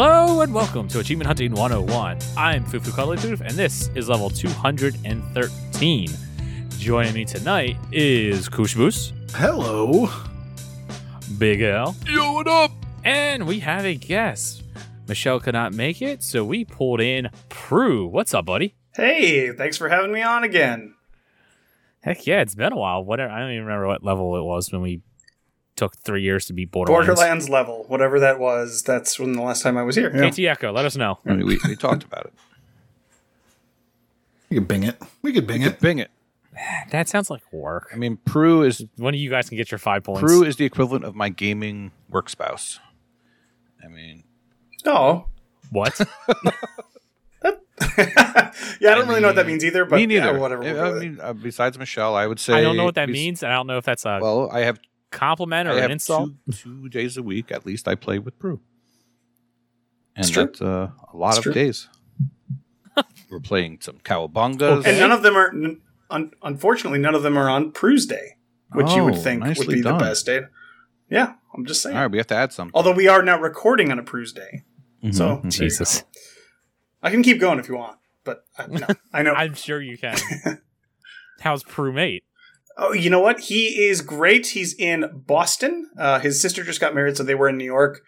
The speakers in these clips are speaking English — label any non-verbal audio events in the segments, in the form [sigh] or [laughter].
Hello and welcome to Achievement Hunting 101. I'm Fufu Cuddly and this is level 213. Joining me tonight is Kushboos, Hello. Big L, Yo, what up? and we have a guest. Michelle could not make it, so we pulled in Prue. What's up, buddy? Hey, thanks for having me on again. Heck yeah, it's been a while. Whatever, I don't even remember what level it was when we took three years to beat Borderlands. Borderlands level, whatever that was, that's when the last time I was here. KT Echo, let us know. I mean, we, we talked about it. We could bing it. We could bing it. Bing it. [sighs] That sounds like work. I mean, Prue is One of you guys can get your five points. Prue is the equivalent of my gaming work spouse. I mean, Oh. what? [laughs] [laughs] yeah, I don't really know what that means either, but me neither. yeah, whatever. I, we'll go with it. mean, uh, besides Michelle, I would say I don't know what that bes- means. and I don't know if that's a Well, I have compliment or I an have insult. two, two days a week at least. I play with Prue, and It's true. that's uh, a lot It's of true. days. [laughs] We're playing some cowabungas. and none of them are, un- unfortunately, none of them are on Prue's Day, which you would Oh, think would be done. the best day. Yeah, I'm just saying. All right, we have to add some. Although we are now recording on a Prue's Day, Mhm, so mhm. there you Jesus. I can keep going if you want, but I, no, I know. [laughs] I'm sure you can. [laughs] How's Prue mate? Oh, you know what? He is great. He's in Boston. Uh, his sister just got married, so they were in New York.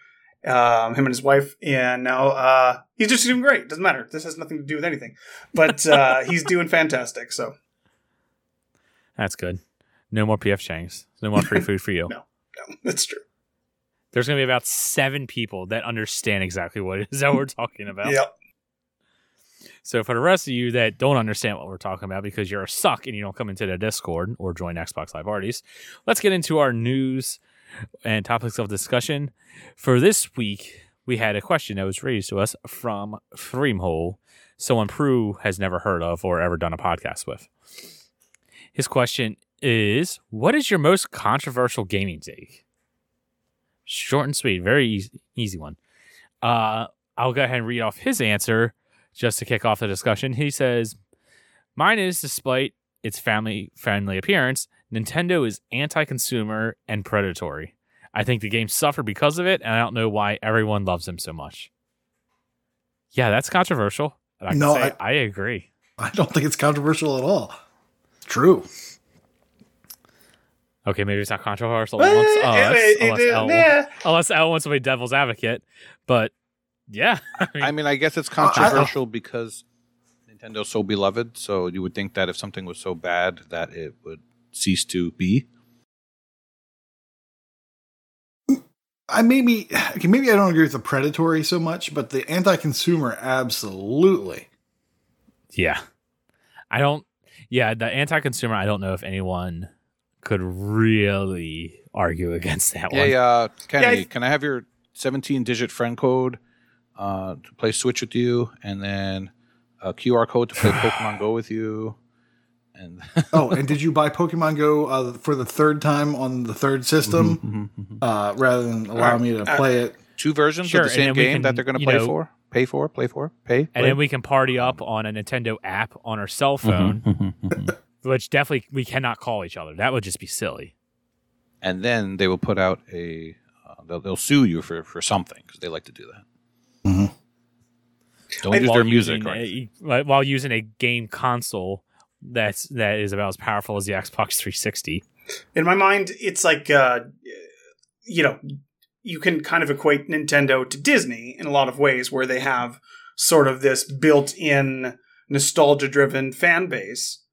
Um, him and his wife, and now uh, he's just doing great. Doesn't matter. This has nothing to do with anything, but [laughs] uh, he's doing fantastic. So That's good. No more PF Changs. No more free food for you. [laughs] No. no, that's true. There's going to be about seven people that understand exactly what it is that we're talking about. Yep. So for the rest of you that don't understand what we're talking about because you're a suck and you don't come into the Discord or join Xbox Live parties, let's get into our news and topics of discussion. For this week, we had a question that was raised to us from Freemhole, someone Prue has never heard of or ever done a podcast with. His question is What is your most controversial gaming take? Short and sweet, very easy, easy one. Uh, I'll go ahead and read off his answer just to kick off the discussion. He says, Mine is, despite its family friendly appearance, Nintendo is anti consumer and predatory. I think the game suffered because of it, and I don't know why everyone loves them so much. Yeah, that's controversial. I No, say I, agree. I don't think it's controversial at all. True. Okay, maybe it's not controversial Well, amongst it- unless, L, unless L wants to be devil's advocate. But yeah, [laughs] I mean, I mean, I guess it's oh, I- I- controversial because Nintendo's so beloved. So you would think that if something was so bad, that it would cease to be. I maybe okay, maybe I don't agree with the predatory so much, but the anti-consumer absolutely. Yeah. I don't yeah, the anti-consumer I don't know if anyone could really argue against that Yeah, one. yeah. Kennedy, Yeah, I- can I have your 17 digit friend code uh, to play Switch with you and then a QR code to play [sighs] Pokemon Go with you? And [laughs] Oh, and did you buy Pokemon Go uh, for the third time on the third system uh, rather than allow me to Uh, play it? two versions Sure, of the same game can, that they're going to play know- for? Pay for, play for, pay. And play. then we can party up on a Nintendo app on our cell phone, Mm-hmm. [laughs] which definitely we cannot call each other. That would just be silly. and then they will put out a. Uh, they'll, they'll sue you for, for something because they like to do that. Mhm. Don't use their music. using Or a- while using a game console that's that is about as powerful as the Xbox 360. In my mind, it's like uh, you know, you can kind of equate Nintendo to Disney in a lot of ways, where they have sort of this built-in nostalgia-driven fan base,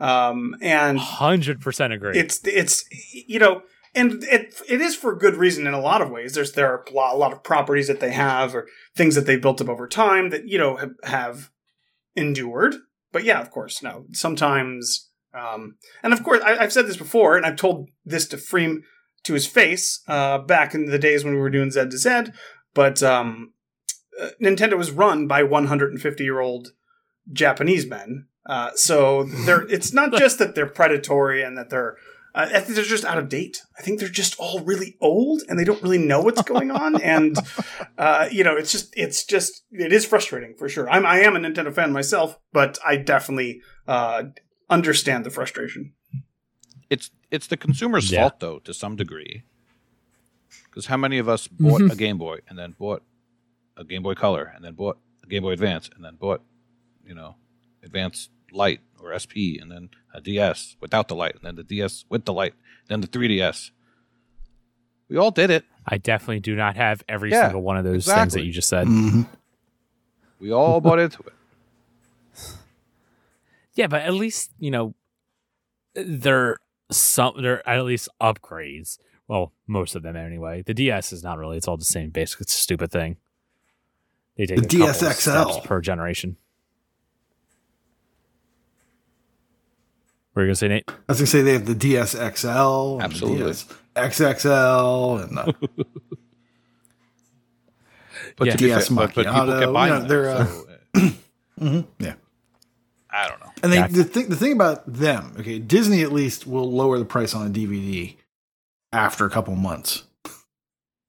um, and 100% agree. it's it's you know and it it is for good reason in a lot of ways. There's there are a lot, a lot of properties that they have or things that they've built up over time that you know have, have endured. But yeah of course no. Sometimes um and of course I, i've said this before and i've told this to freem to his face uh back in the days when we were doing z to z but um uh, nintendo was run by 150 year old japanese men. Uh, so they're it's not [laughs] just that they're predatory and that they're uh, I think they're just out of date. I think they're just all really old and they don't really know what's going on. [laughs] and uh, you know, it's just it's just it is frustrating for sure. I'm I am a Nintendo fan myself, but I definitely uh, understand the frustration. it's it's the consumer's Yeah. fault though to some degree because how many of us bought a game boy and then bought a Game Boy Color, and then bought a Game Boy Advance, and then bought, you know, Advance Light or SP, and then a DS without the light, and then the DS with the light, then the 3DS. We all did it. I definitely do not have every Yeah, single one of those things that you just said. Mhm. We all bought into it. [sighs] Yeah, but at least you know they're some they're at least upgrades. Well, most of them anyway. The DS is not really; it's all the same basic. It's a stupid thing. They take The a couple DS steps XL. per generation. What are you gonna say, Nate? I was gonna say they have the DSXL, and Absolutely. the XXL, and the [laughs] But Yeah. to be DS fair, but, but people Macchiato, kept buying you know, them. they're, uh, so, uh, [clears throat] Mhm, yeah. I don't know. And they, That's- the thing the thing about them, okay, Disney at least will lower the price on a DVD after a couple months. [laughs]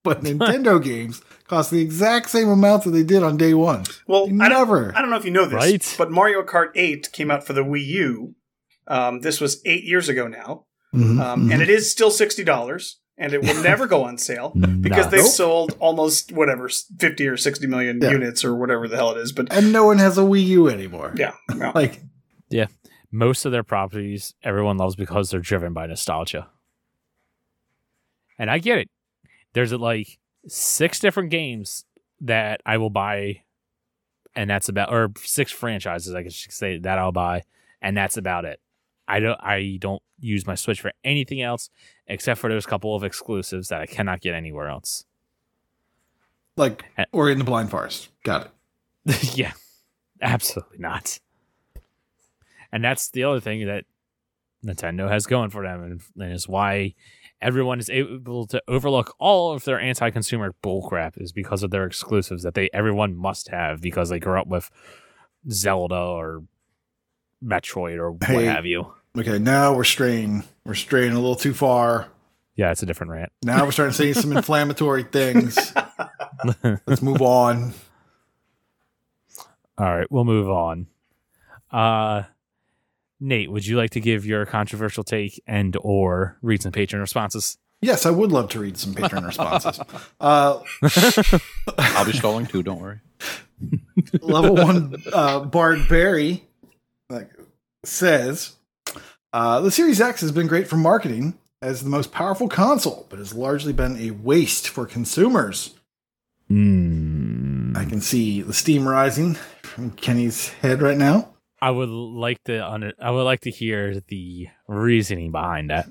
But [laughs] Nintendo games cost the exact same amount that they did on day one. Well, They I don't, never. I don't know if you know this, Right? but Mario Kart 8 came out for the Wii U. Um, this was eight years ago now, Mhm, um, mhm. and it is still sixty dollars, and it will [laughs] never go on sale because Nuts. they've Nope. sold almost whatever fifty or sixty million Yeah. units or whatever the hell it is. But and no one has a Wii U anymore. yeah, well, [laughs] Like yeah, most of their properties everyone loves because they're driven by nostalgia. And I get it. There's like six different games that I will buy and that's about or six franchises I guess you could say that I'll buy and that's about it. I don't I don't use my Switch for anything else except for those couple of exclusives that I cannot get anywhere else. like Uh, Ori and the Blind Forest. Got it. [laughs] yeah, absolutely not. And that's the other thing that Nintendo has going for them, and, and is why everyone is able to overlook all of their anti-consumer bullcrap is because of their exclusives that they everyone must have because they grew up with Zelda or Metroid or what Hey. have you. Okay, now we're straying we're straying a little too far. Yeah, it's a different rant. Now we're starting to say some [laughs] inflammatory things. Let's move on. All right, we'll move on. Uh Nate, would you like to give your controversial take and or read some patron responses? Yes, I would love to read some patron responses. [laughs] Uh, I'll be stalling too. Don't worry. level one uh, Bard Barry like, says uh, the Series X has been great for marketing as the most powerful console, but has largely been a waste for consumers. Hmm. I can see the steam rising from Kenny's head right now. I would like to under, I would like to hear the reasoning behind that.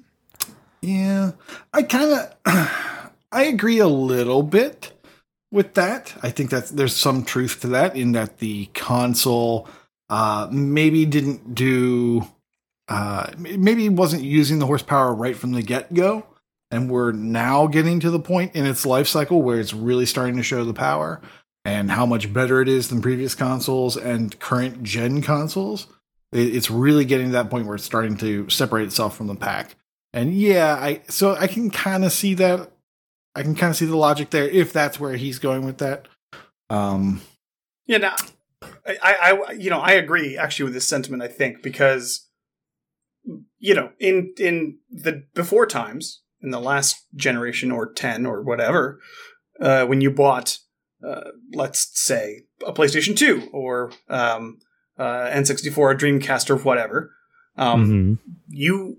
Yeah, I kind of [clears throat] I agree a little bit with that. I think that there's some truth to that in that the console uh maybe didn't do uh maybe wasn't using the horsepower right from the get-go and we're now getting to the point in its life cycle where it's really starting to show the power and how much better it is than previous consoles and current gen consoles. It's really getting to that point where it's starting to separate itself from the pack. And yeah, I so I can kind of see that. I can kind of see the logic there if that's where he's going with that. Um, Yeah, now, I, I, you know, I agree actually with this sentiment. I think because, you know, in in the before times, in the last generation or ten or whatever, uh, when you bought, uh, let's say, a PlayStation Two or um, uh, N64, a Dreamcast, or whatever, um, Mhm. you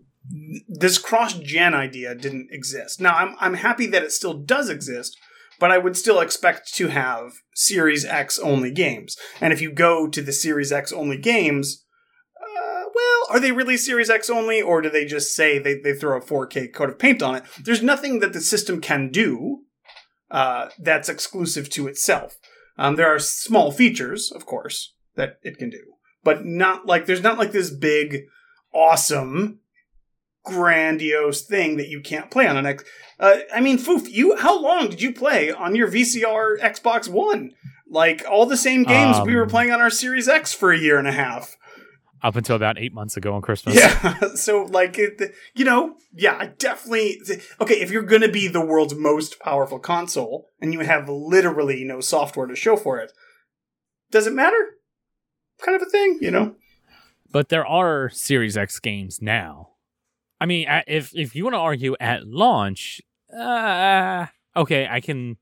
this cross gen idea didn't exist. Now I'm I'm happy that it still does exist, but I would still expect to have Series X only games. And if you go to the Series X only games, well, are they really Series X only, or do they just say they, they throw a 4K coat of paint on it? There's nothing that the system can do uh, that's exclusive to itself. Um, there are small features, of course, that it can do, but not like there's not like this big, awesome, grandiose thing that you can't play on an X. Uh, I mean, Foof, you how long did you play on your VCR Xbox One? Like all the same games we were Um, playing on our Series X for a year and a half. Up until about eight months ago on Christmas. Yeah. [laughs] so, like, you know, yeah, I definitely. Okay, if you're going to be the world's most powerful console and you have literally no software to show for it, does it matter? Kind of a thing, you know? But there are Series X games now. I mean, if if you want to argue at launch, uh, okay, I can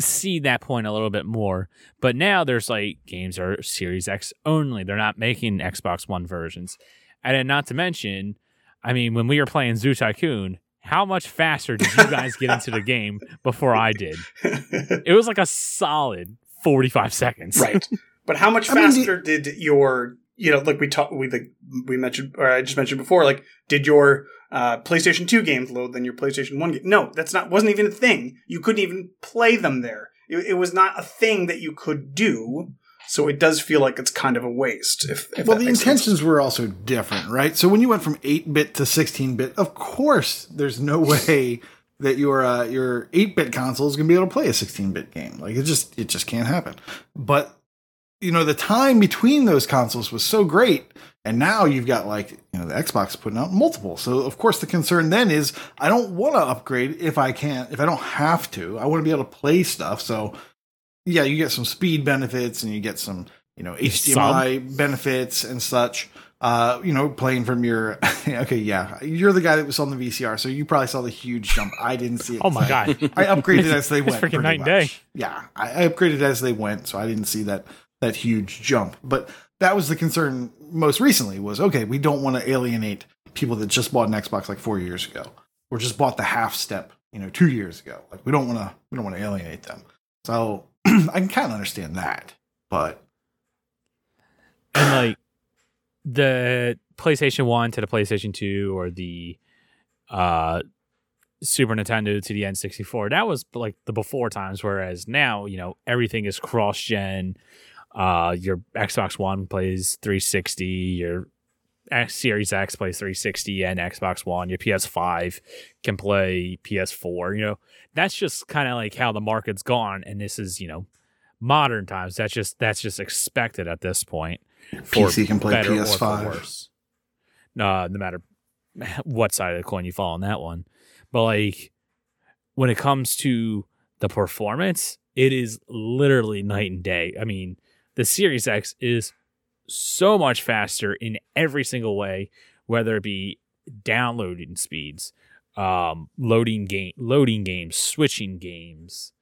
see that point a little bit more. But now there's like games are Series X only. They're not making Xbox One versions. And then not to mention, I mean, when we were playing Zoo Tycoon, how much faster did you guys get into the game before I did? [laughs] It was like a solid 45 seconds. right. But how much [laughs] I mean, faster did your you know like we talked we like we mentioned or I just mentioned before like did your uh, PlayStation 2 games load than your PlayStation 1 game? No, that's not wasn't even a thing. You couldn't even play them there. It, it was not a thing that you could do. So it does feel like it's kind of a waste. If, if well, the makes sense. intentions were also different, right? So when you went from 8 bit to 16 bit, of course, there's no [laughs] way that your uh, your 8 bit console is going to be able to play a 16 bit game. Like it just it just can't happen. But you know, the time between those consoles was so great, and now you've got like you know the Xbox putting out multiple. So of course the concern then is I don't want to upgrade if I can't if I don't have to. I want to be able to play stuff. So yeah, you get some speed benefits and you get some you know HDMI benefits and such. Uh, you know, playing from your [laughs] okay, yeah, you're the guy that was on the VCR, so you probably saw the huge jump. I didn't see it. [laughs] Oh my God. I upgraded as they [laughs] It's went. freaking night day. Yeah, I, I upgraded as they went, so I didn't see that that huge jump. But that was the concern most recently was okay, we don't want to alienate people that just bought an Xbox like four years ago, or just bought the half step, you know, two years ago. Like we don't want to we don't want to alienate them. So [clears throat] I can kind of understand that, but and like the PlayStation 1 to the PlayStation 2 or the uh Super Nintendo to the N64 that was like the before times whereas now you know everything is cross gen uh your Xbox 1 plays 360 your X Series X plays 360 and Xbox One your PS5 can play PS4 you know that's just kind of like how the market's gone and this is you know modern times that's just that's just expected at this point for PC can play better or for PS5. worse. Uh, no matter [laughs] what side of the coin you fall on that one. But like when it comes to the performance, it is literally night and day. I mean, the Series X is so much faster in every single way, whether it be downloading speeds, um, loading game, loading games, switching games,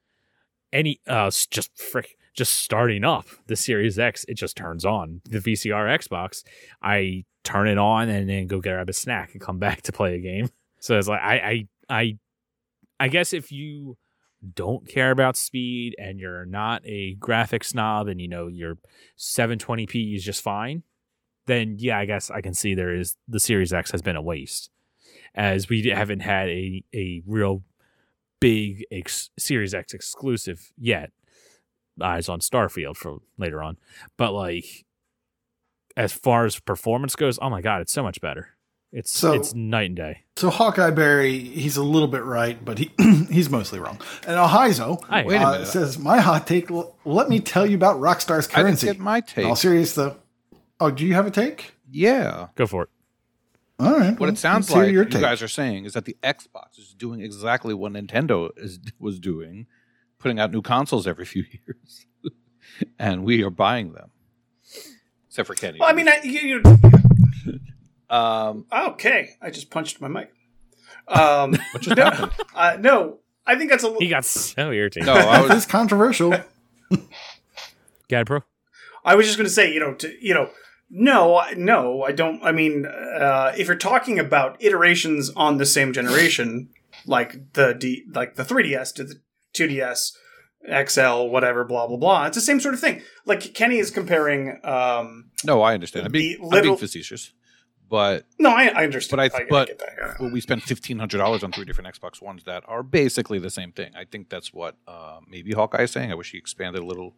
any uh, just frick, just starting up the Series X, it just turns on the VCR Xbox. I turn it on and then go grab a snack and come back to play a game. So it's like I I I I guess if you don't care about speed and you're not a graphic snob and you know your 720p is just fine, then yeah, I guess I can see there is the Series X has been a waste as we haven't had a a real big ex- Series X exclusive yet. Eyes on Starfield for later on, but like as far as performance goes, oh my god, it's so much better. It's So- it's night and day. So Hawkeye Barry, he's a little bit right, but he [clears throat] he's mostly wrong. And Alhizo Hey, Wait a uh, minute. says, "My hot take. l- Let me tell you about Rockstar's I didn't currency." get my take. All serious though. Oh, do you have a take? yeah. Go for it. All right. What well, it sounds like you guys are saying is that the Xbox is doing exactly what Nintendo is was doing, putting out new consoles every few [laughs] years, and we are buying them. Except for Kenny. Well, I mean, I, you, you, um, okay. I just punched my mic. Um, [laughs] what just no, happened? [laughs] uh, no, I think that's a He got so irritated. No, I This was. is controversial. Got it, bro. I was just going to say, you know, to you know, no, I- no, I don't. I mean, uh, if you're talking about iterations on the same generation, like the D, like the 3DS to the 2DS, XL, whatever, blah blah blah, it's the same sort of thing. Like Kenny is comparing. Um, No, I understand. I'm being, The I'm little- being facetious, but no, I, I understand. But I- I, but- get that. yeah. well, we spent fifteen hundred dollars on three different Xbox Ones that are basically the same thing. I think that's what uh, maybe Hawkeye is saying. I wish he expanded a little,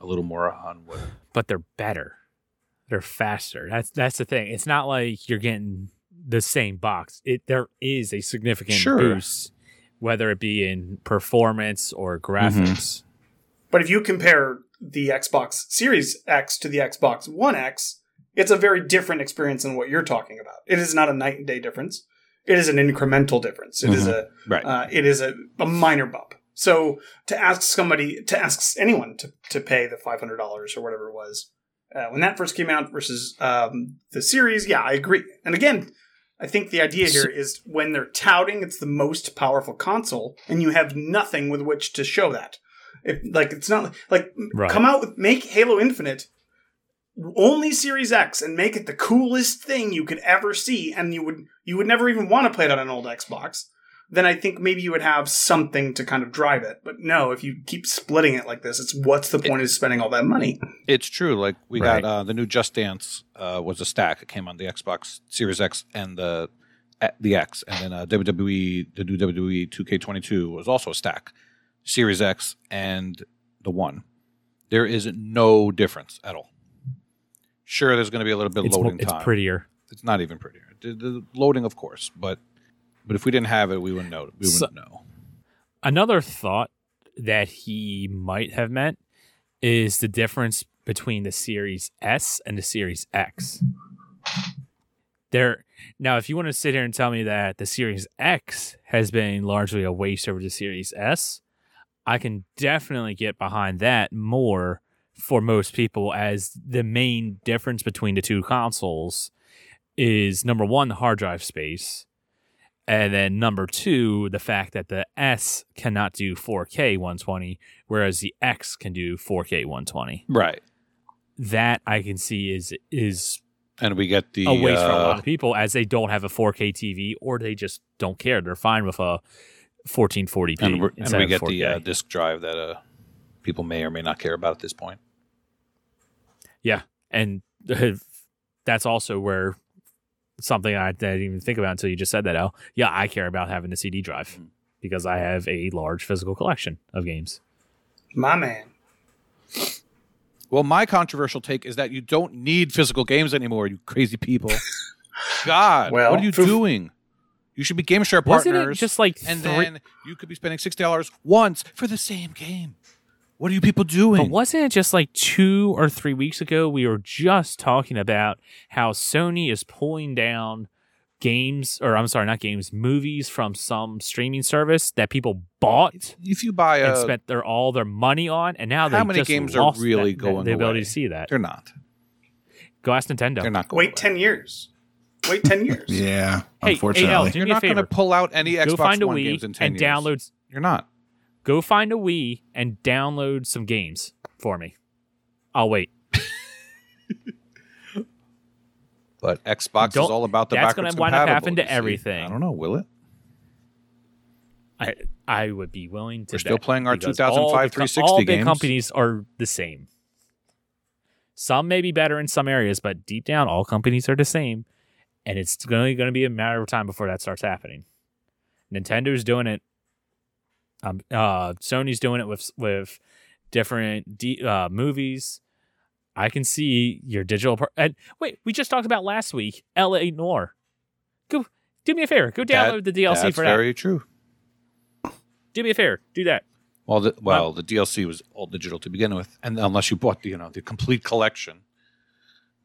a little more on what. But they're better. They're faster. That's that's the thing. It's not like you're getting the same box. It there is a significant Sure. boost, whether it be in performance or graphics. But if you compare the Xbox Series X to the Xbox One X, it's a very different experience than what you're talking about. It is not a night and day difference. It is an incremental difference. It is a Right. uh, it is a, a minor bump. So to ask somebody to ask anyone to to pay the five hundred dollars or whatever it was uh, when that first came out versus um, the series, yeah, I agree. And again, I think the idea here is when they're touting it's the most powerful console, and you have nothing with which to show that. If, like it's not like Right. come out with make Halo Infinite only Series X and make it the coolest thing you could ever see, and you would you would never even want to play it on an old Xbox. Then I think maybe you would have something to kind of drive it. But no, if you keep splitting it like this, it's what's the point of spending all that money? It's true. Like we Right. got uh, the new Just Dance uh, was a stack. It came on the Xbox Series X and the uh, the X, and then uh, WWE the new WWE 2K22 was also a stack, Series X and the One. There is no difference at all. Sure, there's going to be a little bit of It's, mo- loading it's time. It's prettier. It's not even prettier. The, the loading, of course, but but if we didn't have it, we wouldn't know. We wouldn't know. Another thought that he might have meant is the difference between the Series S and the Series X. There now, if you want to sit here and tell me that the Series X has been largely a waste over the Series S, I can definitely get behind that more for most people as the main difference between the two consoles is number one, the hard drive space, and then number two, the fact that the S cannot do 4K 120, whereas the X can do 4K 120. Right, That I can see is is and we get the a waste for a lot uh, of people as they don't have a 4K TV or they just don't care. They're fine with a 1440p and, and we get 4K. the uh, disk drive that uh, people may or may not care about at this point. And [laughs] that's also where something I didn't even think about until you just said that. Al, yeah, I care about having a CD drive Mm. because I have a large physical collection of games. My man. Well, my controversial take is that you don't need physical games anymore, you crazy people. [laughs] God, Well, what are you for- doing? You should be Game Share Wasn't partners, it just like and three? then you could be spending sixty dollars once for the same game. What are you people doing? But wasn't it just like two or three weeks ago? We were just talking about how Sony is pulling down games, or I'm sorry, not games, movies from some streaming service that people bought if you buy and spent their all their money on, and now How they many just games are lost really that- going the ability away? to see that. they're not. Go ask Nintendo. They're not going. Wait away. ten years. Wait ten years. [laughs] Yeah, Hey, hey, unfortunately. Al, do You're me not going to pull out any Go Xbox One games in ten and years. download. You're not. Go find a Wii and download some games for me. I'll wait. [laughs] But Xbox is Don't- all about the that's gonna wind up happening to everything. I don't know. Will it? I I would be willing to. We're still playing our 2005 all the co- 360 All big games. companies are the same. Some may be better in some areas, but deep down, all companies are the same, and it's only going to be a matter of time before that starts happening. Nintendo's doing it. Um, uh, Sony's doing it with with different D, uh, movies. I can see your digital. Par- and wait, we just talked about last week. L.A. Noire. Go do me a favor. Go That- download the DLC That's for that. That's very true. Do me a favor. Do that. Well, the, well, the DLC was all digital to begin with, and unless you bought the you know the complete collection.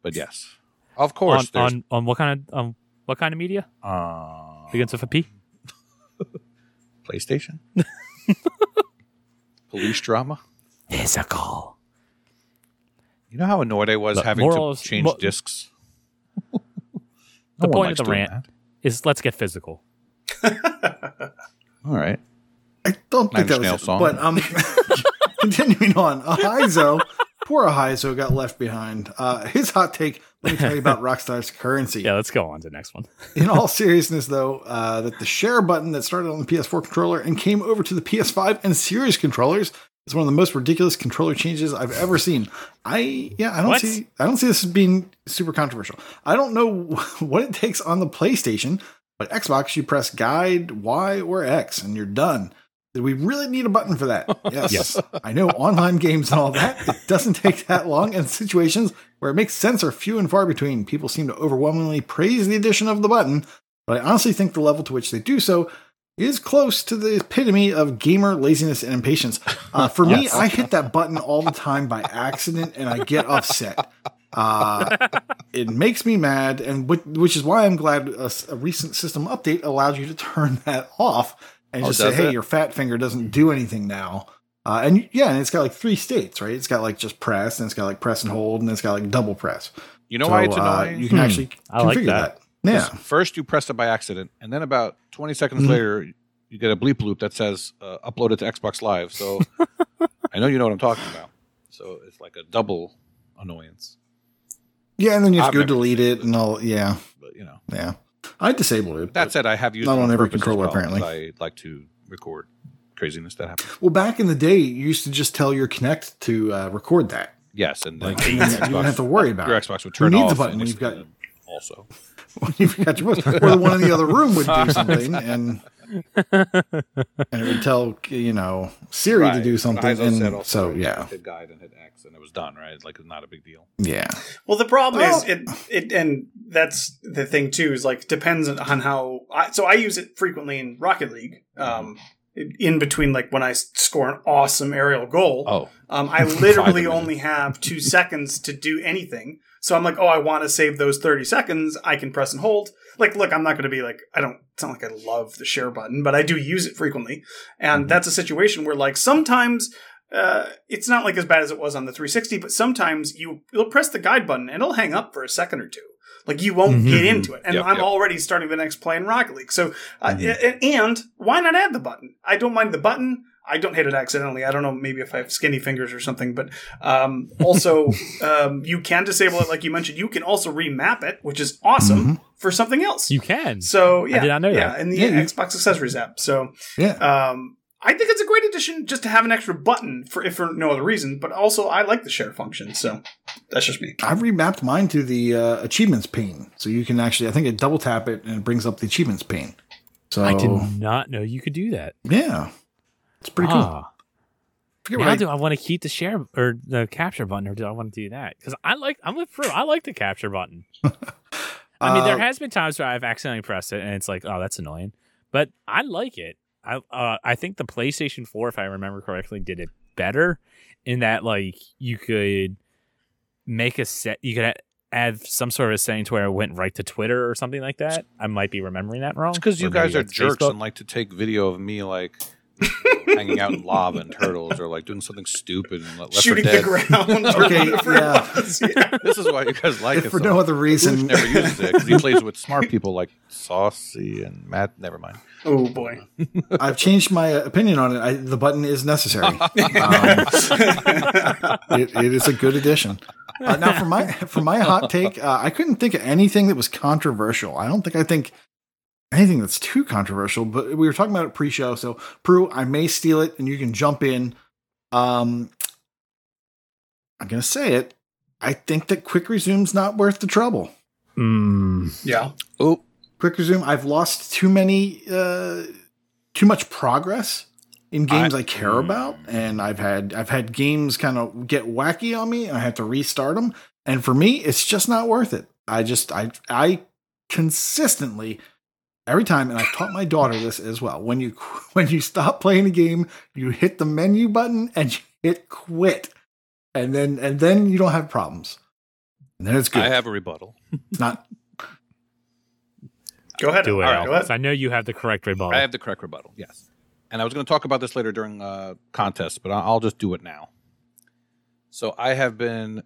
But yes, of course, on, on on what kind of um what kind of media uh, begins with a P? PlayStation, [laughs] police drama. Physical. You know how annoyed I was Look, having moral to is- change mo- discs. The No one point likes of the doing rant is let's get physical. All right, I don't think Nine that was Nails it. song. But um, [laughs] continuing on, Ahizo, poor Ahizo got left behind. Uh, [laughs] his hot take. Let me tell you about [laughs] Rockstar's currency. Yeah, let's go on to the next one. In all [laughs] seriousness, though, uh, that the share button that started on the PS4 controller and came over to the PS5 and Series controllers is one of the most ridiculous controller changes I've ever seen. I yeah, I don't What? see I don't see this as being super controversial. I don't know what it takes on the PlayStation, but Xbox you press guide Y or X and you're done. Did we really need a button for that? [laughs] Yes. Yes. I know online games and all that. It doesn't take that long, and situations where it makes sense are few and far between. People seem to overwhelmingly praise the addition of the button, but I honestly think the level to which they do so is close to the epitome of gamer laziness and impatience. Uh, for me, I hit that button all the time by accident, and I get upset. Uh, it makes me mad, and whi- which is why I'm glad a recent system update allowed you to turn that off and Oh, just say, "Hey, it? your fat finger doesn't do anything now." Uh, and yeah, and it's got like three states, right? It's got like just press, and it's got like press and hold, and it's got like double press. you know So, why it's uh, annoying? you can Hmm, actually I like configure that. that. Yeah, First, you press it by accident, and then about 20 seconds Mhm. later, you get a bleep loop that says uh, "uploaded to Xbox Live." So, [laughs] I know you know what I'm talking about. So it's like a double annoyance. Yeah, and then you have I've to go delete disabled it and all. Yeah, But you know, yeah. I disabled it. that said, I have used Not it on every controller, well, apparently. I like to record craziness that happens. well, back in the day, you used to just tell your Kinect to uh, record that. Yes, and then Like, you don't have to worry about your it. Xbox would turn needs a off. button when you've got- also. [laughs] when you got your voice, or the one in the other room would do something, and [laughs] and it would tell you know Siri to do something, and so yeah, hit guide and hit X, and it was done. Right, like it's not a big deal. yeah. Well, the problem Well- is it it and that's the thing too is like depends on how. I, so I use it frequently in Rocket League. Um, in between, like when I score an awesome aerial goal, Oh, um, [laughs] I literally only have two seconds to do anything. So I'm like, oh, I want to save those 30 seconds. I can press and hold. Like, look, I'm not going to be like, I don't, it's not like I love the share button, but I do use it frequently. And Mhm. that's a situation where, like, sometimes uh, it's not like as bad as it was on the 360, but sometimes you, you'll press the guide button and it'll hang up for a second or two. Like, you won't Mhm. get into it. And Yep, I'm yep. already starting the next play in Rocket League. So, uh, Mhm. a- and why not add the button? I don't mind the button. I don't hit it accidentally. I don't know, maybe if I have skinny fingers or something, but um, also [laughs] um, you can disable it, like you mentioned. You can also remap it, which is awesome Mhm. for something else. You can. so yeah, did not know yeah, that. in the Yeah, you- Xbox Accessories app. So Yeah. um, I think it's a great addition just to have an extra button for if for no other reason. But also, I like the share function, so that's just me. I've remapped mine to the uh, achievements pane, so you can actually. I think it double tap it and it brings up the achievements pane. So I did not know you could do that. yeah, it's pretty cool. Ah. Forget Now what I- do I want to keep the share or the capture button, or do I want to do that? Because I like I'm with Pro. I like the capture button. [laughs] I mean, there Uh, has been times where I've accidentally pressed it, and it's like, oh, that's annoying. But I like it. I uh, I think the PlayStation 4, if I remember correctly, did it better in that like you could make a set. You could a- add some sort of a setting to where it went right to Twitter or something like that. I might be remembering that wrong. it's because you guys are jerks Facebook. and like to take video of me like hanging out in lava and turtles or like doing something stupid and Left 4 Shooting the ground. Okay, yeah. yeah. [laughs] This is why you guys like if it. for so no much. other Boosh reason, never uses it because he plays with smart [laughs] people like Saucy and Matt. Never mind. Oh boy. [laughs] I've changed my opinion on it. I, the button is necessary. Um, it, it is a good addition. Uh, now, for my for my hot take, uh, I couldn't think of anything that was controversial. I don't think I think anything that's too controversial. But we were talking about it pre-show, so Prue, I may steal it, and you can jump in. Um, I'm gonna say it. I think that quick resume's not worth the trouble. Mm, yeah. Oh, Quick resume. I've lost too many, uh, too much progress in games I, care about, and I've had I've had games kind of get wacky on me, and I have to restart them. And for me, it's just not worth it. I just I I consistently every time, and I've taught my daughter this as well. When you [laughs] when you stop playing a game, you hit the menu button and you hit quit, and then and then you don't have problems. And then it's good. I have a rebuttal. it's [laughs] not Go ahead. do it. All right, Al, go ahead. 'cause I know you have the correct rebuttal. I have the correct rebuttal. Yes, and I was going to talk about this later during uh, contest, but I- I'll just do it now. So I have been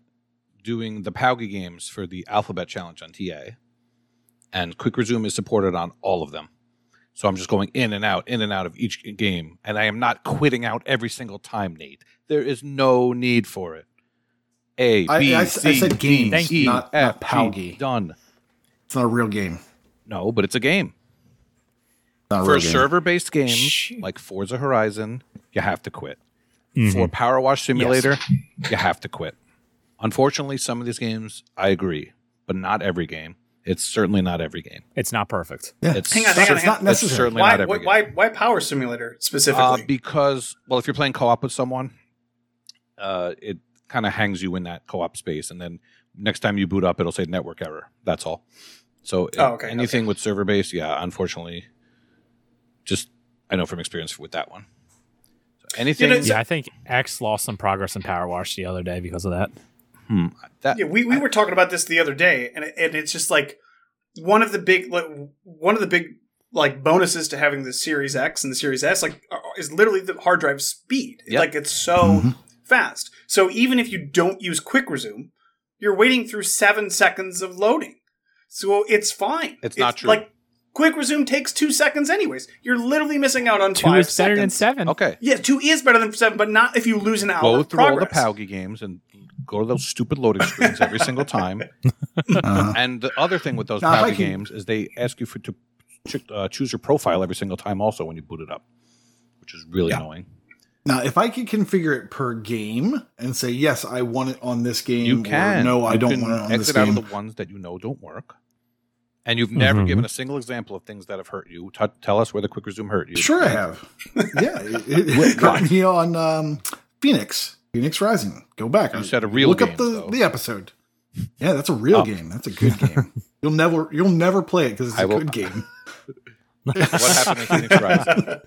doing the Paugi games for the Alphabet Challenge on TA, and Quick Resume is supported on all of them. So I'm just going in and out, in and out of each game, and I am not quitting out every single time, Nate. There is no need for it. A, I- B, I- I C, said D, games, E, not- F, not Paugi. G. Done. it's not a real game. No, but it's a game. Not a For a server based game Shh. like Forza Horizon, you have to quit. Mhm. For Power Wash Simulator, you have to quit. Unfortunately, some of these games, I agree, but not every game. It's certainly not every game. It's not perfect. Yeah. It's, Hang on, hang on, it's hang not on. necessary. It's certainly Why, not every why, game. why, why Power Simulator Uh, specifically? because, well, if you're playing co op with someone, uh, it kind of hangs you in that co op space. And then next time you boot up, it'll say network error. That's all. So Oh, okay, anything okay. with server based, yeah, unfortunately, just I know from experience with that one. So anything know, Yeah, I think X lost some progress in Power Wash the other day because of that. Hmm, that Yeah, we, we were talking about this the other day, and it, and it's just like one of the big like, one of the big like bonuses to having the Series X and the Series S like is literally the hard drive speed. Yep. Like it's so Mhm. fast. So even if you don't use Quick Resume, you're waiting through seven seconds of loading. So it's fine. It's not true. Like Quick resume takes two seconds, anyways. You're literally missing out on Two five is better than seconds. seven. Okay. Yeah, two is better than seven, but not if you lose an hour. Go of through all the progress. Games and go to those stupid loading screens every [laughs] single time. Uh, And the other thing with those Now, if I Paugy can- games is they ask you for to ch- uh, choose your profile every single time also when you boot it up, which is really Yeah. annoying. now, if I could configure it per game and say yes, I want it on this game, You or can. no, I You don't can want it on this exit out game. of the ones that you know don't work. And you've never Mhm. given a single example of things that have hurt you. T- tell us where the quick resume hurt you. Sure, I have. [laughs] yeah, it, it got me on um, Fenyx, Fenyx Rising. Go back. You said a real Look game, up the, though. the episode. Yeah, that's a real Oh. game. That's a good game. [laughs] You'll never you'll never play it because it's I a will- good [laughs] game. What happened in Fenyx Rising?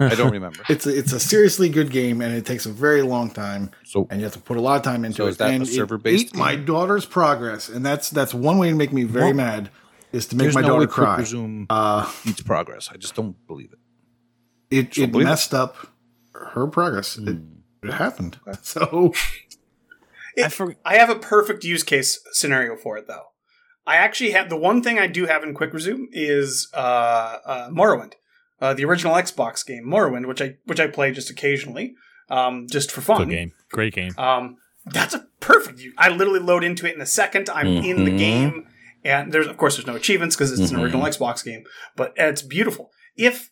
I don't remember. It's a, it's a seriously good game, and it takes a very long time, So and you have to put a lot of time into So it. is that a and it server-based ate my daughter's progress, and that's that's one way to make me very Well, mad is to make my no daughter cry. resume Uh, eats progress. I just don't believe it. it it believe it. messed up her progress. It, Hmm. It happened. [laughs] So I for, I have a perfect use case scenario for it, though. I actually have the one thing I do have in Quick Resume is uh, uh, Morrowind, uh, the original Xbox game Morrowind, which I which I play just occasionally, um, just for fun. good game. Great game. Um, that's a perfect. I literally load into it in a second. I'm in the Mhm. game, and there's of course there's no achievements because it's an Mhm. original Xbox game, but it's beautiful. If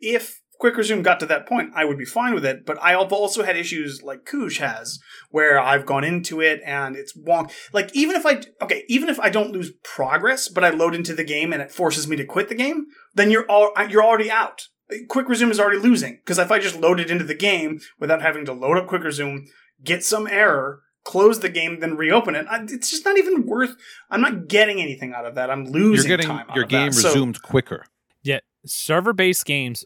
if Quick Resume got to that point, I would be fine with it. But I've also had issues like Kuj has, where I've gone into it and it's wonk. Like even if I okay, even if I don't lose progress, but I load into the game and it forces me to quit the game, then you're all you're already out. Quick Resume is already losing because if I just load it into the game without having to load up Quick Resume, get some error, close the game, then reopen it, I, it's just not even worth. I'm not getting anything out of that. I'm losing You're getting time. out your of game that. So- resumed quicker. Yeah, server based games,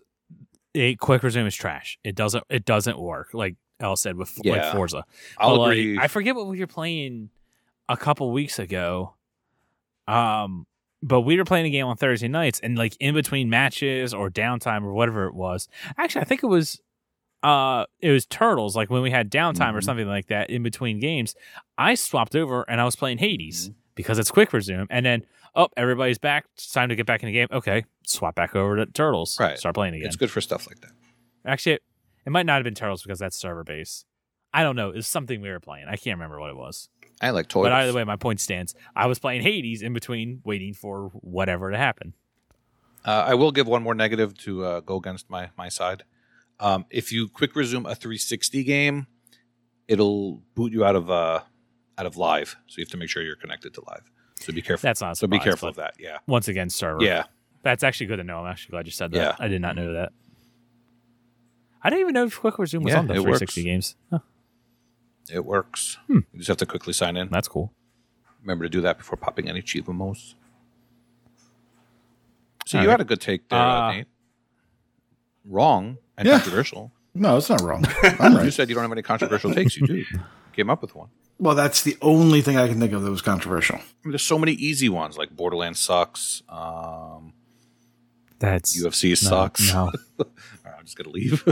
a quick resume is trash. It doesn't it doesn't work. Like El said with like Forza. I'll But, like, agree. I forget what we were playing a couple weeks ago. Um, but we were playing a game on Thursday nights, and like in between matches or downtime or whatever it was. Actually, I think it was. Uh, it was turtles. Like when we had downtime or Mhm. something like that in between games, I swapped over and I was playing Hades Mhm. because it's quick resume. And then, oh, everybody's back. It's time to get back in the game. Okay, swap back over to turtles. Right. Start playing again. It's good for stuff like that. Actually, it, it might not have been turtles because that's server base. I don't know. It's something we were playing. I can't remember what it was. I like toys. But either way, my point stands. I was playing Hades in between, waiting for whatever to happen. Uh, I will give one more negative to uh, go against my my side. Um, if you quick resume a 360 game, it'll boot you out of uh, out of live. So you have to make sure you're connected to live. So be careful. That's not. a so be surprise, careful but of that. Yeah. Once again, server. Yeah. that's actually good to know. I'm actually glad you said that. Yeah. I did not know that. I didn't even know if Quick Resume was Yeah, on the it 360 works. games. Huh, It works. Hmm. You just have to quickly sign in. that's cool. Remember to do that before popping any cheat memos. So All you right. had a good take there, uh, Uh, Nate. Wrong and Yeah. controversial. no, it's not wrong. [laughs] I'm You right. said you don't have any controversial takes. You do. [laughs] Came up with one. Well, that's the only thing I can think of that was controversial. I mean, there's so many easy ones like Borderlands sucks. Um, That's UFC no, sucks. No, [laughs] All right, I'm just gonna leave.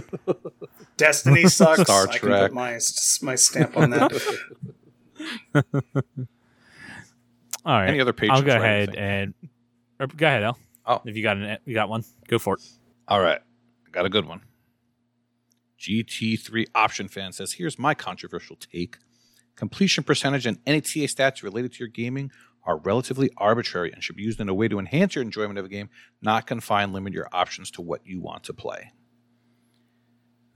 [laughs] Destiny sucks. Star I can Trek. put my my stamp on that. [laughs] all right. Any other patrons? I'll go ahead anything? and or go ahead, Al. Oh. if you got an you got one, go for it. All right, I got a good one. GT3 option fan says, "Here's my controversial take: completion percentage and any TA stats related to your gaming are relatively arbitrary and should be used in a way to enhance your enjoyment of a game, not confine limit your options to what you want to play."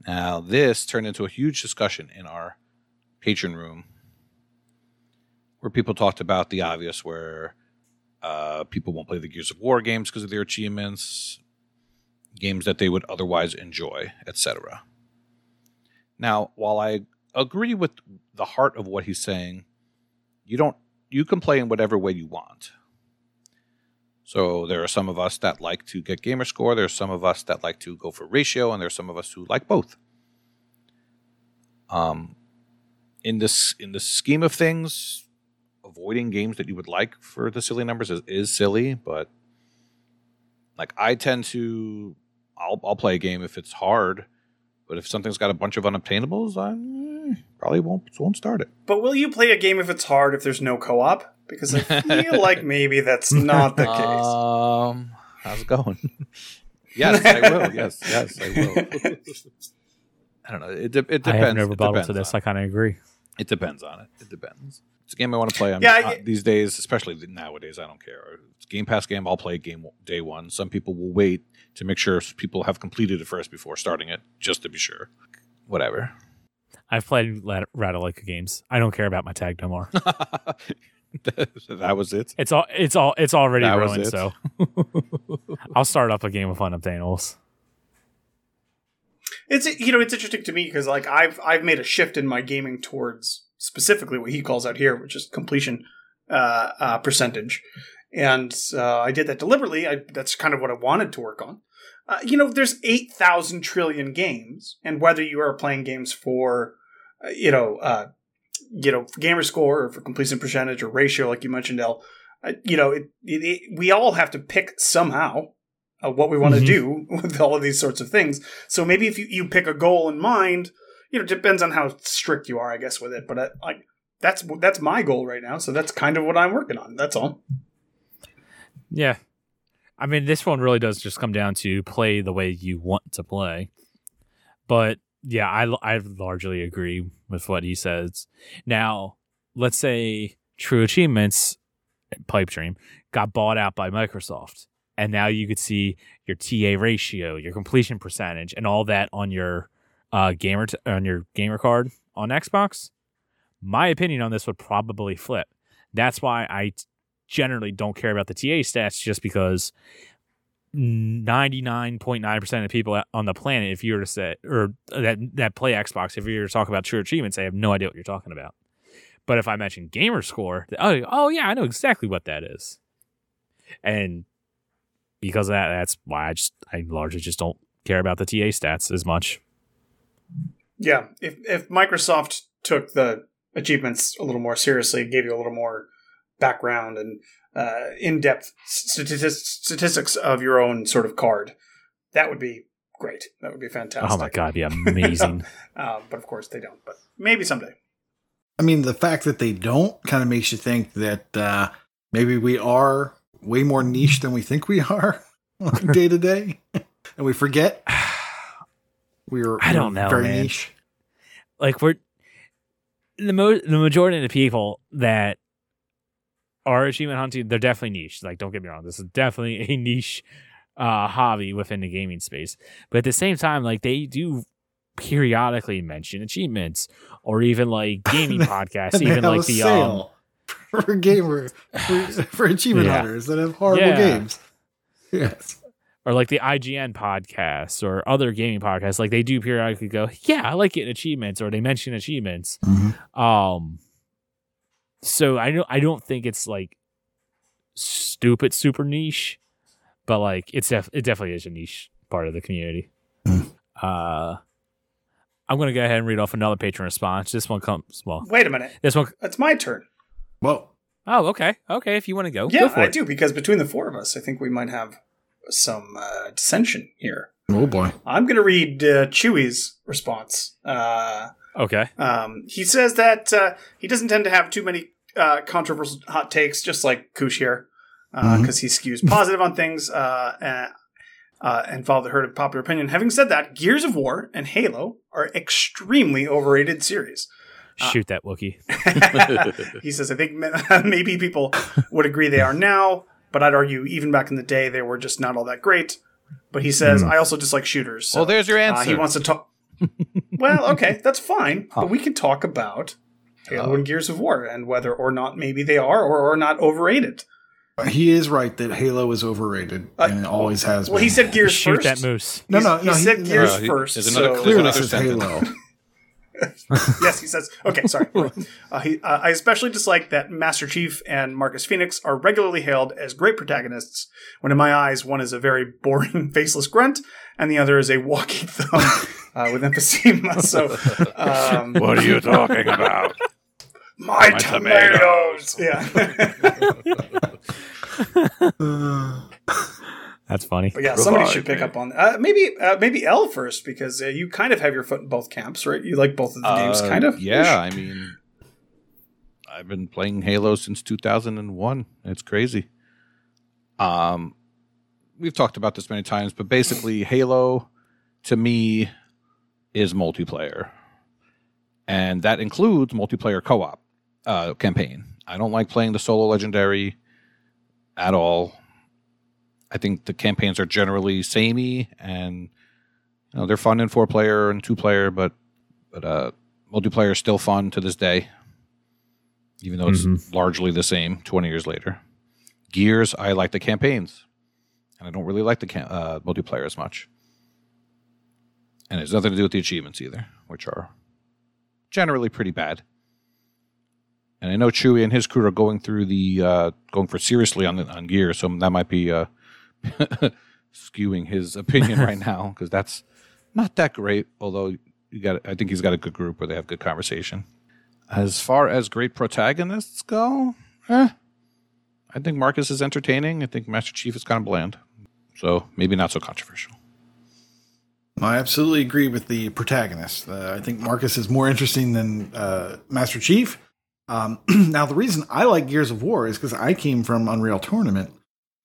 Now, this turned into a huge discussion in our patron room, where people talked about the obvious, where uh, people won't play the Gears of War games because of their achievements, games that they would otherwise enjoy, etc. Now, while I agree with the heart of what he's saying, you don't you can play in whatever way you want. So there are some of us that like to get gamer score, there's some of us that like to go for ratio, and there's some of us who like both. Um in this in the scheme of things, avoiding games that you would like for the silly numbers is, is silly, but like I tend to I'll I'll play a game if it's hard, but if something's got a bunch of unobtainables, I probably won't won't start it. but will you play a game if it's hard if there's no co-op? Because I feel like [laughs] maybe that's not the case. Um how's it going? [laughs] yes, I will. Yes, yes, I will. [laughs] I don't know. It, de- it depends. I have no It rebuttal depends to this. on I kind of agree. It depends on it. It depends. It's a game I want to play. I'm, Yeah, uh, I- these days, especially nowadays, I don't care. It's a Game Pass game. I'll play game day one. Some people will wait to make sure people have completed it first before starting it, just to be sure. Whatever. I've played Lat- Ratalaika games. I don't care about my tag no more. [laughs] [laughs] that was it. It's all. It's all. It's already That ruined. it? So [laughs] I'll start up a game of Fun of unobtainables. It's you know it's interesting to me because like I've I've made a shift in my gaming towards specifically what he calls out here, which is completion uh, uh, percentage, and uh, I did that deliberately. I, that's kind of what I wanted to work on. Uh, you know, there's eight thousand trillion games, and whether you are playing games for uh, you know uh, you know gamer score or for completion percentage or ratio, like you mentioned, El, uh, you know, it, it, it, we all have to pick somehow. Uh, what we want to Mhm. do [laughs] with all of these sorts of things. So maybe if you, you pick a goal in mind, you know, depends on how strict you are, I guess, with it. But uh, like that's that's my goal right now. So that's kind of what I'm working on. That's all. Yeah. I mean, this one really does just come down to play the way you want to play. But yeah, I, I largely agree with what he says. Now, let's say True Achievements, Pipe Dream, got bought out by Microsoft. And now you could see your TA ratio, your completion percentage, and all that on your uh, gamer t- on your gamer card on Xbox. My opinion on this would probably flip. That's why I t- generally don't care about the TA stats just because 99.9% of people on the planet, if you were to say, or that, that play Xbox, if you were to talk about true achievements, they have no idea what you're talking about. But if I mention gamer score, oh, oh yeah, I know exactly what that is. And because of that, that's why I just, I largely just don't care about the TA stats as much. Yeah, if if Microsoft took the achievements a little more seriously, gave you a little more background and uh, in-depth statistics, statistics of your own sort of card, that would be great. That would be fantastic. Oh my God, it'd be amazing. [laughs] Uh, but of course they don't. But maybe someday. I mean, the fact that they don't kind of makes you think that uh, maybe we are way more niche than we think we are [laughs] [laughs] day to day, and we forget [sighs] we're. I don't know, Very man. niche. like we're the mo- the majority of the people that are achievement hunting, they're definitely niche. Like, don't get me wrong, this is definitely a [laughs] niche uh, hobby within the gaming space. But at the same time, like they do periodically mention achievements or even like [laughs] gaming podcasts, even like the um, for gamer for, [laughs] for achievement Yeah. hunters that have horrible Yeah. games. Yes. Or like the IGN podcasts or other gaming podcasts. Like they do periodically go, yeah, I like getting achievements, or they mention achievements. Um, so I don't I don't think it's like stupid super niche, but like it's def- it definitely is a niche part of the community. Mm. Uh, I'm gonna go ahead and read off another patron response. This one comes well. Wait a minute. This one It's my turn. Well, oh okay okay if you want to go yeah, go for I it. do because between the four of us, I think we might have some uh, dissension here. oh boy. I'm going to read uh, Chewie's response. Uh, Okay, Um, he says that uh, he doesn't tend to have too many uh, controversial hot takes, just like Kush here, because Mhm. he skews positive on things uh, and, uh, and follow the herd of popular opinion. Having said that, Gears of War and Halo are extremely overrated series. Uh, shoot that Wookie. [laughs] [laughs] he says, I think [laughs] maybe people would agree they are now, but I'd argue even back in the day they were just not all that great. But he says, Hmm. I also dislike shooters. So, well, there's your uh, answer. he wants to talk. [laughs] well, okay, that's fine, Huh. but we can talk about Halo Oh. and Gears of War and whether or not maybe they are or are not overrated. He is right that Halo is overrated Uh, and always has Well, been. he said Gears shoot first. that moose. no, He's- no, he no. said no, Gears Uh, he- first. there's another- so- there's Clearly another says. Halo. [laughs] [laughs] yes, he says. Okay, sorry. [laughs] Uh, he, uh, I especially dislike that Master Chief and Marcus Phoenix are regularly hailed as great protagonists, when in my eyes, one is a very boring, [laughs] faceless grunt, and the other is a walking thumb uh, with emphysema. So, um, what are you talking about? my, My tomatoes. Yeah. That's funny. But yeah, somebody should pick me. up on uh, maybe uh, maybe L first because uh, you kind of have your foot in both camps, right? You like both of the games, Uh, kind of. Yeah, I mean, I've been playing Halo since 2001. It's crazy. Um, we've talked about this many times, but basically, Halo to me is multiplayer, and that includes multiplayer co-op uh, campaign. I don't like playing the solo legendary at all. I think the campaigns are generally samey, and you know they're fun in four player and two player, but but uh, multiplayer is still fun to this day, even though it's Mhm. largely the same twenty years later. Gears, I like the campaigns, and I don't really like the cam- uh, multiplayer as much. And it's nothing to do with the achievements either, which are generally pretty bad. And I know Chewie and his crew are going through the uh, going for seriously on the, on Gears, so that might be uh, [laughs] skewing his opinion right [laughs] now because that's not that great. Although you got, I think he's got a good group where they have good conversation. As far as great protagonists go, eh, I think Marcus is entertaining. I think Master Chief is kind of bland, so maybe not so controversial. I absolutely agree with the protagonist. Uh, I think Marcus is more interesting than uh, Master Chief. Um, [clears throat] now, the reason I like Gears of War is because I came from Unreal Tournament,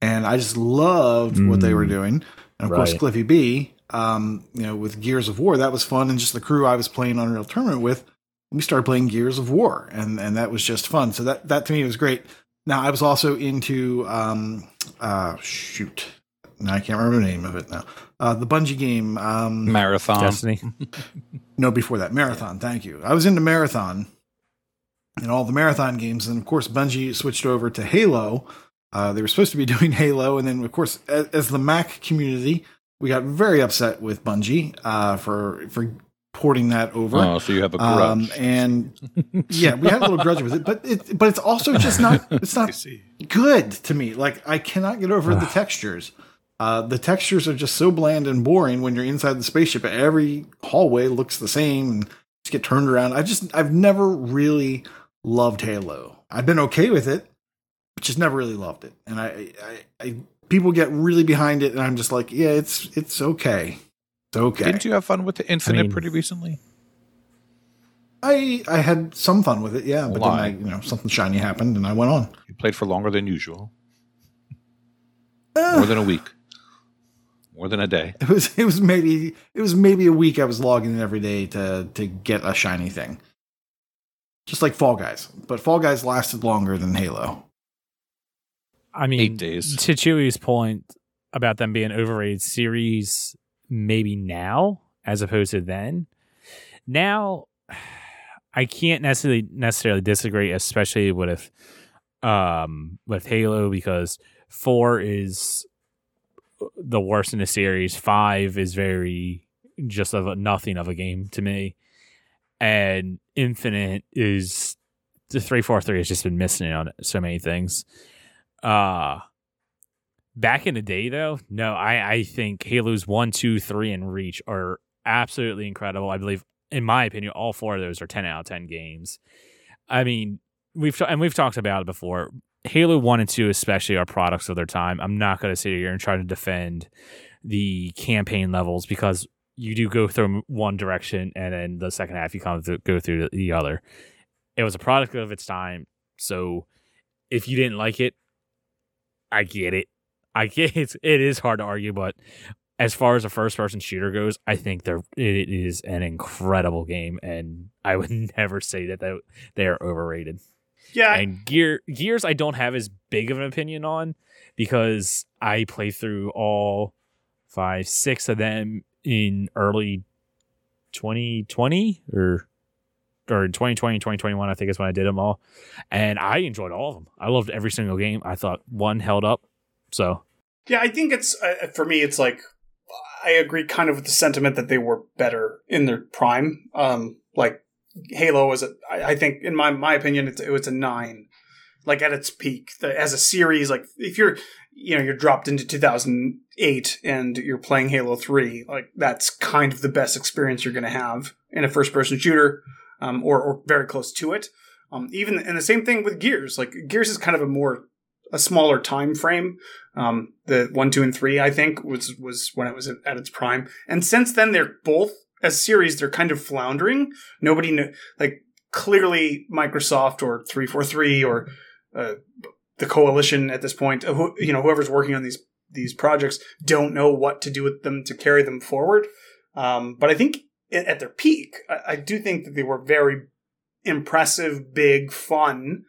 and I just loved what they were Mm. doing. And of course, Cliffy B, um, you know, with Gears of War, that was fun, and just the crew I was playing Unreal Tournament with, we started playing Gears of War, and and that was just fun. So that that to me was great. Now, I was also into um, uh, shoot. Now I can't remember the name of it now. Uh, the Bungie game. Um, Marathon. Destiny. [laughs] no, before that, Marathon. Thank you. I was into Marathon and all the Marathon games, and of course, Bungie switched over to Halo. Uh, they were supposed to be [laughs] doing Halo, and then of course, as, as the Mac community, we got very upset with Bungie uh, for for porting that over. Oh, so you have a grudge. Um, and yeah, we had a little grudge with it, but it, but it's also just not [laughs] it's not good to me. Like I cannot get over the textures. Uh, the textures are just so bland and boring when you're inside the spaceship. Every hallway looks the same and just get turned around. I just I've never really loved Halo. I've been okay with it, but just never really loved it. And I, I, I people get really behind it, and I'm just like, yeah, it's it's okay, it's okay. Didn't you have fun with the Infinite mean- pretty recently? I I had some fun with it, yeah, but Why? then I, you know something shiny happened, and I went on. You played for longer than usual, Eh. more than a week, more than a day. It was it was maybe it was maybe a week I was logging in every day to to get a shiny thing. Just like Fall Guys. But Fall Guys lasted longer than Halo. I mean, Eight days. to Chewie's point about them being overrated series, maybe now as opposed to then. Now, [sighs] I can't necessarily necessarily disagree, especially with um with Halo because four is the worst in the series. Five is very just of a, nothing of a game to me, and Infinite is the three four three has just been missing on so many things. Uh back in the day though, no, I I think Halos one, two, three, and Reach are absolutely incredible. I believe, in my opinion, all four of those are ten out of ten games. I mean, we've and we've talked about it before. Halo one and two, especially, are products of their time. I'm not going to sit here and try to defend the campaign levels because you do go through one direction and then the second half you kind of go through the other. It was a product of its time, so if you didn't like it, I get it. I get [laughs] it. It is hard to argue, but as far as a first person shooter goes, I think they're it is an incredible game, and I would [laughs] never say that they, they are overrated. Yeah, And Gear Gears, I don't have as big of an opinion on because I play through all five, six of them in early 2020 or or in 2020 2021 i think is when i did them all and i enjoyed all of them i loved every single game i thought one held up so Yeah, I think it's uh, for me. It's like I agree, kind of with the sentiment that they were better in their prime. Um, like Halo was, a, I, I think, in my my opinion, it's, it was a nine, like at its peak the, as a series. Like if you're, you know, you're dropped into 2008 and you're playing Halo Three, like that's kind of the best experience you're going to have in a first person shooter, um, or or very close to it. Um, even and the same thing with Gears. Like Gears is kind of a more a smaller time frame. Um, the one, two, and three, I think, was was when it was at, its prime. And since then, they're both as series. They're kind of floundering. Nobody like clearly Microsoft or three four three or uh, the coalition at this point. Who, you know, whoever's working on these these projects don't know what to do with them to carry them forward. Um, but I think at their peak, I, I do think that they were very impressive, big, fun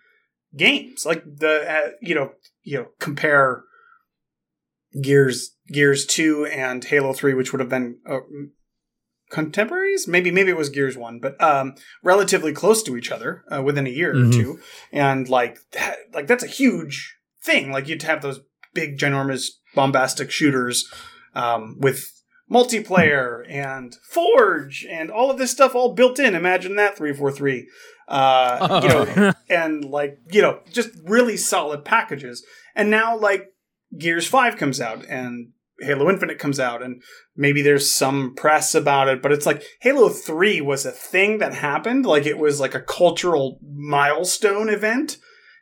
games. Like the uh, you know you know compare Gears Gears two and Halo three, which would have been. Uh, contemporaries maybe maybe it was gears 1 but um relatively close to each other uh, within a year Mhm. or two and like that like that's a huge thing like you'd have those big ginormous bombastic shooters um with multiplayer and forge and all of this stuff all built in. Imagine that 343 uh you know [laughs] and like you know just really solid packages. And now like gears 5 comes out and halo infinite comes out and maybe there's some press about it but it's like halo 3 was a thing that happened. Like it was like a cultural milestone event.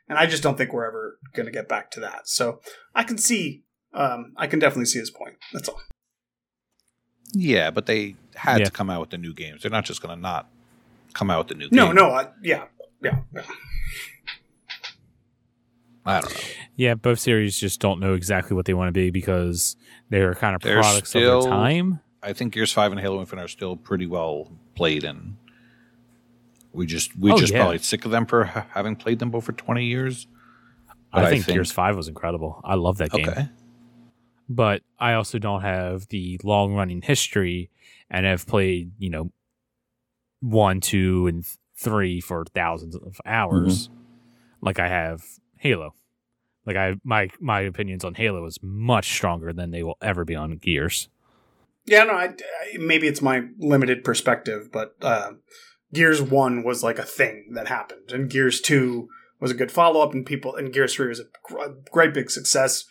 And i just don't think we're ever going to get back to that. So i can see um i can definitely see his point. That's all Yeah, but they had Yeah. to come out with the new games. They're not just going to not come out with the new no game. no I, yeah yeah, yeah. I don't know. Yeah, both series just don't know exactly what they want to be because they're kind of They're products of still- their time. I think Gears Five and Halo Infinite are still pretty well played, and we just we Oh, just yeah. probably sick of them for having played them both for twenty years. But I I think, think- Gears Five was incredible. I love that game, Okay, but I also don't have the long running history, and have played you know one, two, and three for thousands of hours, like I have Halo. Like I my my opinions on Halo is much stronger than they will ever be on Gears. Yeah, no, I, I- maybe it's my limited perspective, but uh, Gears One was like a thing that happened, and Gears Two was a good follow up, and people, and Gears Three was a gr- a great big success.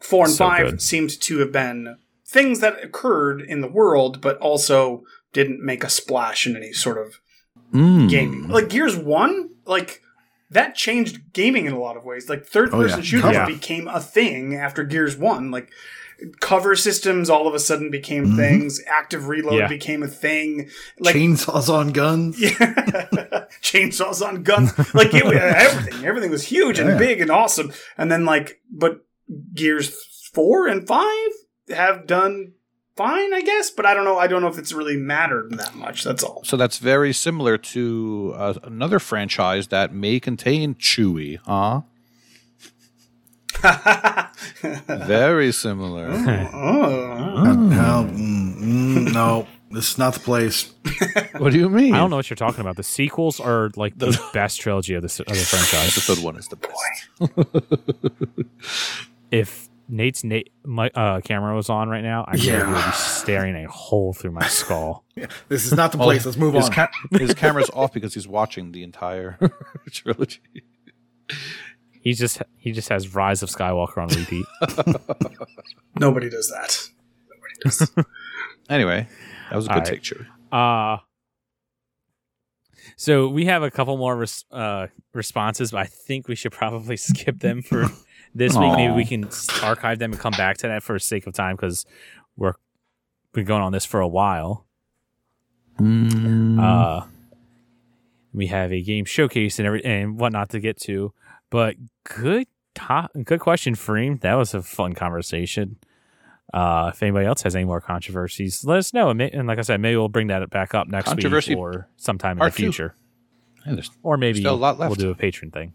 Four and So five good. seemed to have been things that occurred in the world, but also didn't make a splash in any sort of Mm. gaming. Like Gears One, like that changed gaming in a lot of ways. Like third person Oh, yeah. shooters Yeah. became a thing after Gears One. Like cover systems all of a sudden became Mhm. things. Active reload Yeah. became a thing. Like Chainsaws on guns. [laughs] yeah, [laughs] chainsaws on guns. Like it, [laughs] everything, everything was huge and big and awesome. And then like, but Gears four and five have done fine, I guess. But I don't know. I don't know if it's really mattered that much. That's all. So that's very similar to uh, another franchise that may contain Chewie, huh? [laughs] Very similar. oh. No, mm, mm, no, this is not the place. what do you mean? I don't know what you're talking about. The sequels are like the best trilogy of the, s- of the franchise. Episode one is the best. [laughs] if Nate's Nate my uh, camera was on right now, I Yeah. yeah. would be staring a hole through my skull. [laughs] This is not the place. Let's move his on. ca- his camera's [laughs] off because he's watching the entire [laughs] trilogy. He just he just has Rise of Skywalker on repeat. Nobody does that. Nobody does. Anyway, that was a good All right. take, Chewie. Uh so we have a couple more res- uh, responses, but I think we should probably skip them for this week. Maybe we can archive them and come back to that for sake of time because we're been going on this for a while. Uh, we have a game showcase and every and whatnot to get to. But good, to- good question, Freem. That was a fun conversation. Uh, if anybody else has any more controversies, let us know. And, may, and like I said, maybe we'll bring that back up next Controversy week or sometime in the future, And or maybe Still a lot we'll do a patron thing.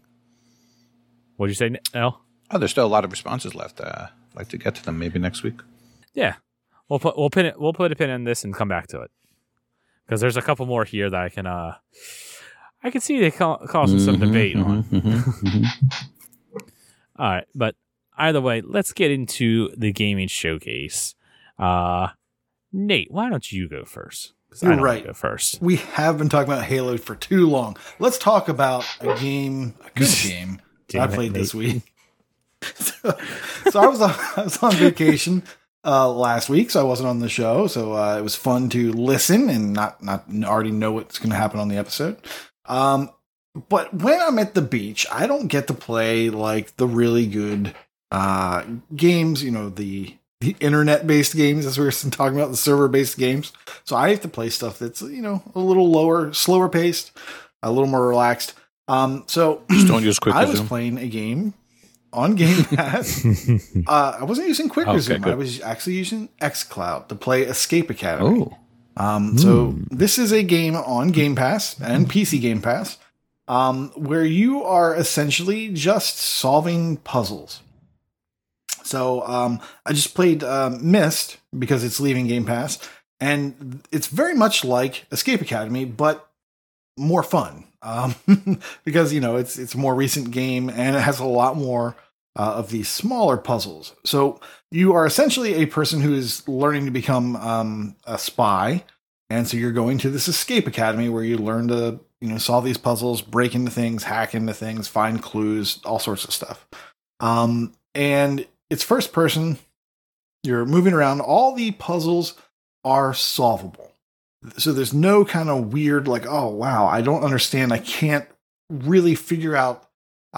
What'd you say, El? Oh, there's still a lot of responses left. Uh, I'd like to get to them maybe next week. Yeah, we'll put we'll pin it. We'll put a pin in this and come back to it because there's a couple more here that I can uh I can see they ca- causing some debate on. [laughs] All right, but either way, let's get into the gaming showcase. Uh Nate, why don't you go first? 'Cause I You're don't wanna right. Go first. We have been talking about Halo for too long. Let's talk about a game, a good [laughs] game Damn I it, played this week. So, so I was on, I was on vacation uh, last week, so I wasn't on the show. So uh, it was fun to listen and not not already know what's going to happen on the episode. Um, but when I'm at the beach, I don't get to play like the really good uh, games. You know the the internet based games as we were [laughs] talking about the server based games. So I have to play stuff that's you know a little lower, slower paced, a little more relaxed. Um, so Just don't use quick [clears throat] I was playing a game on Game Pass. [laughs] uh, I wasn't using Quick Okay, Resume. I was actually using xCloud to play Escape Academy. Oh, Um, so this is a game on Game Pass and PC Game Pass, um, where you are essentially just solving puzzles. So um, I just played um, Myst because it's leaving Game Pass, and it's very much like Escape Academy, but more fun. Um, [laughs] because you know it's it's a more recent game and it has a lot more uh, of these smaller puzzles. So you are essentially a person who is learning to become um, a spy, and so you're going to this escape academy where you learn to you know solve these puzzles, break into things, hack into things, find clues, all sorts of stuff. Um, and it's first person. You're moving around. All the puzzles are solvable. So there's no kind of weird like, oh wow, I don't understand. I can't really figure out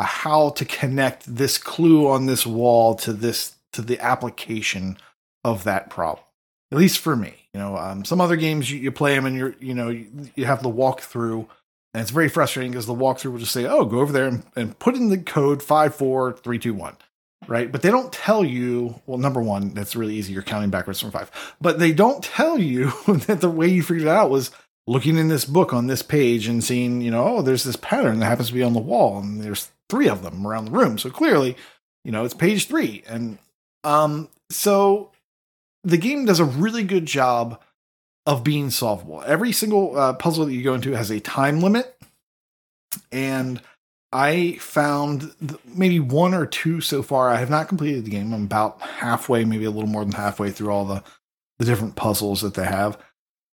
how to connect this clue on this wall to this to the application of that problem. At least for me, you know, um, some other games you, you play them and you're you know you, you have the walkthrough, and it's very frustrating because the walkthrough will just say, oh, go over there and, and put in the code five four three two one. Right, but they don't tell you. Well, number one, that's really easy. You're counting backwards from five, but they don't tell you [laughs] that the way you figured it out was looking in this book on this page and seeing, you know, oh, there's this pattern that happens to be on the wall, and there's three of them around the room. So clearly, you know, it's page three. And um, so the game does a really good job of being solvable. Every single uh, puzzle that you go into has a time limit. And I found maybe one or two so far. I have not completed the game. I'm about halfway, maybe a little more than halfway through all the, the different puzzles that they have.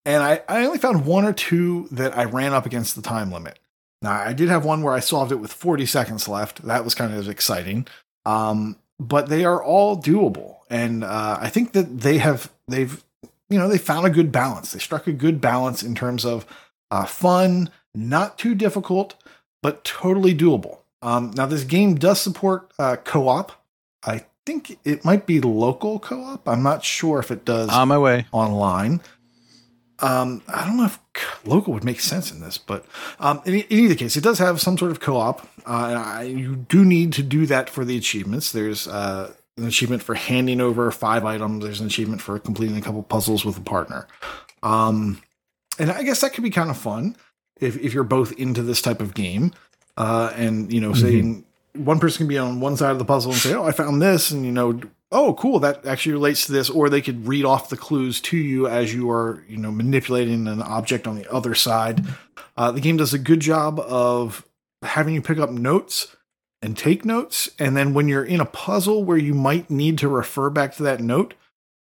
And I, I only found one or two that I ran up against the time limit. Now, I did have one where I solved it with 40 seconds left. That was kind of exciting. Um, but they are all doable. And uh, I think that they have, they've, you know, they found a good balance. They struck a good balance in terms of uh, fun, not too difficult, but totally doable. Um, now, this game does support uh, co op. I think it might be local co op. I'm not sure if it does on my way. online. Um, I don't know if local would make sense in this, but um, in, in either case, it does have some sort of co-op. Uh, you do need to do that for the achievements. There's uh, an achievement for handing over five items. There's an achievement for completing a couple puzzles with a partner. Um, and I guess that could be kind of fun if if you're both into this type of game. Uh, and you know, saying one person can be on one side of the puzzle and say, "Oh, I found this," and you know, oh, cool, that actually relates to this, or they could read off the clues to you as you are, you know, manipulating an object on the other side. Uh, the game does a good job of having you pick up notes and take notes, and then when you're in a puzzle where you might need to refer back to that note,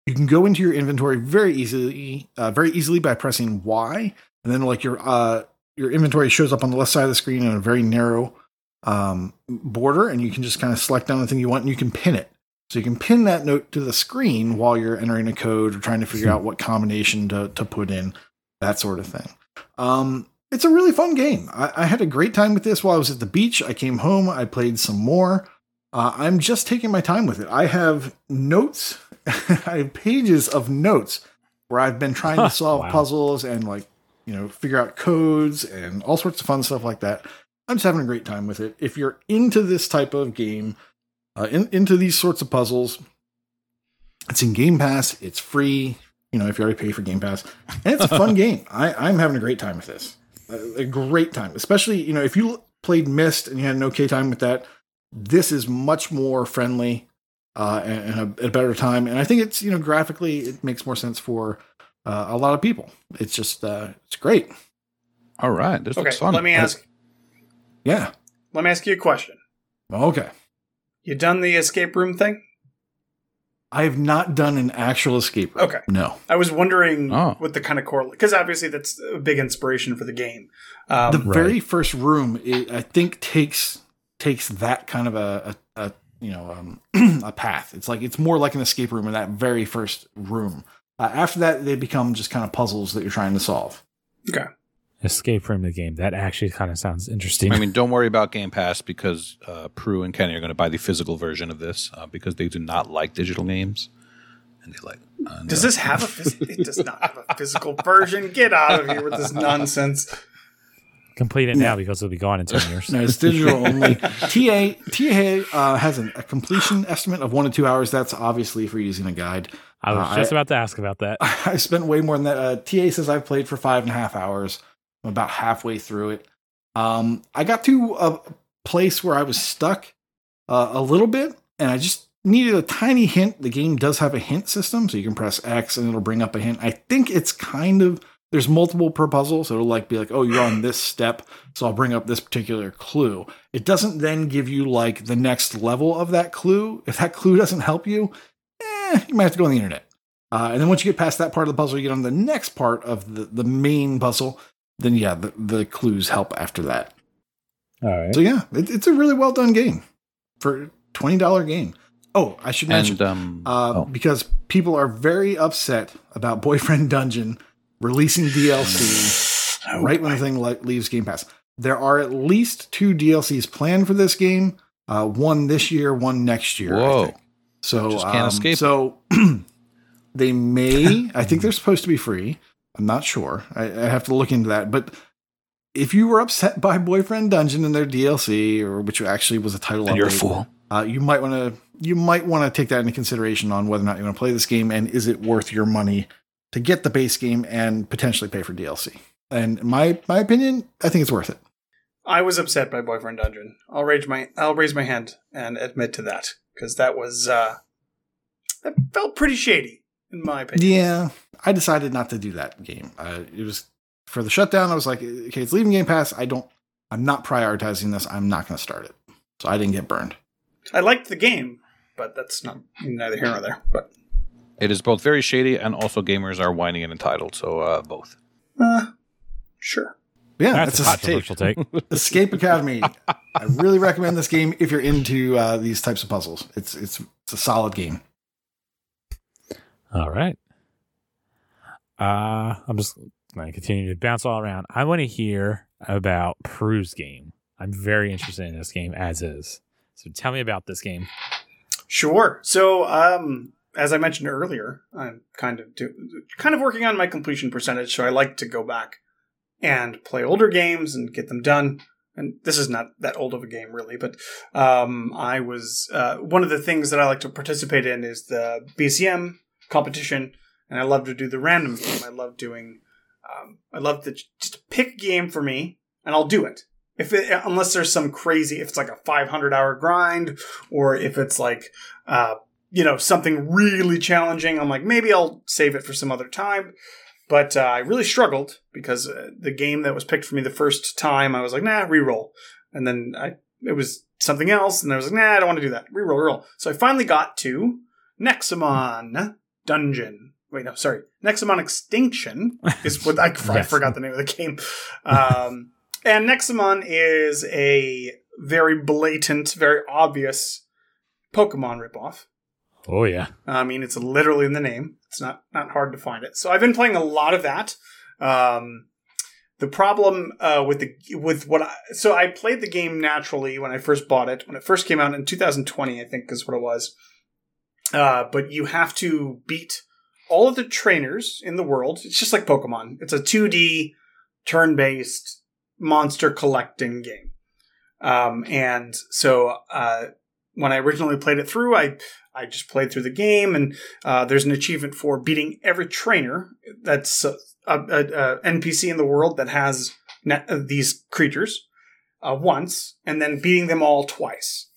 you can go into your inventory very easily, uh, very easily by pressing Y, and then like your uh, your inventory shows up on the left side of the screen in a very narrow um, border, and you can just kind of select down the thing you want, and you can pin it. So you can pin that note to the screen while you're entering a code or trying to figure out what combination to, to put in, that sort of thing. Um, it's a really fun game. I, I had a great time with this while I was at the beach. I came home, I played some more. Uh, I'm just taking my time with it. I have notes, [laughs] I have pages of notes where I've been trying to [laughs] solve Wow. puzzles and like, you know, figure out codes and all sorts of fun stuff like that. I'm just having a great time with it. If you're into this type of game, uh, in, into these sorts of puzzles. It's in Game Pass. It's free. You know, if you already pay for Game Pass, and it's a fun [laughs] game. I, I'm having a great time with this. A, a great time, especially you know if you played Myst and you had an okay time with that. This is much more friendly uh, and, and a, a better time. And I think it's you know graphically it makes more sense for uh, a lot of people. It's just uh, it's great. All right, this Okay, looks fun. let me ask. Yeah. Let me ask you a question. Okay. You done the escape room thing? I have not done an actual escape room. Okay. No. I was wondering Oh. what the kind of core because obviously that's a big inspiration for the game. Um, the Right. very first room it, i think takes takes that kind of a, a, a you know um, [clears throat] a path it's like it's more like an escape room in that very first room uh, after that they become just kind of puzzles that you're trying to solve okay. Escape from the game. That actually kind of sounds interesting. I mean, don't worry about Game Pass because uh, Prue and Kenny are going to buy the physical version of this uh, because they do not like digital games, and they like. Uh, Does no. this have a phys- it does not have a physical version? Get out of here with this nonsense. Complete it now because it'll be gone in ten years. No, it's digital only. [laughs] TA TA uh, has an, a completion estimate of one to two hours. That's obviously for using a guide. I was Uh, just I- about to ask about that. [laughs] I spent way more than that. Uh, TA says I've played for five and a half hours. I'm about halfway through it. Um, I got to a place where I was stuck uh, a little bit, and I just needed a tiny hint. The game does have a hint system, so you can press X and it'll bring up a hint. I think it's kind of there's multiple per puzzle, so it'll like be like, oh, you're on this step, so I'll bring up this particular clue. It doesn't then give you like the next level of that clue. If that clue doesn't help you, eh, you might have to go on the internet. Uh, and then once you get past that part of the puzzle, you get on the next part of the, the main puzzle. Then yeah, the, the clues help after that. All right. So yeah, it, it's a really well done game for twenty dollar game. Oh, I should mention And um, uh, oh, because people are very upset about Boyfriend Dungeon releasing DLC [sighs] right when the thing le- leaves Game Pass. There are at least two DLCs planned for this game. Uh, one this year, one next year. I Whoa. think. So Just can't um, escape. So [clears throat] they may. I think they're supposed to be free. I'm not sure. I, I have to look into that. But if you were upset by Boyfriend Dungeon and their DLC, or which actually was a title, and you're a fool. uh, you might want to you might want to take that into consideration on whether or not you want to play this game and is it worth your money to get the base game and potentially pay for DLC. And my my opinion, I think it's worth it. I was upset by Boyfriend Dungeon. I'll raise my I'll raise my hand and admit to that because that was uh, that felt pretty shady in my opinion. Yeah, I decided not to do that game. Uh, it was for the shutdown. I was like, okay, it's leaving Game Pass. I don't. I'm not prioritizing this. I'm not going to start it. So I didn't get burned. I liked the game, but that's not neither here nor there. But It is both very shady and also gamers are whining and entitled. So uh, both. uh, sure. Yeah, That's, that's, a a hot take. take. [laughs] Escape Academy. I really recommend this game if you're into uh, these types of puzzles. It's it's it's a solid game. All right. Uh, I'm just going to continue to bounce all around. I want to hear about Prue's game. I'm very interested in this game as is. So tell me about this game. Sure. So, um, as I mentioned earlier, I'm kind of do, kind of working on my completion percentage. So I like to go back and play older games and get them done. And this is not that old of a game, really, but um, I was uh, one of the things that I like to participate in is the BCM competition, and I love to do the random game. I love doing. Um, I love to just pick a game for me, and I'll do it. If it, unless there's some crazy, if it's like a 500 hour grind, or if it's like uh, you know something really challenging, I'm like maybe I'll save it for some other time. But uh, I really struggled because uh, the game that was picked for me the first time, I was like, nah, reroll. And then I it was something else, and I was like, nah, I don't want to do that. Reroll, reroll. So I finally got to Nexomon Dungeon. Wait, no, sorry. Nexomon Extinction [laughs] is what I, I forgot the name of the game. Um, and Nexomon is a very blatant, very obvious Pokemon ripoff. Oh, yeah. I mean, it's literally in the name. It's not not hard to find it. So I've been playing a lot of that. Um, the problem uh, with the with what I so I played the game naturally when I first bought it when it first came out in 2020 I think is what it was. Uh, but you have to beat all of the trainers in the world. It's just like Pokemon. It's a 2D turn based monster collecting game. Um, and so uh, when I originally played it through, I I just played through the game, and uh, there's an achievement for beating every trainer that's a, a, a NPC in the world that has ne- uh, these creatures uh, once, and then beating them all twice.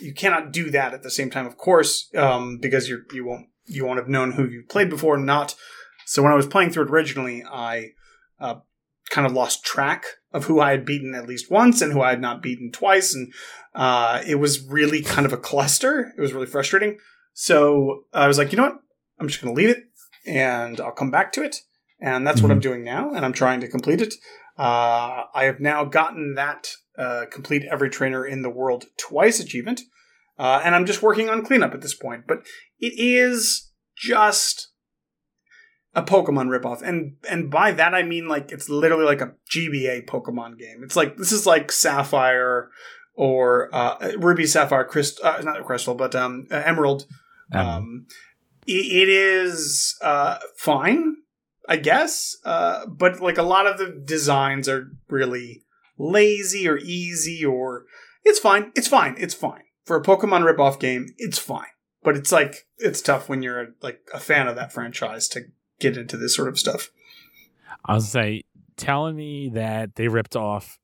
You cannot do that at the same time, of course, um, because you you won't you won't have known who you played before and not. So when I was playing through it originally, I uh, kind of lost track of who I had beaten at least once and who I had not beaten twice, and uh, it was really kind of a cluster. It was really frustrating. So I was like, you know what? I'm just going to leave it, and I'll come back to it. And that's what I'm doing now, and I'm trying to complete it. Uh, I have now gotten that uh, complete every trainer in the world twice achievement, uh, and I'm just working on cleanup at this point. But it is just a Pokemon ripoff, and and by that I mean like it's literally like a GBA Pokemon game. It's like this is like Sapphire or uh, Ruby, Sapphire, Crystal, uh, not Crystal, but um, uh, Emerald. Um, i- it is uh, fine, I guess, uh, but like a lot of the designs are really lazy or easy or it's fine. It's fine. It's fine. For a Pokemon ripoff game, it's fine. But it's like it's tough when you're like a fan of that franchise to get into this sort of stuff. I was say, telling me that they ripped off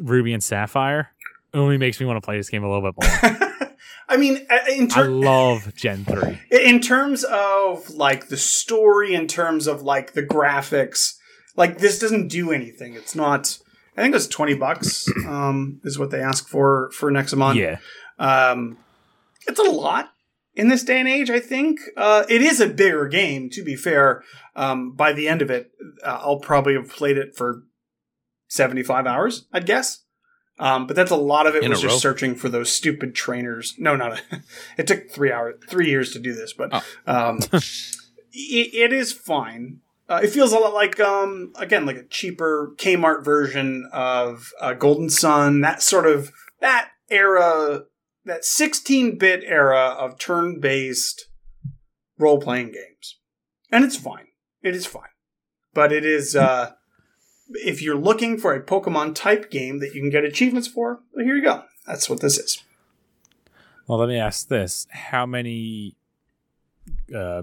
Ruby and Sapphire only makes me want to play this game a little bit more. [laughs] I mean, uh, in, I love Gen three. in terms of like the story, in terms of like the graphics, like this doesn't do anything. It's not. I think it's twenty bucks. Um, is what they ask for for Nexomon. Yeah, Um, it's a lot in this day and age. I think uh, it is a bigger game. To be fair, um, by the end of it, uh, I'll probably have played it for seventy-five hours. I'd guess. Um, but that's a lot of it In was just row? searching for those stupid trainers. No, not a, [laughs] it took three hours, three years to do this, but Oh. um, [laughs] it, it is fine. Uh, it feels a lot like, um, again, like a cheaper Kmart version of uh, Golden Sun. That sort of that era, that 16-bit era of turn-based role-playing games, and it's fine. It is fine, but it is. Uh, if you're looking for a Pokemon type game that you can get achievements for, well, here you go. That's what this is. Well, let me ask this: How many uh,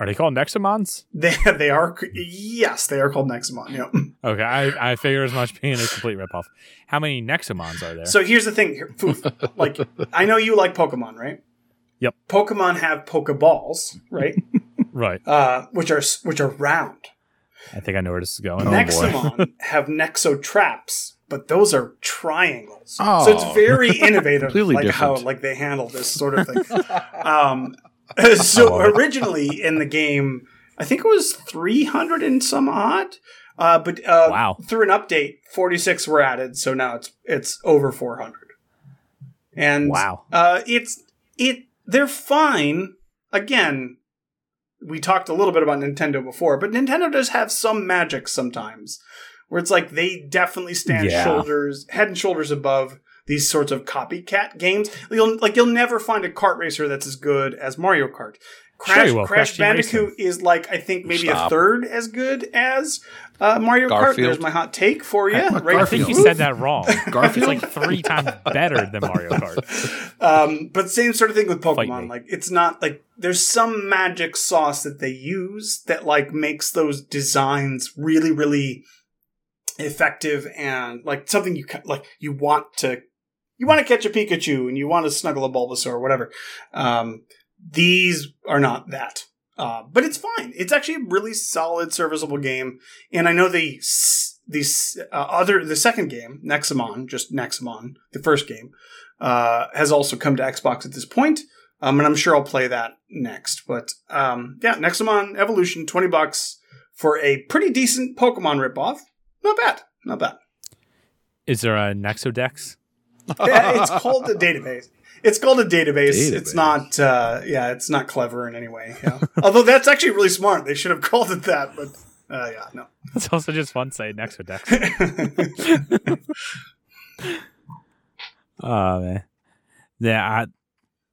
are they called Nexomons? [laughs] They they are yes, they are called Nexomon. Yep. Okay, I, I figure as much being a complete ripoff. How many Nexomons are there? So here's the thing, Foof, like I know you like Pokemon, right? Yep. Pokemon have Pokeballs, right? [laughs] right, uh, which are which are round. I think I know where this is going. Oh, [laughs] have Nexo traps, but those are triangles. Oh. So Oh. it's very innovative, Completely like how different. like they handle this sort of thing. um, [laughs] so originally in the game, I think it was three hundred and some odd. Uh, but uh, Wow. through an update, forty six were added, so now it's it's over four hundred. And Wow. uh, it's it they're fine. Again, we talked a little bit about Nintendo before, but Nintendo does have some magic sometimes where it's like they definitely stand Yeah. shoulders head and shoulders above these sorts of copycat games. You'll like you'll never find a kart racer that's as good as Mario Kart. Crash, you will. Crash Crash Team Bandicoot is like I think maybe a third as good as uh, Mario Kart. Garfield. There's my hot take for you. Right I think you said that wrong. [laughs] Garfield? It's like three times better than Mario Kart. [laughs] Um, but same sort of thing with Pokemon. Like it's not like there's some magic sauce that they use that like makes those designs really, really effective and like something you like you want to you want to catch a Pikachu and you want to snuggle a Bulbasaur or whatever. Um, these are not that. Uh, but it's fine. It's actually a really solid, serviceable game. And I know the the uh, other the second game, Nexomon, just Nexomon, the first game, uh, has also come to Xbox at this point. Um, and I'm sure I'll play that next. But um, yeah, Nexomon Evolution, twenty bucks for a pretty decent Pokemon ripoff. Not bad. Not bad. Is there a Nexodex? Yeah, it's called a database. It's called a database. It's not. Uh, yeah, it's not clever in any way. Yeah. Although that's actually really smart. They should have called it that. But uh, yeah, no. It's also just fun saying Nexodex. Oh [laughs] man, yeah, I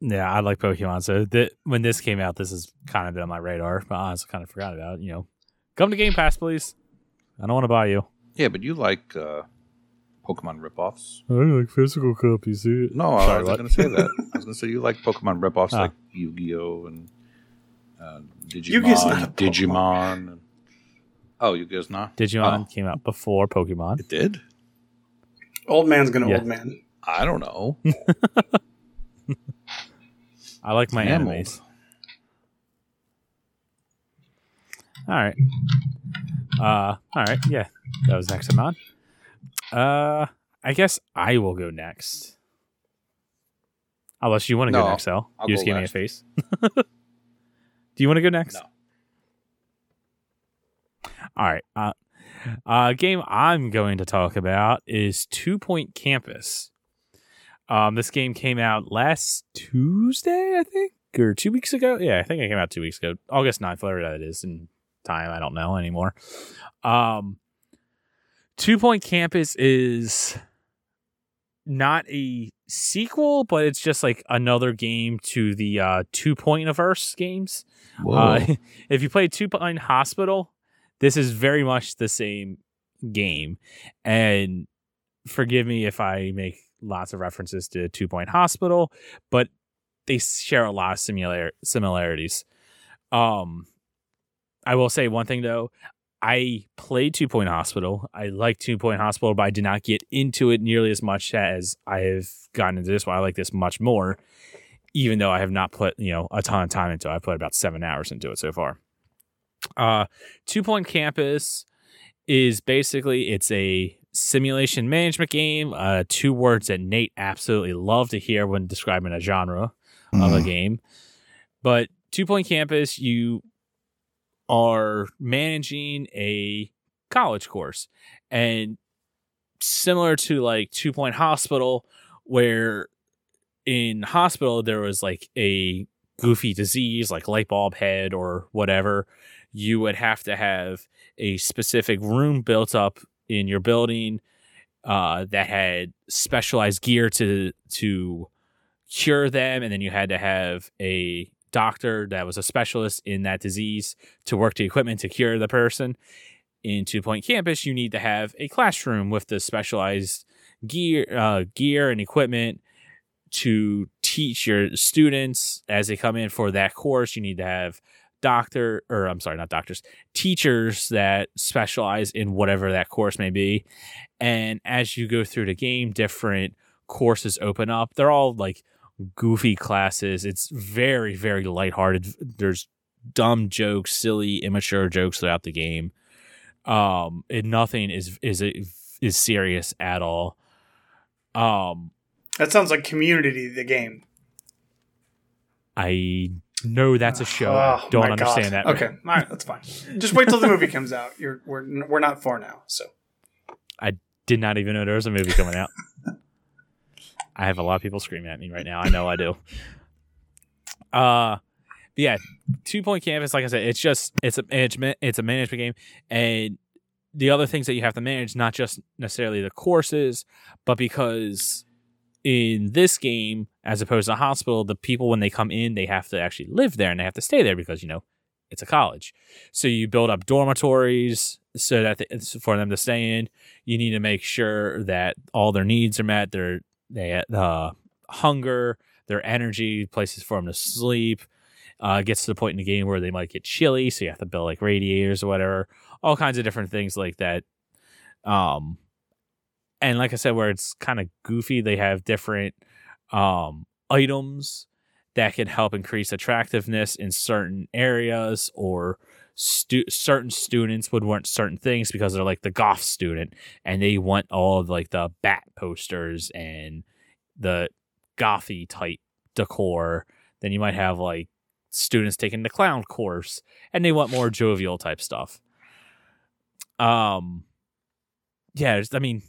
yeah I like Pokemon. So th- when this came out, this has kind of been on my radar, but I also kind of forgot about it. You know, come to Game Pass, please. I don't want to buy you. Yeah, but you like uh, Pokemon ripoffs. I like physical copies. Dude. No, Sorry, I was what? going to say that. I was going to say you like Pokemon ripoffs Ah. like Yu-Gi-Oh and uh, Digimon, Yu-Gi-Oh's not a Digimon. And, oh, Yu-Gi-Oh's not. Digimon Oh. came out before Pokemon. It did. old man's gonna Yeah. old man. I don't know. [laughs] I like my Damn animes. All right. Uh, all right. Yeah, that was Nexomon. Uh, I guess I will go next. Unless you want to go No, next, Al. I'll You just go gave me a face. [laughs] Do you want to go next? No. All right. Uh, uh, game I'm going to talk about is Two Point Campus. Um, this game came out last Tuesday, I think, or two weeks ago. Yeah, I think it came out two weeks ago, August 9th, whatever that is in time. I don't know anymore. Um, Two Point Campus is not a sequel, but it's just like another game to the uh, Two Point Universe games. Uh, [laughs] if you play Two Point Hospital, this is very much the same game, and forgive me if I make lots of references to Two Point Hospital, but they share a lot of similar similarities. Um, I will say one thing though. I played Two Point Hospital. I like Two Point Hospital, but I did not get into it nearly as much as I have gotten into this one. I like this much more, even though I have not put you know a ton of time into it. I put about seven hours into it so far. Uh, Two Point Campus is basically it's a simulation management game. Uh, two words that Nate absolutely love to hear when describing a genre of a Mhm. game. But Two Point Campus, you are managing a college course, and similar to like Two Point Hospital, where in hospital there was like a goofy disease like light bulb head or whatever you would have to have a specific room built up in your building uh, that had specialized gear to to cure them, and then you had to have a doctor that was a specialist in that disease to work the equipment to cure the person. In Two Point Campus, you need to have a classroom with the specialized gear, uh, gear and equipment to teach your students as they come in for that course. You need to have doctor, or I'm sorry, not doctors, teachers that specialize in whatever that course may be. And as you go through the game, different courses open up. They're all like goofy classes. It's very, very lighthearted. There's dumb jokes, silly, immature jokes throughout the game. Um, and nothing is is is serious at all. Um, That sounds like Community, the game. I know that's a show. Oh, don't understand God. that. Okay, all right, that's fine. Just wait till the movie comes out. You're we're we're not far now, so I Did not even know there was a movie coming out. I have a lot of people screaming at me right now. I know I do. [laughs] Uh yeah, two point campus, like I said, it's just it's a management it's a management game. And the other things that you have to manage, not just necessarily the courses, but because in this game, as opposed to a hospital, the people when they come in, they have to actually live there and they have to stay there because, you know, it's a college. So you build up dormitories so that the, it's for them to stay in. You need to make sure that all their needs are met. Their they uh, hunger, their energy, places for them to sleep. Uh, gets to the point in the game where they might get chilly, so you have to build like radiators or whatever. All kinds of different things like that. Um, and like I said, where it's kind of goofy, they have different um items that can help increase attractiveness in certain areas or stu- certain students would want certain things because they're like the goth student and they want all of like the bat posters and the gothy type decor. Then you might have like students taking the clown course and they want more jovial type stuff. Um yeah i mean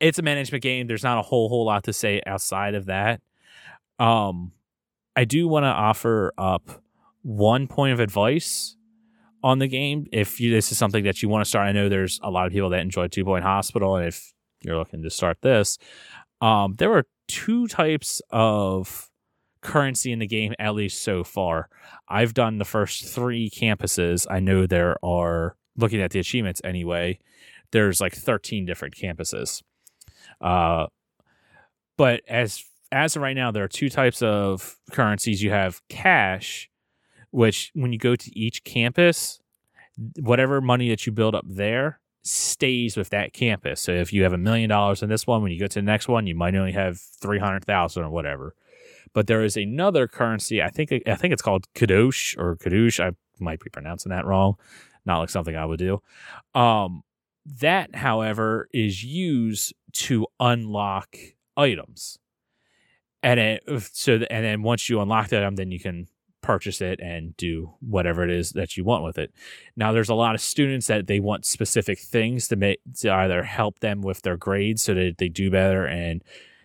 it's a management game. There's not a whole whole lot to say outside of that. Um I do want to offer up one point of advice on the game. If you, this is something that you want to start, I know there's a lot of people that enjoy Two Point Hospital, and if you're looking to start this, um, there are two types of currency in the game, at least so far. I've done the first three campuses. I know there are, looking at the achievements anyway, there's like 13 different campuses. Uh, but as as of right now, there are two types of currencies. You have cash, which when you go to each campus, whatever money that you build up there stays with that campus. So if you have a million dollars in this one, when you go to the next one, you might only have three hundred thousand or whatever. But there is another currency. I think I think it's called kadosh or Kadosh. I might be pronouncing that wrong. Not like something I would do. Um, that, however, is used to unlock items and it so and then once you unlock that item then you can purchase it and do whatever it is that you want with it. Now there's a lot of students that they want specific things to make to either help them with their grades so that they do better and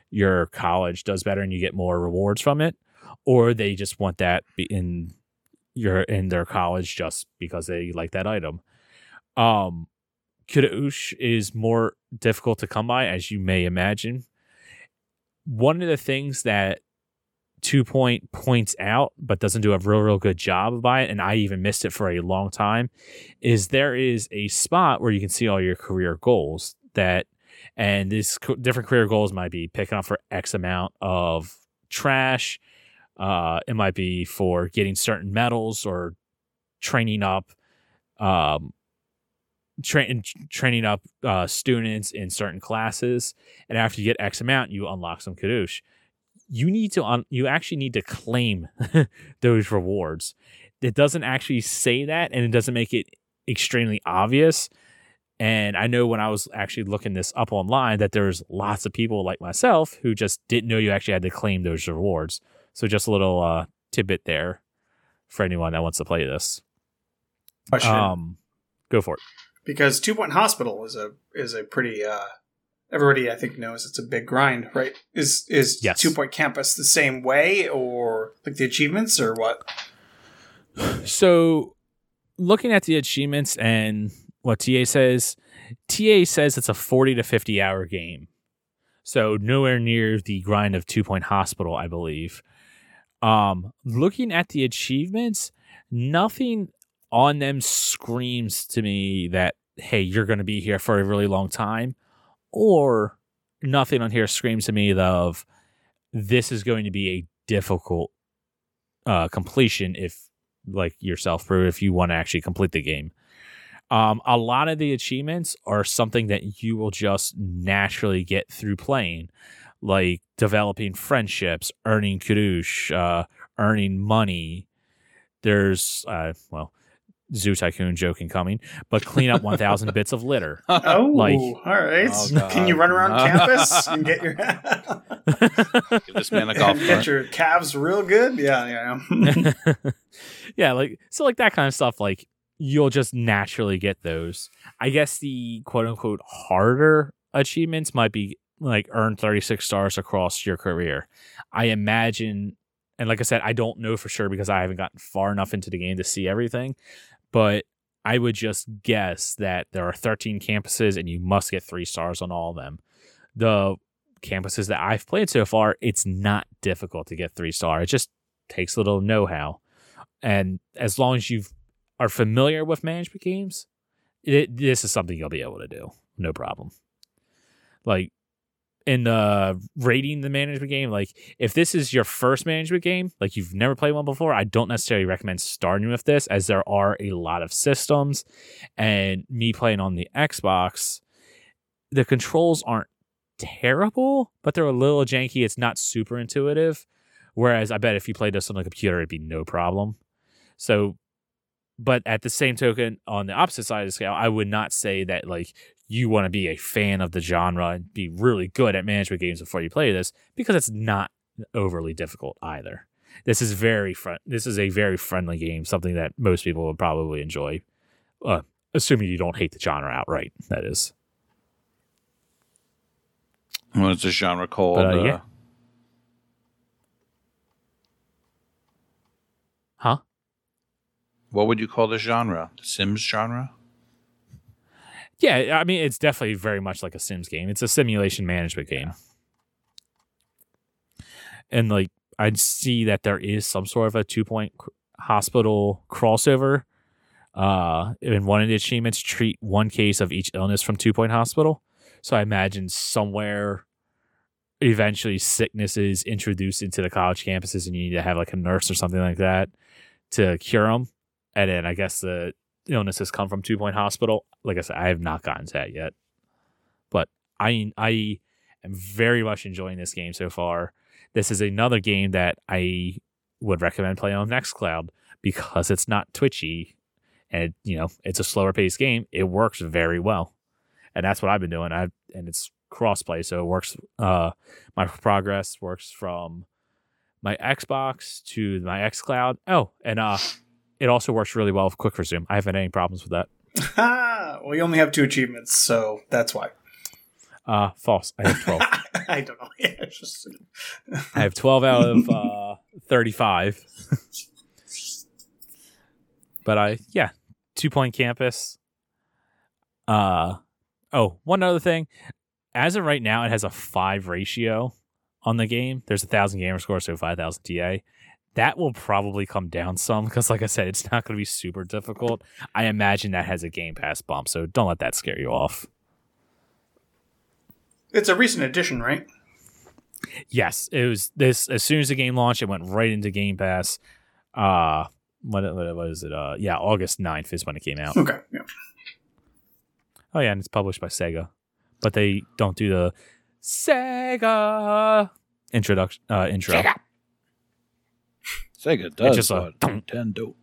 your college does better and you get more rewards from it or they just want that in your in their college just because they like that item. Um is more difficult to come by as you may imagine. One of the things that Two Point points out, but doesn't do a real, real good job by it, and I even missed it for a long time, is there is a spot where you can see all your career goals that and these different career goals might be picking up for X amount of trash. Uh, it might be for getting certain medals or training up, um, tra- training up uh, students in certain classes. And after you get X amount, you unlock some Kadoosh. You need to un- you actually need to claim [laughs] those rewards. It doesn't actually say that, and it doesn't make it extremely obvious. And I know when I was actually looking this up online that there's lots of people like myself who just didn't know you actually had to claim those rewards. So just a little uh, tidbit there for anyone that wants to play this. Question. Um, go for it. because Two Point Hospital is a is a pretty uh everybody I think knows it's a big grind, right? Is is Yes. Two Point Campus the same way or like the achievements or what? So, looking at the achievements and what TA says, TA says it's a 40 to 50 hour game. So, nowhere near the grind of Two Point Hospital, I believe. Um, looking at the achievements, nothing on them screams to me that, hey, you're going to be here for a really long time, or nothing on here screams to me of this is going to be a difficult uh, completion if like yourself Brew, if you want to actually complete the game. Um, a lot of the achievements are something that you will just naturally get through playing, like developing friendships, earning Kadoosh, uh, earning money. There's, uh, well, Zoo Tycoon joking coming, but clean up 1,000 [laughs] bits of litter. [laughs] Oh, Like- all right. Oh, Can you run around No. campus [laughs] and get your Give this man a golf and get your calves real good? Yeah, yeah. yeah, like so like that kind of stuff like you'll just naturally get those. I guess the quote unquote harder achievements might be like earn 36 stars across your career. I imagine and like I said I don't know for sure because I haven't gotten far enough into the game to see everything, but I would just guess that there are 13 campuses and you must get 3 stars on all of them. The campuses that I've played so far, it's not difficult to get 3 star. It just takes a little know-how and as long as you are familiar with management games, it, this is something you'll be able to do, no problem. Like in the rating the management game, like if this is your first management game, like you've never played one before, I don't necessarily recommend starting with this, as there are a lot of systems, and me playing on the Xbox, the controls aren't terrible, but they're a little janky. It's not super intuitive. Whereas I bet if you played this on a computer, it'd be no problem. So, but at the same token, on the opposite side of the scale, I would not say that like you want to be a fan of the genre and be really good at management games before you play this because it's not overly difficult either. This is very fun. This is a very friendly game, something that most people would probably enjoy, uh, assuming you don't hate the genre outright. That is. What is this genre called? But, uh, yeah. Huh? What would you call this genre? The Sims genre? Yeah, I mean, it's definitely very much like a Sims game. It's a simulation management game. And like, I'd see that there is some sort of a two point hospital crossover. Uh, in one of the achievements, treat one case of each illness from two point hospital. So I imagine somewhere eventually sickness is introduced into the college campuses and you need to have like a nurse or something like that to cure them. And then I guess the illnesses come from Two Point Hospital. Like I said, I have not gotten to that yet, but I I am very much enjoying this game so far. This is another game that I would recommend playing on XCloud because it's not twitchy and you know it's a slower paced game. It works very well, and that's what I've been doing. I and it's crossplay, so it works. Uh, my progress works from my Xbox to my XCloud. Oh, and uh, it also works really well with Quick Resume. I haven't had any problems with that. [laughs] well, you only have two achievements, so that's why. Uh, false. I have 12. [laughs] I don't know. [laughs] Yeah, just I have 12 out of uh, 35. but I, yeah, two point campus. Uh, oh, one other thing. As of right now, it has a five ratio on the game. There's a thousand gamer score, so 5,000 TA. That will probably come down some because, like I said, it's not going to be super difficult. I imagine that has a Game Pass bump, so don't let that scare you off. It's a recent addition, right? Yes, it was this. As soon as the game launched, it went right into Game Pass. Uh, what, what was it? Uh, yeah, August 9th is when it came out. Okay. Yeah. Oh yeah, and it's published by Sega, but they don't do the Sega introduction uh, intro. Sega. Sega does, just a but Nintendo.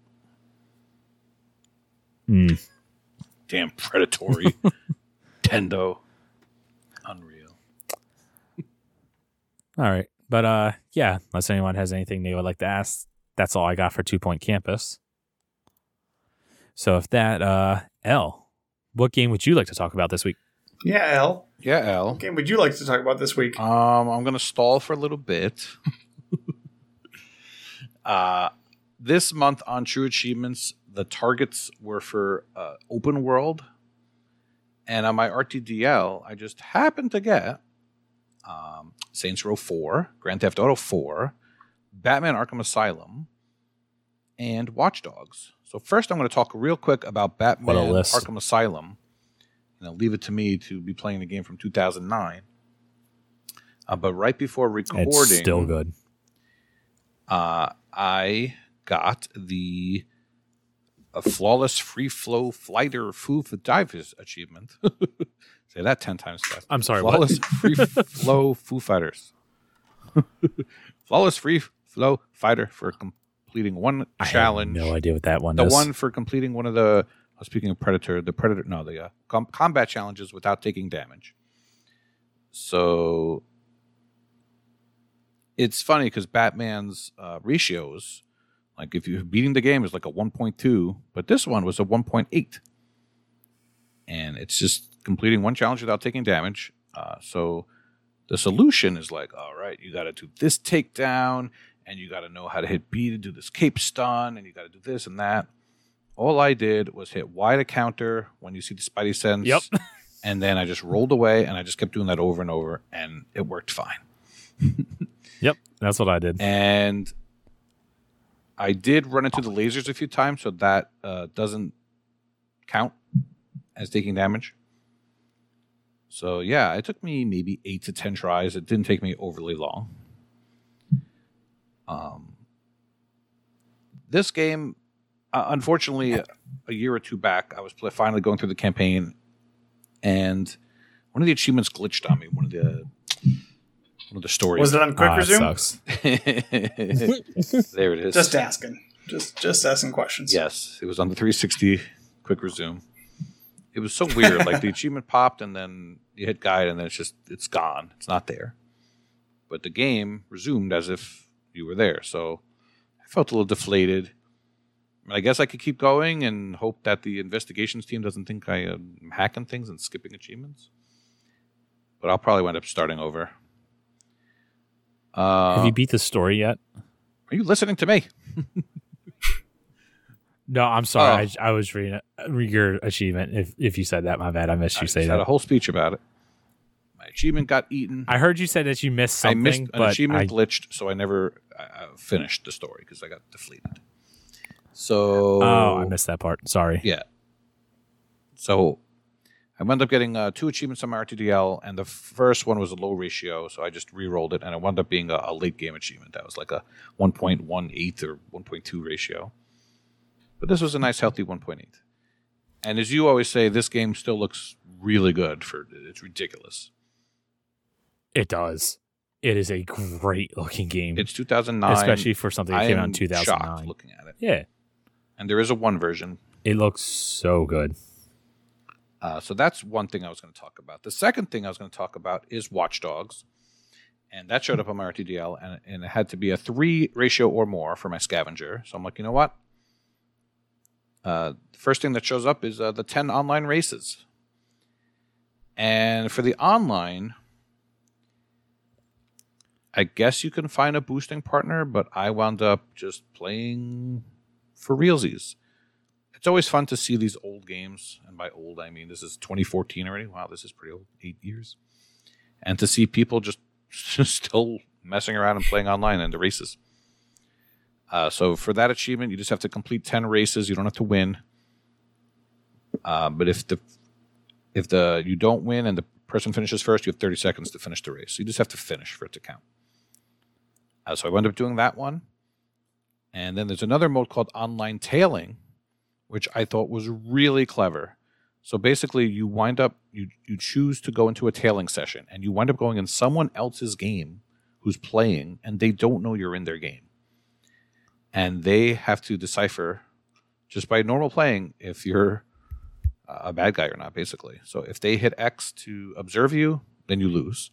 Mm. Damn predatory. [laughs] Nintendo. Unreal. All right, but uh, yeah, unless anyone has anything they would like to ask, that's all I got for Two Point Campus. So if that uh, L, what game would you like to talk about this week? Yeah, L. Yeah, L. What game would you like to talk about this week? Um, I'm gonna stall for a little bit. [laughs] uh, this month on True Achievements, the targets were for uh, open world, and on my RTDL, I just happened to get um, Saints Row 4, Grand Theft Auto 4, Batman: Arkham Asylum, and Watch Dogs. So first, I'm going to talk real quick about Batman. Arkham Asylum, and I'll leave it to me to be playing the game from 2009. Uh, but right before recording, It's still good. Uh, I got the a flawless free flow flighter foo for divers achievement. [laughs] Say that ten times fast. I'm sorry. Flawless free flow [laughs] Foo Fighters. [laughs] flawless free flow fighter for completing one I have challenge. no idea what that one the is. one for completing one of the. uh, Speaking of Predator, the Predator, no, the uh, com- combat challenges without taking damage. So it's funny because Batman's uh, ratios, like if you're beating the game, is like a 1.2, but this one was a 1.8, and it's just completing one challenge without taking damage. Uh, so the solution is like, all right, you got to do this takedown, and you got to know how to hit B to do this cape stun, and you got to do this and that. All I did was hit Y to counter when you see the Spidey sense. Yep. And then I just rolled away, and I just kept doing that over and over, and it worked fine. [laughs] Yep, that's what I did. And I did run into the lasers a few times, so that uh, doesn't count as taking damage. So yeah, it took me maybe eight to ten tries. It didn't take me overly long. Um, this game, uh, unfortunately, a year or two back, I was finally going through the campaign, and one of the achievements glitched on me. One of the the stories. Was it on Quick Ah, Resume? sucks. [laughs] there it is. Just asking. Just just asking questions. Yes, it was on the 360 quick resume. It was so weird. like the [laughs] achievement popped, and then you hit guide, and then it's just it's gone. It's not there. But the game resumed as if you were there. So I felt a little deflated. I, I guess I could keep going and hope that the investigations team doesn't think I am hacking things and skipping achievements. But I'll probably wind up starting over. Uh, Have you beat the story yet? are you listening to me? [laughs] No, I'm sorry. Oh. I, I was reading uh, your achievement. If if you said that, my bad. I missed I you just say that. Had a whole speech about it. My achievement got eaten. I heard you said that you missed something, I missed an achievement I, glitched, so I never uh, finished the story because I got deflated. So oh, I missed that part. Sorry. Yeah. So I wound up getting uh, two achievements on my RTDL, and the first one was a low ratio, so I just re-rolled it, and it wound up being a, a late game achievement. That was like a 1.18 or 1.2 ratio. But this was a nice, healthy 1.8. And as you always say, this game still looks really good. For it's ridiculous. It does. It is a great looking game, It's 2009, especially for something that I came out in 2009. shocked looking at it. Yeah, And there is a one version. it looks so good. Uh, so that's one thing I was going to talk about. The second thing I was going to talk about is Watch Dogs. And that showed up on my RTDL, and, and it had to be a three ratio or more for my scavenger. So I'm like, you know what? Uh, the first thing that shows up is uh, the 10 online races. And for the online, I guess you can find a boosting partner, but I wound up just playing for realsies. It's always fun to see these old games, and by old I mean this is 2014 already. Wow, this is pretty old, eight years, and to see people just, [laughs] still messing around and playing online in the races. Uh, so for that achievement, you just have to complete 10 races. You don't have to win. Uh, but if the if the you don't win and the person finishes first, you have 30 seconds to finish the race. So you just have to finish for it to count. Uh, so I wound up doing that one. And then there's another mode called online tailing, which I thought was really clever. So basically, you wind up, you, you choose to go into a tailing session, and you wind up going in someone else's game who's playing, and they don't know you're in their game. And they have to decipher just by normal playing if you're a bad guy or not, basically. So if they hit X to observe you, then you lose.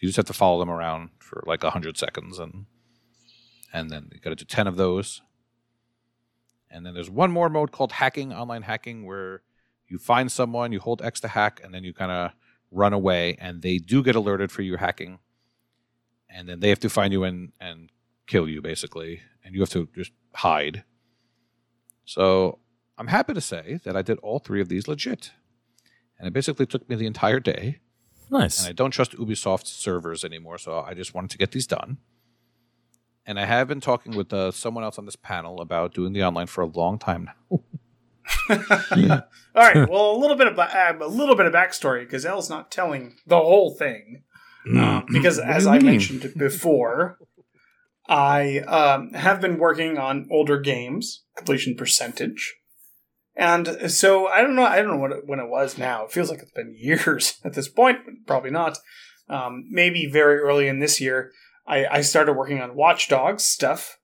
You just have to follow them around for like hundred seconds, and and then you got to do ten of those. And then there's one more mode called hacking, online hacking, where you find someone, you hold X to hack, and then you kind of run away, and they do get alerted for you hacking, and then they have to find you and and kill you basically, and you have to just hide. So I'm happy to say that I did all three of these legit. And it basically took me the entire day. Nice. And I don't trust Ubisoft servers anymore, so I just wanted to get these done. And I have been talking with uh, someone else on this panel about doing the online for a long time now. [laughs] [laughs] All right. Well, a little bit of uh, a little bit of backstory because Elle's not telling the whole thing. Um, because as I mean? mentioned before, I um, have been working on older games completion percentage, and so I don't know. I don't know what it, when it was now. It feels like it's been [laughs] years at this point. Probably not. Um, maybe very early in this year, I, I started working on Watch Dogs stuff,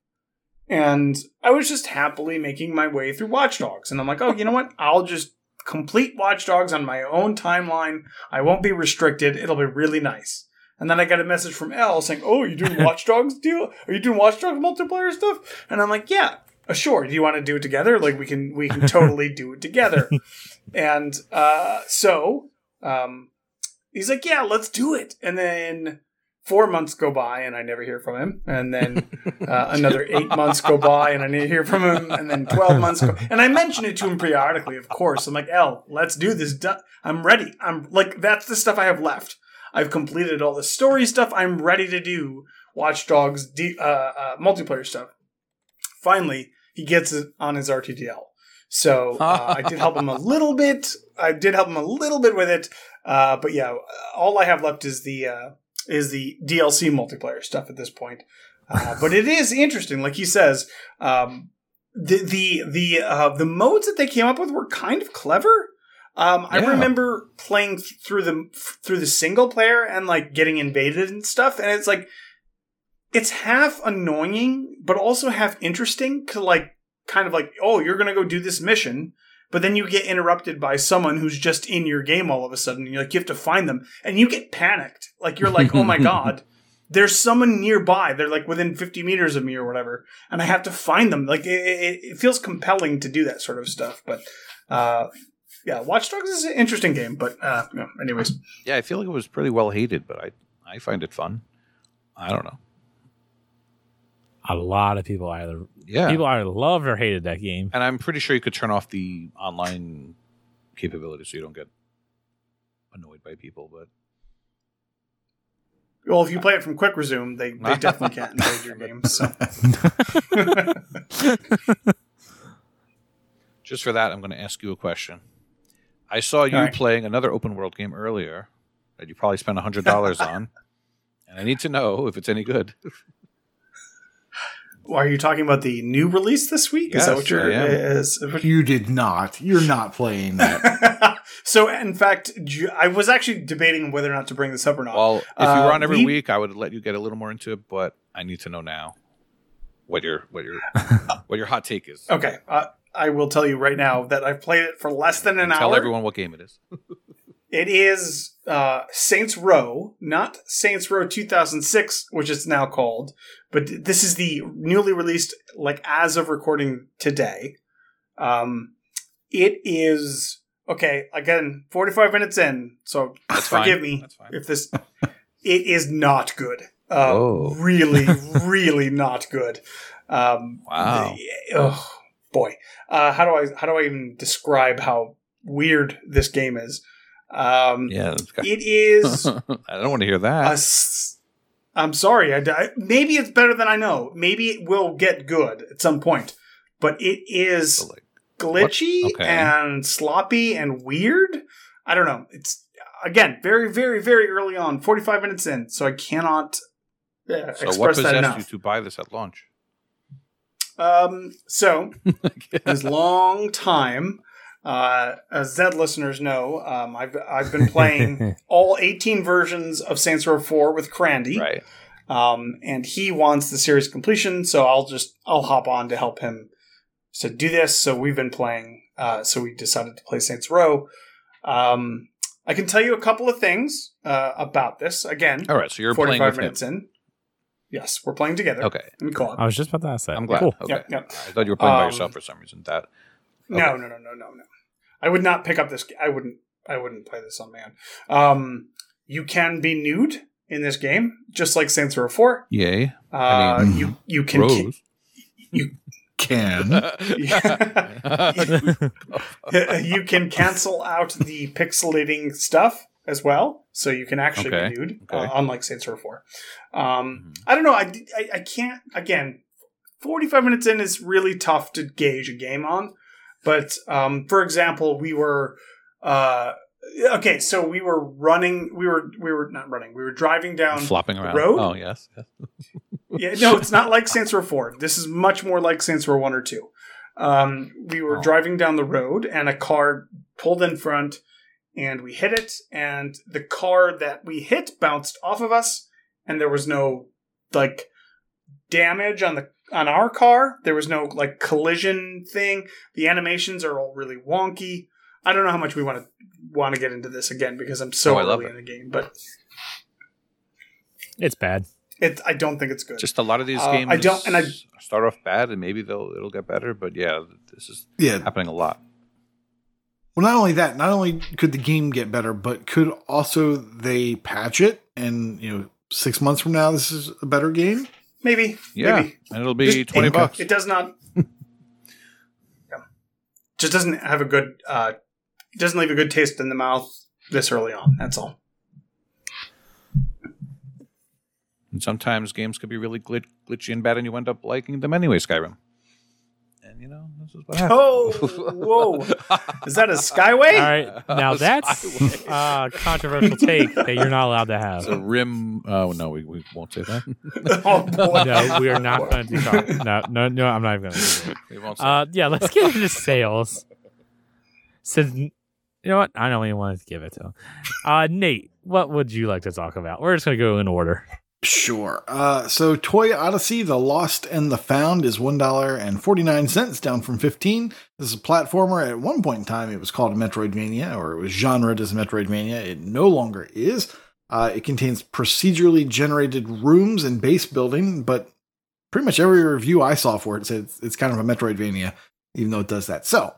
and I was just happily making my way through Watch Dogs. And I'm like, oh, you know what? I'll just complete Watch Dogs on my own timeline. I won't be restricted. It'll be really nice. And then I got a message from L saying, "Oh, you doing [laughs] Watch Dogs deal? Are you doing Watch Dogs multiplayer stuff?" And I'm like, "Yeah, uh, sure. Do you want to do it together? Like we can we can totally do it together." [laughs] and uh, so um, he's like, "Yeah, let's do it." And then four months go by and I never hear from him. And then uh, another eight months go by and I never hear from him. And then 12 months go. And I mention it to him periodically, of course. I'm like, L, let's do this. I'm ready. I'm like, that's the stuff I have left. I've completed all the story stuff. I'm ready to do Watch Dogs D- uh, uh, multiplayer stuff. Finally, he gets it on his RTDL. So uh, I did help him a little bit. I did help him a little bit with it. Uh, but yeah, all I have left is the uh, is the DLC multiplayer stuff at this point. Uh, but it is interesting, like he says. Um, the the the uh, the modes that they came up with were kind of clever. Um, I remember playing th- through the through the single player and like getting invaded and stuff, and it's like it's half annoying, but also half interesting to like kind of like, oh, you're gonna go do this mission, but then you get interrupted by someone who's just in your game all of a sudden. And you're like, you have to find them, and you get panicked. Like you're like, oh my [laughs] god, there's someone nearby. They're like within 50 meters of me or whatever, and I have to find them. Like it, it, it feels compelling to do that sort of stuff. But uh, yeah, Watch Dogs is an interesting game. But uh, no, anyways, Yeah, I feel like it was pretty well hated, but I I find it fun. I don't know. A lot of people either Yeah, people either loved or hated that game. and I'm pretty sure you could turn off the online capability so you don't get annoyed by people. But well, if you play it from Quick Resume, they, they [laughs] definitely can't invade your game. So [laughs] just for that, I'm going to ask you a question. I saw you All right. playing another open world game earlier that you probably spent hundred dollars [laughs] on, and I need to know if it's any good. Are you talking about the new release this week? is that what you're? I am. Is, You did not. You're not playing that. [laughs] so, in fact, I was actually debating whether or not to bring this up or not. Well, if you Uh, were on every we- week, I would let you get a little more into it, but I need to know now what your what your [laughs] what your hot take is. okay, uh, I will tell you right now that I've played it for less than an Tell hour. Tell everyone what game it is. [laughs] It is uh, Saints Row, not Saints Row 2006, which it's now called, but this is the newly released, like as of recording today. Um, it is okay. Again, 45 minutes in, so That's forgive fine. me That's fine. if this. It is not good. Uh, Whoa. really, [laughs] really not good. Um, Wow. the- oh boy, uh, how do I how do I even describe how weird this game is? Um, Yeah, it's got- it is. [laughs] I don't want to hear that. s- I'm sorry. I, I- maybe it's better than I know. Maybe it will get good at some point, but it is So, like, glitchy Okay. and sloppy and weird. I don't know. It's again, very, very, very early on, 45 minutes in, so I cannot uh, So express what possessed enough. you to buy this at launch? Um, so [laughs] this long time, uh, as Zed listeners know, um, I've I've been playing [laughs] all 18 versions of Saints Row 4 with Crandy, right. um, and he wants the series completion. So I'll just I'll hop on to help him to do this. So we've been playing. Uh, so we decided to play Saints Row. Um, I can tell you a couple of things uh, about this. Again, All right. So you're playing 45 with minutes him. in. Yes, we're playing together. Okay. In co-op. I was just about to ask that. I'm glad. Cool. Okay. Yep, yep. I thought you were playing by Um, yourself for some reason. That No, no, no, no, no, no. I would not pick up this. I wouldn't. I wouldn't play this on man. Um, you can be nude in this game, just like Saints Row Four. yay. Uh, I mean, you you can. Rose. Can [laughs] you can cancel out the pixelating stuff as well, so you can actually Okay, be nude, okay. uh, unlike Saints Row Four. Um, Mhm. I don't know. I, I I can't. Again, forty five minutes in is really tough to gauge a game on. But um, for example, we were uh, okay. So we were running. We were we were not running. We were driving down. flopping around. road? Oh yes. yes. [laughs] Yeah, no, it's not like Saints Row 4. This is much more like Saints Row 1 or 2. Um, we were Oh. driving down the road and a car pulled in front and we hit it and the car that we hit bounced off of us and there was no like damage on the on our car. There was no like collision thing. The animations are all really wonky. I don't know how much we want to want to get into this again because I'm so Oh, I love early it. in the game, but It's bad. it I don't think it's good. Just a lot of these Uh, games. I don't- and I- start off bad, and maybe they'll it'll get better. But yeah, this is yeah. happening a lot. Well, not only that, not only could the game get better, but could also they patch it and you know six months from now this is a better game. Maybe, Yeah, maybe. and it'll be Just- twenty bucks. It does not. [laughs] yeah. Just doesn't have a good. Uh, doesn't leave a good taste in the mouth this early on. That's all. And sometimes games could be really glit- glitchy and bad, and you end up liking them anyway. Skyrim. And you know this is what [laughs] happens. Oh, whoa! Is that a Skyway? All right. Now [laughs] that's Skyway. a controversial take that you're not allowed to have. It's a rim. Oh no, we, we won't say that. [laughs] oh boy! No, we are not going to do that. No, no, no, I'm not even going to do it. we won't say. Uh, yeah, let's get into sales. Since you know what, I don't even want to give it to him. Uh, Nate, what would you like to talk about? We're just going to go in order. Sure. Uh, so Toy Odyssey, The Lost and the Found is $1.49, down from 15 This is a platformer. At one point in time, it was called Metroidvania, or it was genred as Metroidvania. It no longer is. Uh, it contains procedurally generated rooms and base building, but pretty much every review I saw for it said it's, it's kind of a Metroidvania, even though it does that. So,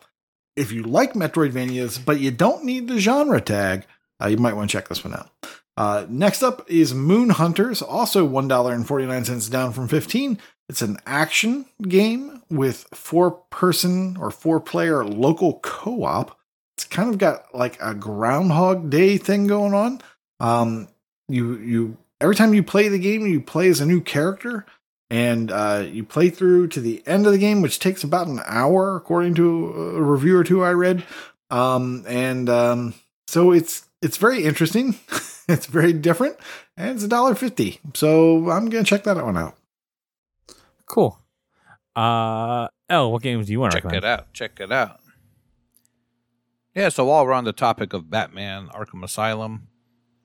if you like Metroidvanias, but you don't need the genre tag, uh, you might want to check this one out. Uh, next up is Moon Hunters, also $1.49 down from 15 It's an action game with four person or four player local co op. It's kind of got like a Groundhog Day thing going on. Um, you, you, every time you play the game, you play as a new character and uh, you play through to the end of the game, which takes about an hour, according to a review or two I read. Um, and um, so it's it's very interesting. [laughs] [laughs] it's very different, and it's a dollar fifty. So I'm gonna check that one out. Cool. Uh, L, what games do you want to Check recommend? it out. Check it out. Yeah, so while we're on the topic of Batman Arkham Asylum,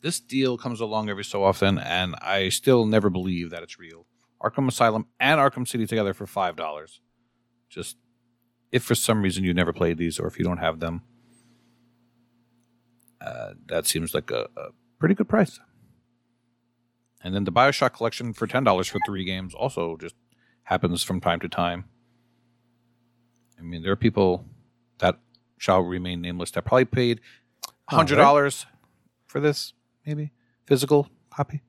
this deal comes along every so often, and I still never believe that it's real. Arkham Asylum and Arkham City together for five dollars. Just if for some reason you never played these, or if you don't have them, uh, that seems like a, a pretty good price. And then the Bioshock collection for ten dollars for three games also just happens from time to time. I mean, there are people that shall remain nameless that probably paid hundred dollars for this, maybe physical copy.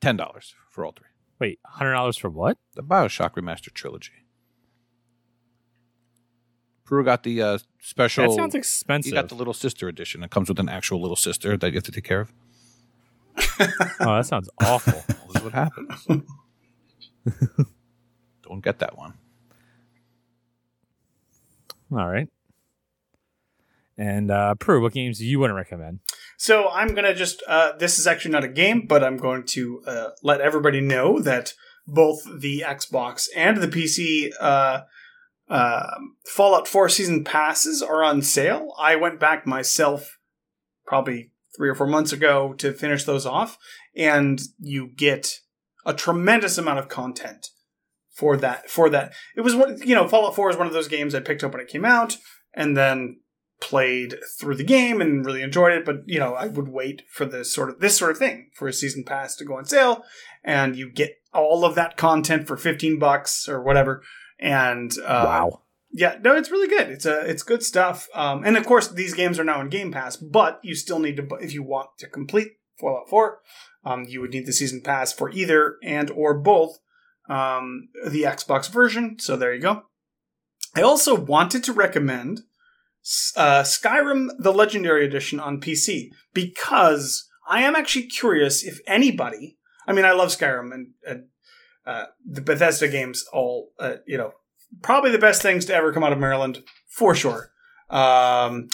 Ten dollars for all three. Wait, $100 for what? The Bioshock Remastered Trilogy. Prue got the uh, special. That sounds expensive. you got the little sister edition. It comes with an actual little sister that you have to take care of. oh, that sounds awful. [laughs] This is what happens. [laughs] Don't get that one. All right. And uh, Prue, what games do you want to recommend? So I'm gonna just. Uh, this is actually not a game, but I'm going to uh, let everybody know that both the Xbox and the PC uh, Fallout 4 season passes are on sale. I went back myself probably three or four months ago to finish those off, and you get a tremendous amount of content for that. For that, it was one. You know, Fallout 4 is one of those games I picked up when it came out, and then played through the game and really enjoyed it. But you know, I would wait for this sort of this sort of thing for a season pass to go on sale, and you get all of that content for fifteen bucks or whatever. And uh, wow. yeah, no, it's really good. It's a it's good stuff. Um, and of course, these games are now in Game Pass, but you still need to if you want to complete Fallout Four, um, you would need the season pass for either and or both um, the Xbox version. So there you go. I also wanted to recommend uh, Skyrim: The Legendary Edition on PC because I am actually curious if anybody. I mean, I love Skyrim and, and uh, the Bethesda games. All uh, you know, probably the best things to ever come out of Maryland for sure. Um,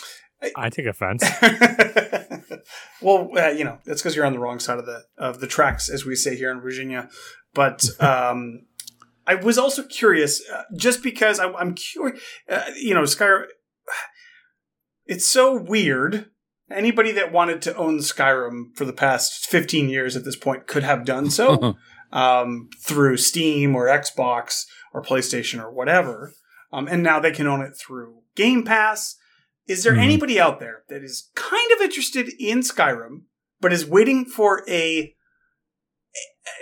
I take offense. [laughs] well, uh, you know, that's because you're on the wrong side of the of the tracks, as we say here in Virginia. But [laughs] um, I was also curious, uh, just because I, I'm curious. Uh, you know, Skyrim. [sighs] It's so weird. Anybody that wanted to own Skyrim for the past 15 years at this point could have done so [laughs] um, through Steam or Xbox or PlayStation or whatever. Um, and now they can own it through Game Pass. Is there Mhm. anybody out there that is kind of interested in Skyrim, but is waiting for a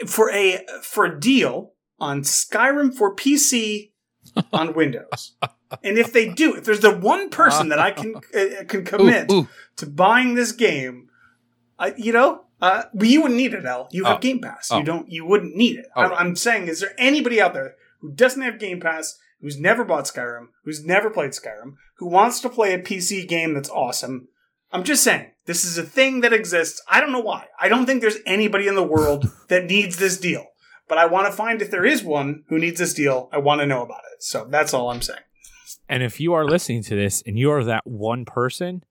for a for a deal on Skyrim for PC [laughs] on Windows? And if they do, if there's the one person that I can [laughs] uh, can commit Ooh, ooh. to buying this game, I you know, uh, well, you wouldn't need it, Al. You have Oh. Game Pass. Oh. You don't. You wouldn't need it. Oh, I'm. I'm saying, is there anybody out there who doesn't have Game Pass, who's never bought Skyrim, who's never played Skyrim, who wants to play a PC game that's awesome? I'm just saying, this is a thing that exists. I don't know why. I don't think there's anybody in the world [laughs] that needs this deal. But I want to find if there is one who needs this deal. I want to know about it. So that's all I'm saying. and if you are listening to this and you are that one person,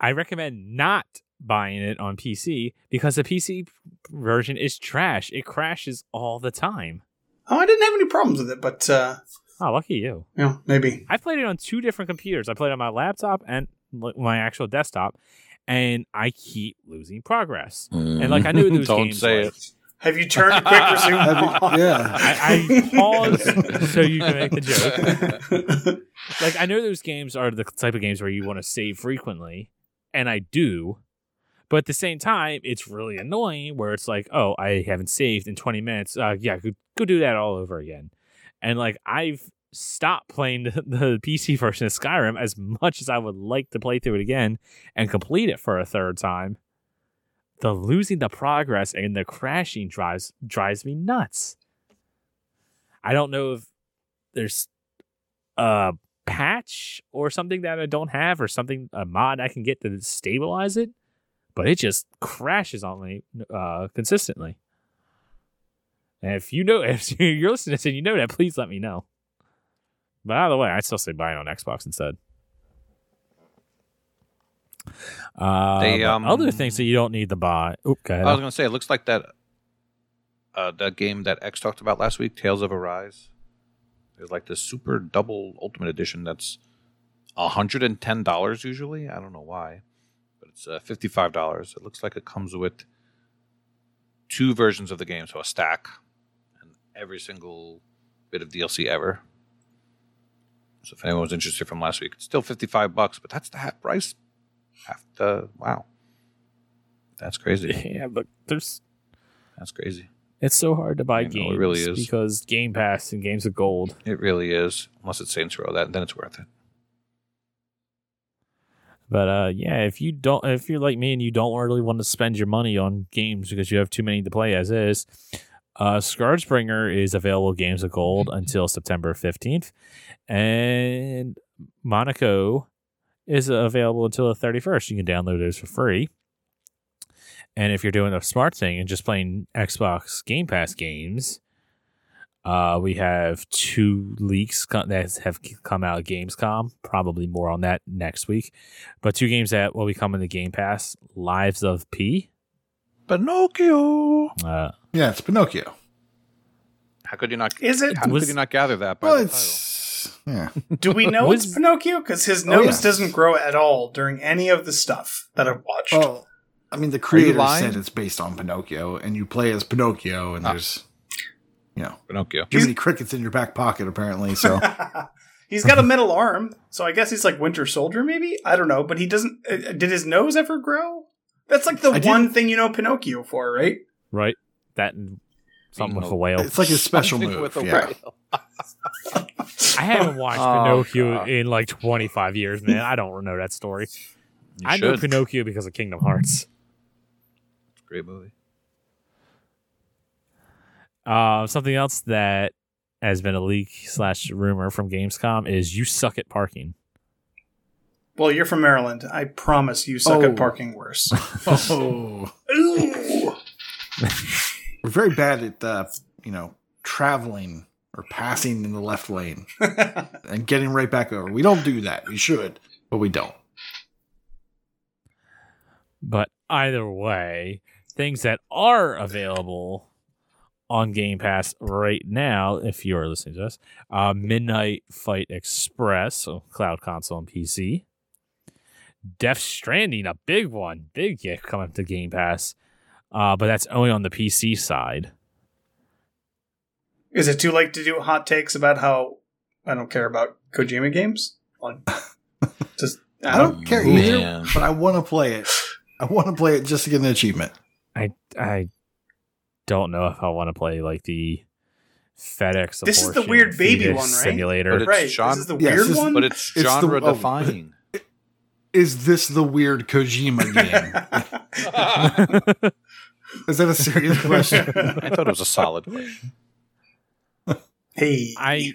I recommend not buying it on PC because the PC version is trash. It crashes all the time. Oh, I didn't have any problems with it, but uh, Oh, lucky you. Yeah, maybe. I played it on two different computers. I played it on my laptop and my actual desktop, and I keep losing progress. And like I knew those [laughs] Don't games. say like, it. Have you turned quick resume [laughs] Have you- yeah. I, I paused [laughs] so you can make the joke. Like I know those games are the type of games where you want to save frequently, and I do. But at the same time, it's really annoying where it's like, oh, I haven't saved in 20 minutes. Uh, yeah, go, go do that all over again. And like, I've stopped playing [laughs] the, the PC version of Skyrim as much as I would like to play through it again and complete it for a third time. The losing the progress and the crashing drives drives me nuts. I don't know if there's a patch or something that I don't have or something a mod I can get to stabilize it, but it just crashes on me uh, consistently. And if you know, [laughs] if you're listening to this and you know that, please let me know. But either way, I still say buy it on Xbox instead. Uh, They, um, other things that you don't need to buy. Oop. I was gonna say it looks like that uh that game that X talked about last week, Tales of Arise. There's like this super double ultimate edition that's hundred and ten dollars usually. I don't know why. It's uh, fifty five dollars. It looks like it comes with two versions of the game, so a stack and every single bit of DLC ever. So if anyone was interested from last week, it's still fifty five bucks, but that's the half price. Half the wow. That's crazy. [laughs] yeah, but there's That's crazy. It's so hard to buy know, it really is. because Game Pass and Games of Gold. It really is. Unless it's Saints Row, that then it's worth it. But uh, yeah, if you don't, if you're like me and you don't really want to spend your money on games because you have too many to play as is, uh, Scourgebringer is available Games of Gold until September fifteenth, and Monaco is available until the thirty first. You can download those for free. And if you're doing a smart thing and just playing Xbox Game Pass games, Uh, we have two leaks co- that have come out of Gamescom. Probably more on that next week. But two games that will be coming to Game Pass: Lies of P. Pinocchio. Uh, Yeah, it's Pinocchio. How could you not? Is it? How Was- could you not gather that by Well, the it's yeah. [laughs] Do we know Was- it's Pinocchio? Because his Oh, nose yeah. doesn't grow at all during any of the stuff that I've watched. Well, I mean, the creator said it's based on Pinocchio, and you play as Pinocchio, and Ah. there's you know Pinocchio. too many crickets in your back pocket apparently. So [laughs] he's got a metal arm, so I guess he's like Winter Soldier, maybe. I don't know, but he doesn't. Uh, did his nose ever grow? That's like the I one didn't- thing you know Pinocchio for, right? right. That and something with Being a whale. it's like a special Something move. with a yeah. whale. I haven't watched [laughs] Oh, Pinocchio God. in like 25 years, man. I don't know that story. You I know. Pinocchio because of Kingdom Hearts. Great movie. Uh, something else that has been a leak slash rumor from Gamescom is you suck at parking. Well, you're from Maryland. I promise you suck Oh. at parking worse. [laughs] Oh, Ooh. we're very bad at uh, you know traveling or passing in the left lane [laughs] and getting right back over. We don't do that. We should, but we don't. But either way, things that are available on Game Pass right now, if you are listening to us, uh, Midnight Fight Express, so cloud console and PC. Death Stranding, a big one, big gift coming to Game Pass, uh, but that's only on the PC side. Is it too late to do hot takes about how I don't care about Kojima games? Like, [laughs] just I I don't. don't care man. either, but I want to play it. I want to play it just to get an achievement. I I don't know if I want to play like the FedEx. This is the weird baby one, right? Simulator. But it's Right. Sean- this is the Yes, weird this one. But it's It's the- genre oh. defining. [laughs] Is this the weird Kojima game? [laughs] Is that a serious [laughs] question? I thought it was a solid question. hey, I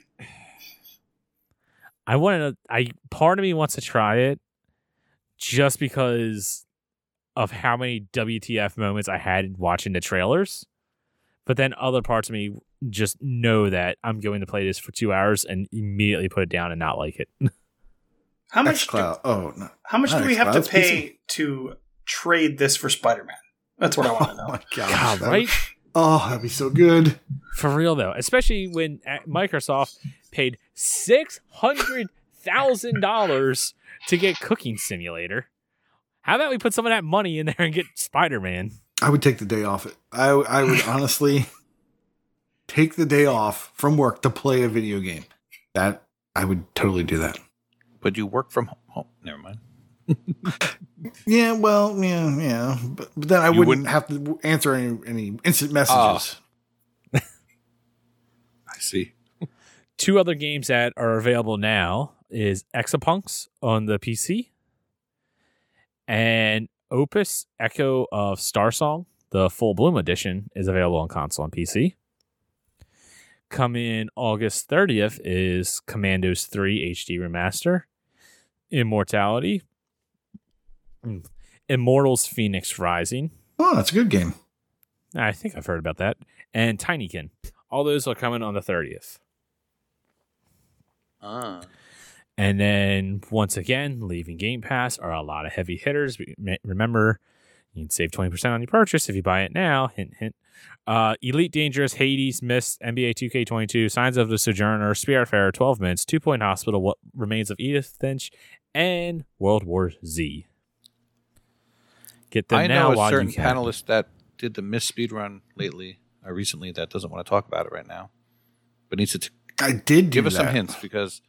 I want to. I part of me wants to try it just because of how many WTF moments I had watching the trailers. But then other parts of me just know that I'm going to play this for two hours and immediately put it down and not like it. [laughs] how much? Do, Oh no! how much Not do we have to xCloud, it's pay to trade this for Spider-Man? That's what I want to [laughs] Oh know. my gosh! God, that- right? [laughs] Oh, that'd be so good. For real though, especially when uh, Microsoft paid six hundred thousand dollars to get Cooking Simulator. How about we put some of that money in there and get Spider Man? I would take the day off. I I would [laughs] honestly take the day off from work to play a video game. That I would totally do that. But you work from home. Oh, Never mind. [laughs] Yeah, well, yeah, yeah, but, but then I wouldn't, wouldn't- have to answer any any instant messages. Ah. [laughs] I see. Two other games that are available now is Exapunks on the PC and Opus Echo of Star Song, the Full Bloom edition, is available on console and PC. Coming August 30th is Commandos 3 HD Remaster, Immortality, mm, Immortals Fenyx Rising. Oh, that's a good game. I think I've heard about that. And Tinykin. All those are coming on the 30th. Ah. And then once again, leaving Game Pass are a lot of heavy hitters. Remember, you can save 20% on your purchase if you buy it now. Hint, hint. Uh, Elite Dangerous, Hades, Myst, NBA 2K22, Signs of the Sojourner, Spiritfarer, 12 Minutes, Two Point Hospital, What Remains of Edith Finch, and World War Z. Get them I now know a certain panelist that did the Myst speedrun lately, uh, recently, that doesn't want to talk about it right now, but needs to t- I did do give us some hints because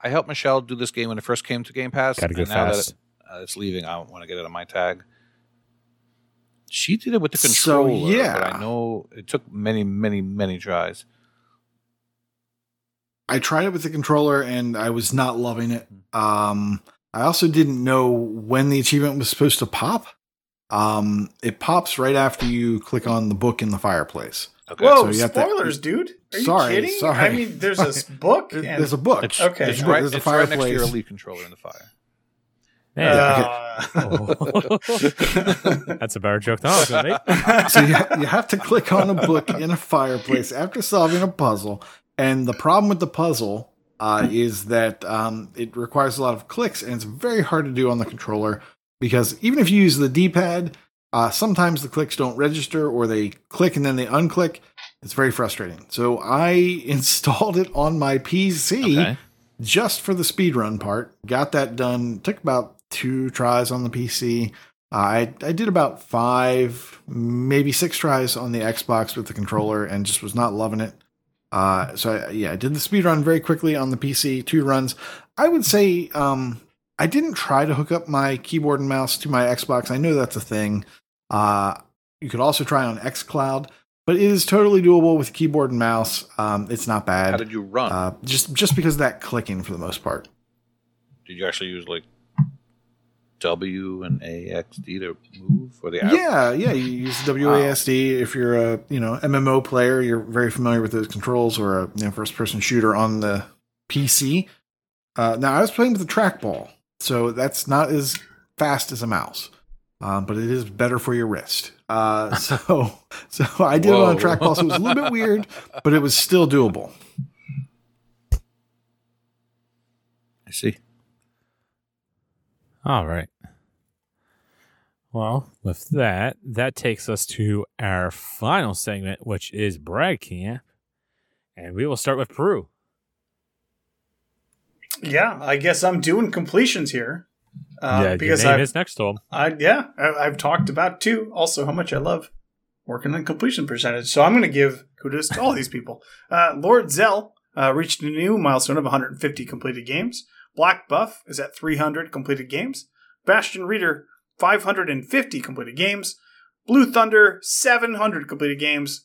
I helped Michelle do this game when it first came to Game Pass, Gotta go and now fast. that it, uh, it's leaving, I want to get it on my tag. She did it with the So, controller, yeah. but I know it took many, many, many tries. I tried it with the controller and I was not loving it. Um, I also didn't know when the achievement was supposed to pop. Um, it pops right after you click on the book in the fireplace. Okay, Whoa, so you have to- spoilers, dude! Are you Sorry, kidding? sorry. I mean, there's a s- [laughs] book. And- There's a book. it's, Okay. There's a- right, there's a it's right next to your. Elite controller in the fire. Man, Uh, Oh. [laughs] that's a better joke than I was going to make. [laughs] so you, you have to click on a book in a fireplace after solving a puzzle. And the problem with the puzzle uh, is that um, it requires a lot of clicks, and it's very hard to do on the controller because even if you use the D-pad, uh, sometimes the clicks don't register, or they click and then they unclick. It's very frustrating. So I [laughs] installed it on my PC Okay. just for the speedrun part. Got that done. Took about two tries on the PC. Uh, I I did about five, maybe six tries on the Xbox with the controller, and just was not loving it. Uh, so I, yeah, I did the speedrun very quickly on the PC, two runs. I would say um, I didn't try to hook up my keyboard and mouse to my Xbox. I know that's a thing. Uh, you could also try on XCloud, but it is totally doable with keyboard and mouse. Um, it's not bad. How did you run? Uh, just just because of that clicking for the most part. did you actually use like W and AXD to move or the arrow? Yeah, yeah. You use WASD if you're a you know MMO player. You're very familiar with those controls, or a you know, first person shooter on the PC. Uh, now I was playing with the trackball, so that's not as fast as a mouse, um, but it is better for your wrist. Uh, [laughs] so so I did it on a Whoa. trackball, so it was a little bit weird, but it was still doable. I see. All right. Well, with that, that takes us to our final segment, which is Brag Camp. And we will start with Peru. Yeah, I guess I'm doing completions here. Uh, yeah, because your name I've, is next to him. I yeah, I, I've talked about too. Also, how much I love working on completion percentage. So I'm going to give kudos to all these people. Uh, Lord Zell uh, reached a new milestone of 150 completed games. Black Buff is at 300 completed games. Bastion Reader 550 completed games. Blue Thunder 700 completed games.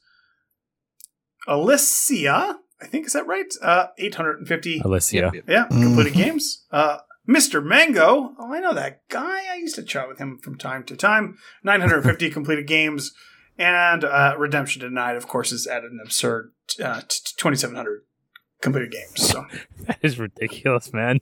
Alicia, I think is that right? Uh, 850 Alicia. Yep, yep. yeah, completed games. Uh, Mr. Mango. Oh, I know that guy. I used to chat with him from time to time. 950 [laughs] completed games. And uh, Redemption Denied, of course, is at an absurd uh, t- t- 2,700 completed games. So, [laughs] That is ridiculous, man.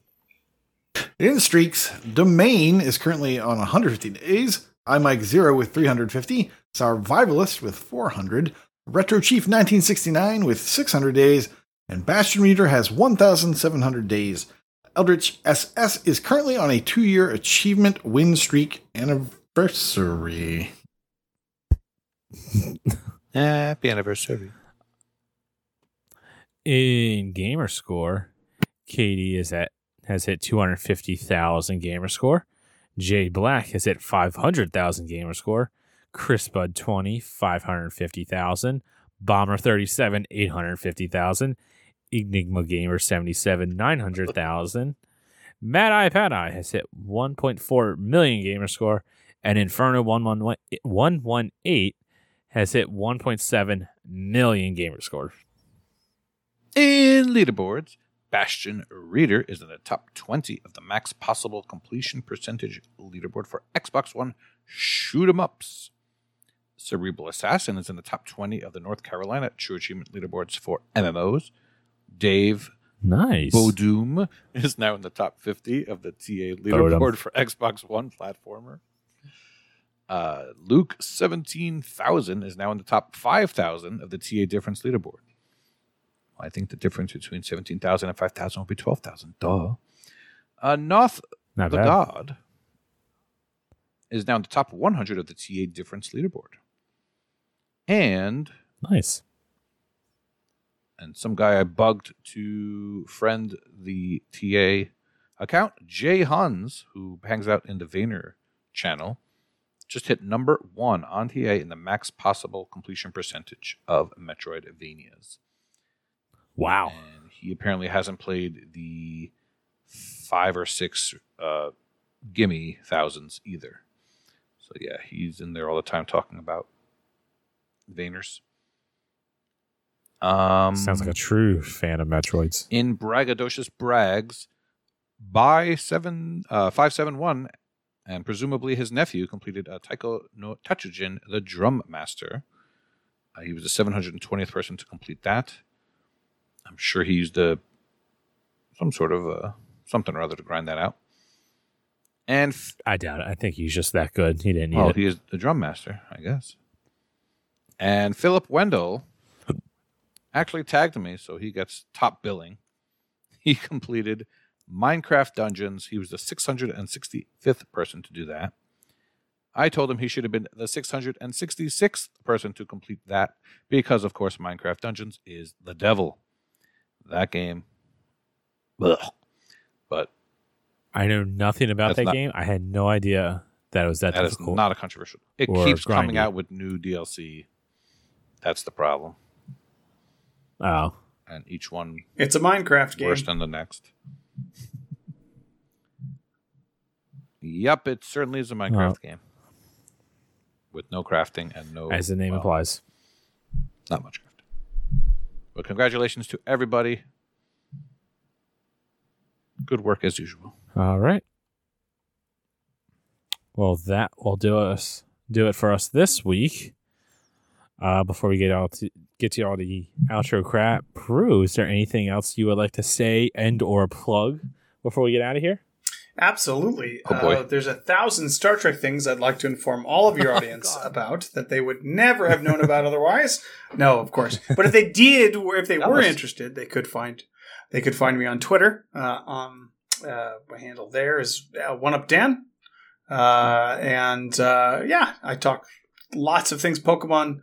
In streaks, Domain is currently on 150 days. iMike Zero with 350. Survivalist with 400. Retro Chief 1969 with 600 days. And Bastion Reader has 1,700 days. Eldritch SS is currently on a two year achievement win streak anniversary. [laughs] Happy anniversary. In gamer score, Katie is at has hit 250,000 gamer score. Jay Black has hit 500,000 gamer score. Chris Bud 20, 550,000. Bomber 37, 850,000. Enigma Gamer 77, 900,000. Mad Eye Pad Eye has hit 1.4 million gamer score. And Inferno 111 118 has hit 1.7 million gamer score. In leaderboards, Bastion Reader is in the top 20 of the max possible completion percentage leaderboard for Xbox One shoot 'em ups. Cerebral Assassin is in the top 20 of the North Carolina True Achievement leaderboards for MMOs. Dave Nice. Bodoom [laughs] is now in the top 50 of the TA leaderboard for Xbox One platformer. Uh, Luke 17,000 is now in the top 5,000 of the TA difference leaderboard. I think the difference between 17,000 and 5,000 will be 12,000. Duh. Uh, Noth Not the bad. God is now in the top 100 of the TA difference leaderboard. And Nice. and some guy I bugged to friend the TA account, Jay Huns, who hangs out in the Vayner channel, just hit number one on TA in the max possible completion percentage of Metroid Metroidvanias. Wow. And he apparently hasn't played the five or six uh, gimme thousands either. So yeah, he's in there all the time talking about Vayners. Um, Sounds like a true fan of Metroids. in braggadocious brags by seven uh, five seven one, and presumably his nephew completed a Taiko no Tatsujin, the Drum Master. Uh, he was the seven hundred and twentieth person to complete that. I'm sure he used a some sort of uh, something or other to grind that out. And f- I doubt it. I think he's just that good. He didn't need oh, it. he is the drum master, I guess. And Philip Wendell actually tagged me, so he gets top billing. [laughs] He completed Minecraft Dungeons. He was the 665th person to do that. I told him he should have been the 666th person to complete that because, of course, Minecraft Dungeons is the devil. That game. Ugh. But I know nothing about that not- game. I had no idea that it was that, that is difficult. not a controversial. It keeps coming out with new DLC. That's the problem. oh, And each one It's a Minecraft game. worse than the next. Yep, it certainly is a Minecraft game with no crafting and no. as the name well, implies. not much crafting. But congratulations to everybody. Good work as usual. All right. Well, that will do us do it for us this week. Uh, before we get all to get to all the outro crap, Prue, is there anything else you would like to say and or plug before we get out of here? Absolutely. Oh, boy. Uh, there's a thousand Star Trek things I'd like to inform all of your [laughs] audience about that they would never have known about otherwise. No, of course. But if they did, or if they That were was- interested, they could find they could find me on Twitter. Uh, um, uh, my handle there is uh, one up Dan, uh, and uh, yeah, I talk lots of things Pokemon,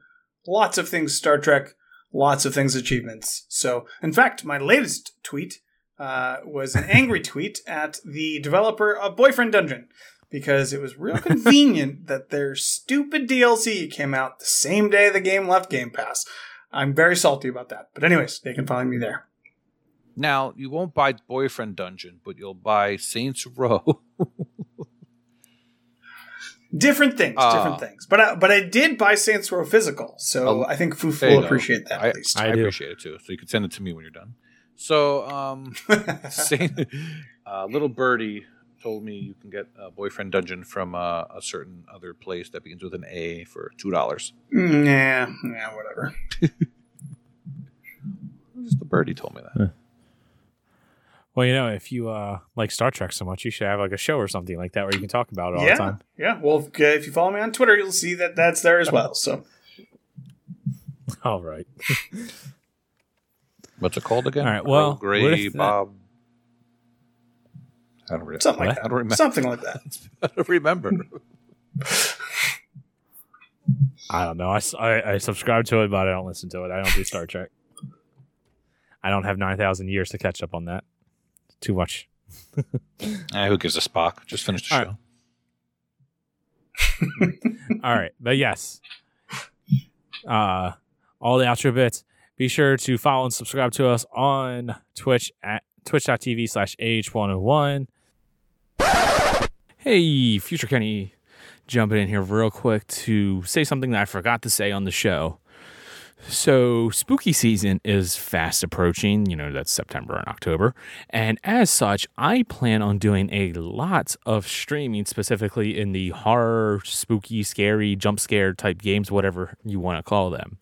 lots of things Star Trek, lots of things achievements. So, in fact, my latest tweet uh, was an angry [laughs] tweet at the developer of Boyfriend Dungeon because it was real [laughs] convenient that their stupid DLC came out the same day the game left Game Pass. I'm very salty about that. But anyways, they can find me there. Now you won't buy Boyfriend Dungeon, but you'll buy Saints Row. [laughs] Different things, Ah. different things. But I, but I did buy Saints Row physical, so Oh, I think Foof there you will appreciate that I, at least. I I do. appreciate it too. So you can send it to me when you're done. So, um, [laughs] Saint, uh, little birdie told me you can get a boyfriend dungeon from uh, a certain other place that begins with an A for two dollars. Mm, yeah, yeah, whatever. [laughs] Just the birdie told me that. Well, you know, if you uh, like Star Trek so much, you should have like a show or something like that where you can talk about it all yeah, the time. yeah. Well, if, uh, if you follow me on Twitter, you'll see that that's there as well. So [laughs] All right. [laughs] What's it called again? All right, well, Earl what Grey that- Bob. I don't, re- something like What? I don't remember. Something like that. [laughs] I don't remember. I don't know. I I subscribe to it, but I don't listen to it. I don't do Star Trek. I don't have 9,000 years to catch up on that. Too much. Eh, who gives a Spock? Just finish the All show. right. [laughs] All right. But yes, uh, all the outro bits. Be sure to follow and subscribe to us on Twitch at twitch.tv slash AH101. Hey, Future Kenny, jumping in here real quick to say something that I forgot to say on the show. So, spooky season is fast approaching. You know, that's September and October. And as such, I plan on doing a lot of streaming, specifically in the horror, spooky, scary, jump scare type games, whatever you want to call them.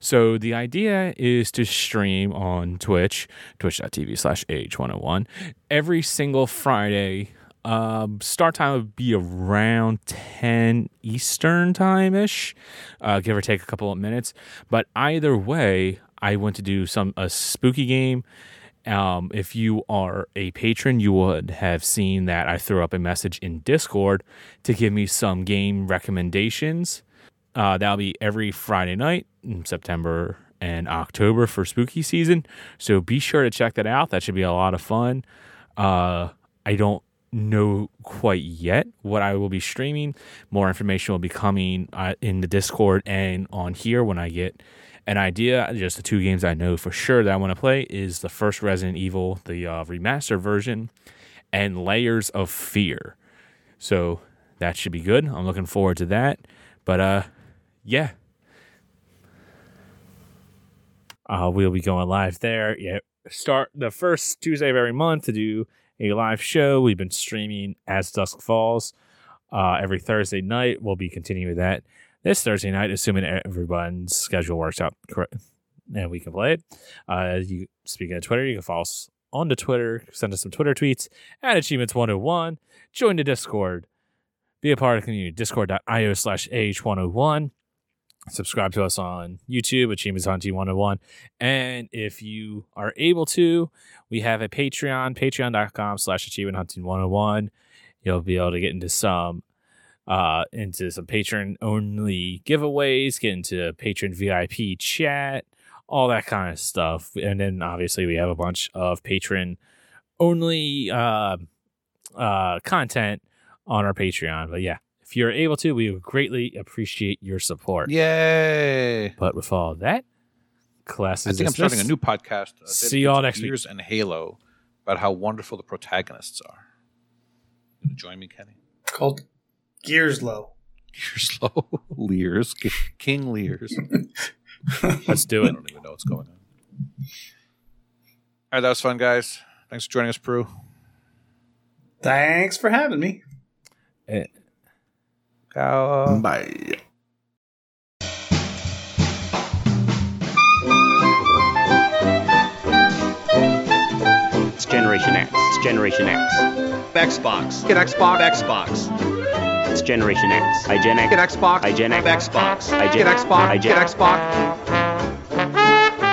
So, the idea is to stream on Twitch, twitch.tv slash AH101, every single Friday. Um, start time would be around 10 Eastern time ish, uh, give or take a couple of minutes. But either way, I want to do some a spooky game. Um, if you are a patron, you would have seen that I threw up a message in Discord to give me some game recommendations. Uh, that'll be every Friday night in September and October for spooky season. So be sure to check that out. That should be a lot of fun. Uh, I don't know quite yet what I will be streaming. More information will be coming uh, in the Discord and on here when I get an idea. Just the two games I know for sure that I want to play is the first Resident Evil, the uh, remastered version, and Layers of Fear. So that should be good. I'm looking forward to that. But uh, yeah. Uh, we'll be going live there. Yeah, start the first Tuesday of every month to do a live show. We've been streaming as dusk falls uh, every Thursday night. We'll be continuing that this Thursday night, assuming everyone's schedule works out correct and we can play it. Uh, you speaking of Twitter, you can follow us on the Twitter. Send us some Twitter tweets at Achievements101. Join the Discord. Be a part of the community. Discord.io slash AH101. Subscribe to us on YouTube, Achievements Hunting 101. And if you are able to, we have a Patreon, patreon.com slash Achievement Hunting 101. You'll be able to get into some uh, into some patron only giveaways, get into patron VIP chat, all that kind of stuff. And then obviously we have a bunch of patron only uh, uh, content on our Patreon. But yeah, if you're able to, we would greatly appreciate your support. Yay! But with all that, class I is think I'm starting a new podcast. uh, See y'all dedicated to next week. Gears and Halo about how wonderful the protagonists are. You join me, Kenny? Called Gears Low. Gears low, [laughs] Lears, King Lears. [laughs] Let's do it. I don't even know what's going on. All right, that was fun, guys. Thanks for joining us, Prue. Thanks for having me. Eh, Ciao. Bye. It's Generation X. It's Generation X. Xbox. Get Xbox. Xbox. It's Generation X. I Gen X. Get Xbox. I Gen X. Xbox. I Gen Get Xbox. I Gen Get X. Xbox.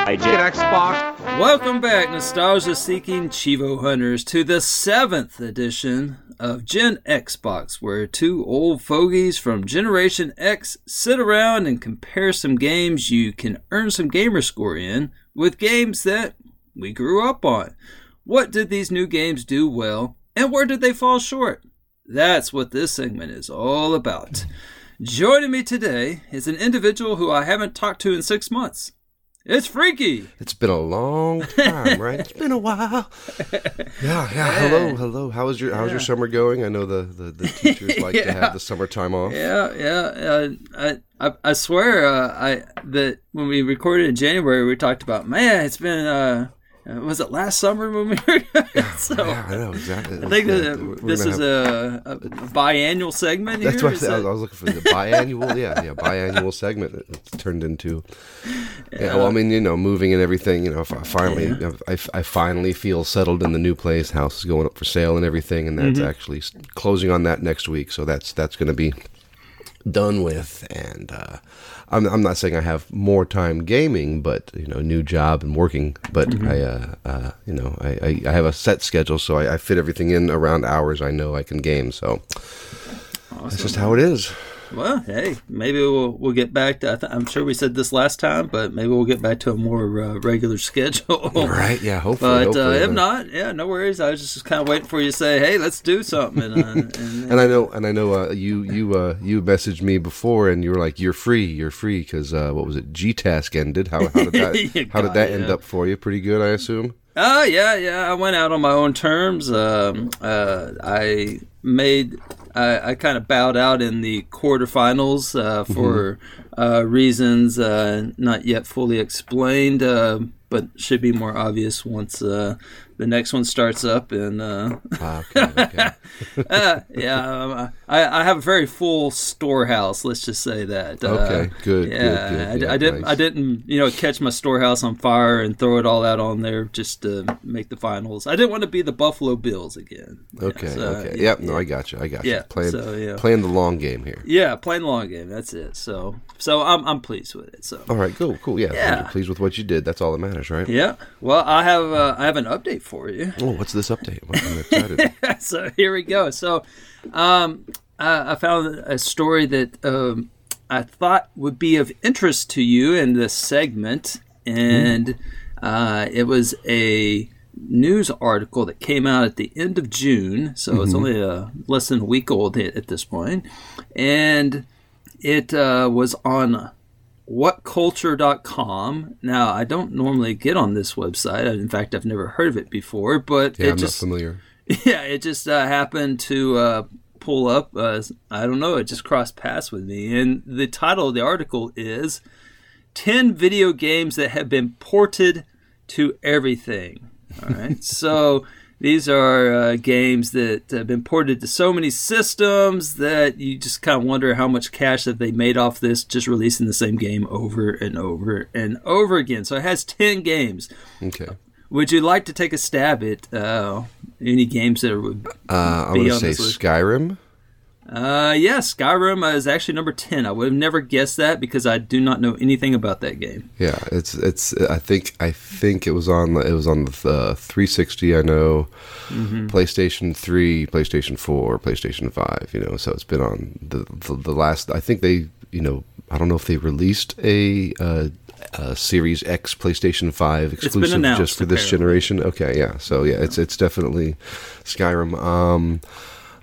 I Get Gen Xbox. Welcome back, nostalgia seeking cheevo hunters, to the seventh edition of Gen Xbox, where two old fogies from Generation X sit around and compare some games you can earn some gamer score in with games that we grew up on. What did these new games do well, and where did they fall short? That's what this segment is all about. Joining me today is an individual who I haven't talked to in six months. It's Freaky. It's been a long time, right? It's been a while. [laughs] Yeah, yeah. Hello, hello. How was your How's your summer going? I know the the, the teachers [laughs] like to have the summertime off. Yeah, yeah. Uh, I, I, I swear, uh, I that when we recorded in January, we talked about man, it's been. Uh, uh, was it last summer when we were? [laughs] so Yeah, I know exactly. I think Yeah, that this is have- a, a biannual segment here. That's what I, said. I was- that- I was looking for the biannual. Yeah, yeah, biannual segment. It's turned into. Yeah, well, I mean, you know, moving and everything. You know, fi- finally, know, I, I finally feel settled in the new place. House is going up for sale and everything, and that's Mm-hmm. actually closing on that next week. So that's that's going to be done with and uh, I'm, I'm not saying I have more time gaming but you know new job and working but Mm-hmm. I uh, uh, you know I, I, I have a set schedule so I, I fit everything in around hours I know I can game so. That's just how it is well, hey, maybe we'll we'll get back to. I th- I'm sure we said this last time, but maybe we'll get back to a more uh, regular [laughs] schedule. right yeah hopefully, But uh, hopefully. if not, yeah, no worries. I was just kind of waiting for you to say, "Hey, let's do something." And, uh, [laughs] and, and I know, and I know, uh, you you uh, you messaged me before, and you were like, "You're free, you're free," because uh, what was it? G Task ended. How, how did [laughs] that? how did that end up for you? Pretty good, I assume. Oh yeah, yeah. I went out on my own terms. Um, uh, I made. I, I kind of bowed out in the quarterfinals uh, for uh, reasons uh, not yet fully explained, uh, but should be more obvious once uh, the next one starts up. And uh, Ah, okay, okay. [laughs] uh, yeah, um, I, I have a very full storehouse. Let's just say that. Uh, Okay, good, good, Yeah, good. I, Yeah, I didn't. nice. I didn't. You know, catch my storehouse on fire and throw it all out on there just to make the finals. I didn't want to be the Buffalo Bills again. Yeah, Okay, so, okay. yeah, yep, no, I got you. I got you. Yeah, Playing, so, yeah. playing the long game here. Yeah, playing the long game. That's it. So, so I'm I'm pleased with it. So. All right, cool, cool. Yeah, Yeah. pleased with what you did. That's all that matters, right? Yeah. Well, I have uh, I have an update for you. Oh, what's this update? I'm excited. [laughs] so here we go. So, um, I, I found a story that um, I thought would be of interest to you in this segment, and uh, it was a news article that came out at the end of June. So it's only uh less than a week old at, at this point, and it uh, was on whatculture.com. Now, I don't normally get on this website. In fact, I've never heard of it before, but Yeah, it I'm just not familiar. [laughs] yeah, it just uh, happened to uh, pull up. Uh, I don't know. It just crossed paths with me. And the title of the article is 10 Video Games That Have Been Ported to Everything. All right. [laughs] so these are uh, games that have been ported to so many systems that you just kind of wonder how much cash that they made off this just releasing the same game over and over and over again. So it has 10 games. Okay. would you like to take a stab at uh, any games that would? Uh, I'm going to say. Skyrim. Uh, yeah, Skyrim is actually number ten. I would have never guessed that because I do not know anything about that game. Yeah, it's it's. I think I think it was on the- it was on the uh, 360. I know, Mm-hmm. PlayStation 3, PlayStation 4, PlayStation 5. You know, so it's been on the the, the last. I think they you know I don't know if they released a. Uh, uh, Series X PlayStation Five exclusive just for this generation. Okay, yeah. So yeah, it's it's definitely Skyrim. Um,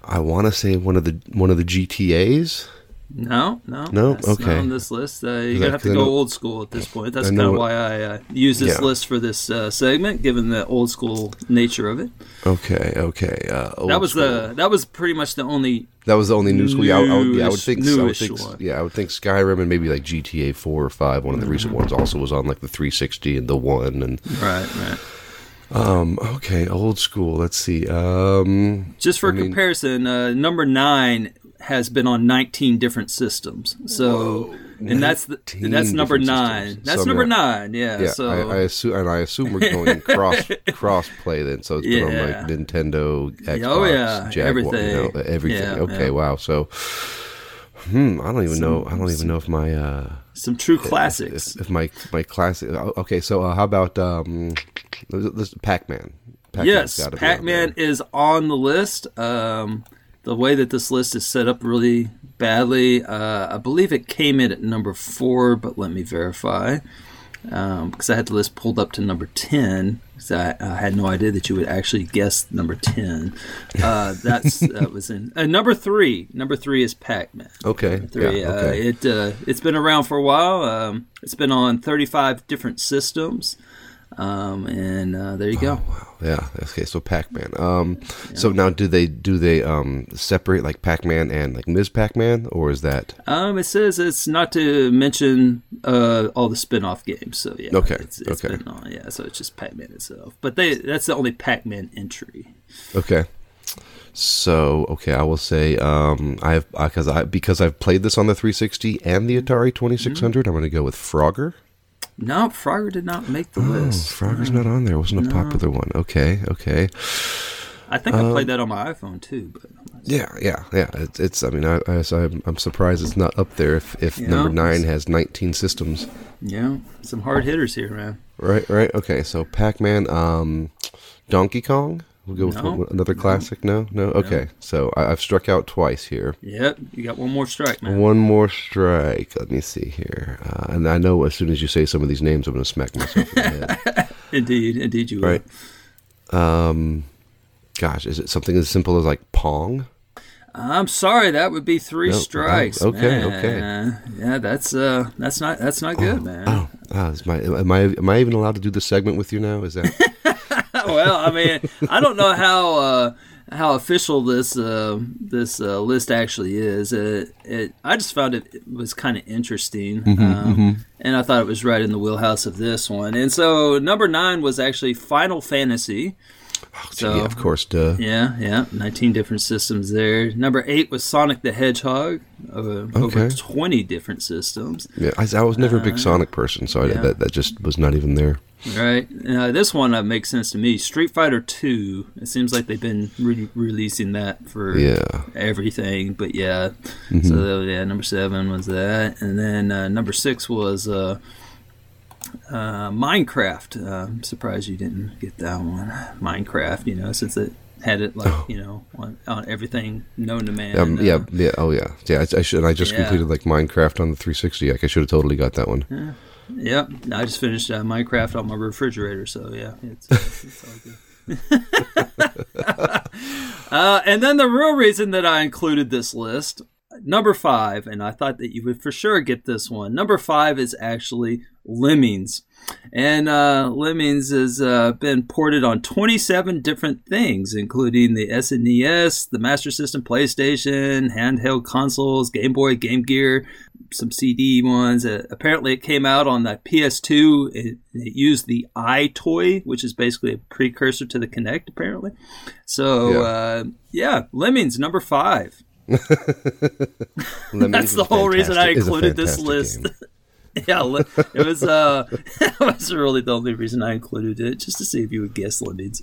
I want to say one of the one of the GTA's. No, no, No? Okay. on this list. Uh, you're gonna have to go know- old school at this point. That's kind of why I uh, use this Yeah. list for this uh, segment, given the old school nature of it. Okay, okay. Uh, that was school. the that was pretty much the only. That was the only new school. Yeah, I, I would, yeah, I would think. I would think. one. Yeah, I would think Skyrim and maybe like GTA Four or Five. One of the recent ones also was on like the 360 and the One. And Right, right. Um, okay, old school. Let's see. Um, Just for I mean- comparison, uh, number nine has been on 19 different systems. So, and that's the, 19 that's number nine. systems. That's So, number nine. Yeah. yeah, so I, I assume, and I assume we're going [laughs] cross cross play then. So it's been on like Nintendo, Xbox, Oh, yeah, Jaguar, you know, everything. everything. Yeah, okay, wow. So, hmm, I don't even know. I don't even know if my. uh some true classics. if, if my my classic okay so uh, how about um this pac-man Pac-Man's yes, on Pac-Man is on the list. Um, the way that this list is set up really badly, uh, I believe it came in at number four, but let me verify because I had the list pulled up to number ten. Because I, I had no idea that you would actually guess number ten. Uh, [laughs] that's that was in uh, number three. Number three is Pac-Man. okay Three. yeah, okay Uh, it uh, it's been around for a while. Um, it's been on 35 different systems, um, and uh, there you go. Wow. yeah okay so pac-man um so now do they do they um separate like pac-man and like ms pac-man or is that Um, it says it's not to mention uh, all the spin-off games. So yeah, Okay, It's, it's okay. Been on, yeah, so it's just Pac-Man itself. But they that's the only Pac-Man entry. okay so okay i will say um i've because i because i've played this on the 360 and the atari 2600 i'm gonna go with frogger No, Frogger did not make the oh list. frogger's not on there It wasn't a popular one okay okay I think I played that on my iPhone too. But Yeah, yeah, yeah. It's, it's I mean, I, I, I'm, I'm surprised it's not up there. If, if Yeah. number nine has 19 systems, yeah, some hard hitters here, man. right, right. Okay, so Pac-Man, um, Donkey Kong. We'll go with No. one- another classic. No, no. Okay, so I, I've struck out twice here. Yep, you got one more strike, man. One more strike. Let me see here. Uh, and I know as soon as you say some of these names, I'm going to smack myself in the head. [laughs] Indeed, indeed, you will. Right. Um, gosh, is it something as simple as like Pong? I'm sorry, that would be three No, strikes. okay, man. okay. Yeah, that's uh, that's not that's not good, man. Oh, ah, is my, am I am I even allowed to do this segment with you now? Is that [laughs] well, I mean, I don't know how uh, how official this uh, this uh, list actually is. It, it I just found it, it was kind of interesting, Mm-hmm, um, and I thought it was right in the wheelhouse of this one. And so number nine was actually Final Fantasy. So yeah, of course, duh. yeah, yeah, nineteen different systems there. Number eight was Sonic the Hedgehog, uh, over Okay. twenty different systems. Yeah, I, I was never a big Sonic person, so I, Uh, that that just was not even there. Right. Uh, this one uh, makes sense to me. Street Fighter Two. It seems like they've been re- releasing that for Yeah, everything. But yeah. Mm-hmm. So yeah, number seven was that, and then uh, number six was uh, Minecraft. Uh, I'm surprised you didn't get that one. Minecraft. You know, since it had it like you know on, on everything known to man. Oh. um, uh, yeah, yeah. Oh, yeah, yeah. I, I should. I just Yeah. completed like Minecraft on the 360. Like I should have totally got that one. Yeah. Yep. I just finished uh, Minecraft on my refrigerator, so yeah, it's, [laughs] it's all good. [laughs] uh, and then the real reason that I included this list, number five, and I thought that you would for sure get this one. Number five is actually Lemmings. And uh, Lemmings has uh, been ported on 27 different things, including the SNES, the Master System, PlayStation, handheld consoles, Game Boy, Game Gear, some CD ones. Uh, apparently, it came out on the PS2. It, it used the EyeToy, which is basically a precursor to the Kinect, apparently. So, Yeah. uh, yeah, Lemmings, number five. That's the whole reason I fantastic- is a included this list. [laughs] yeah, it was. Uh, [laughs] that was really the only reason I included it, just to see if you would guess Lemmings.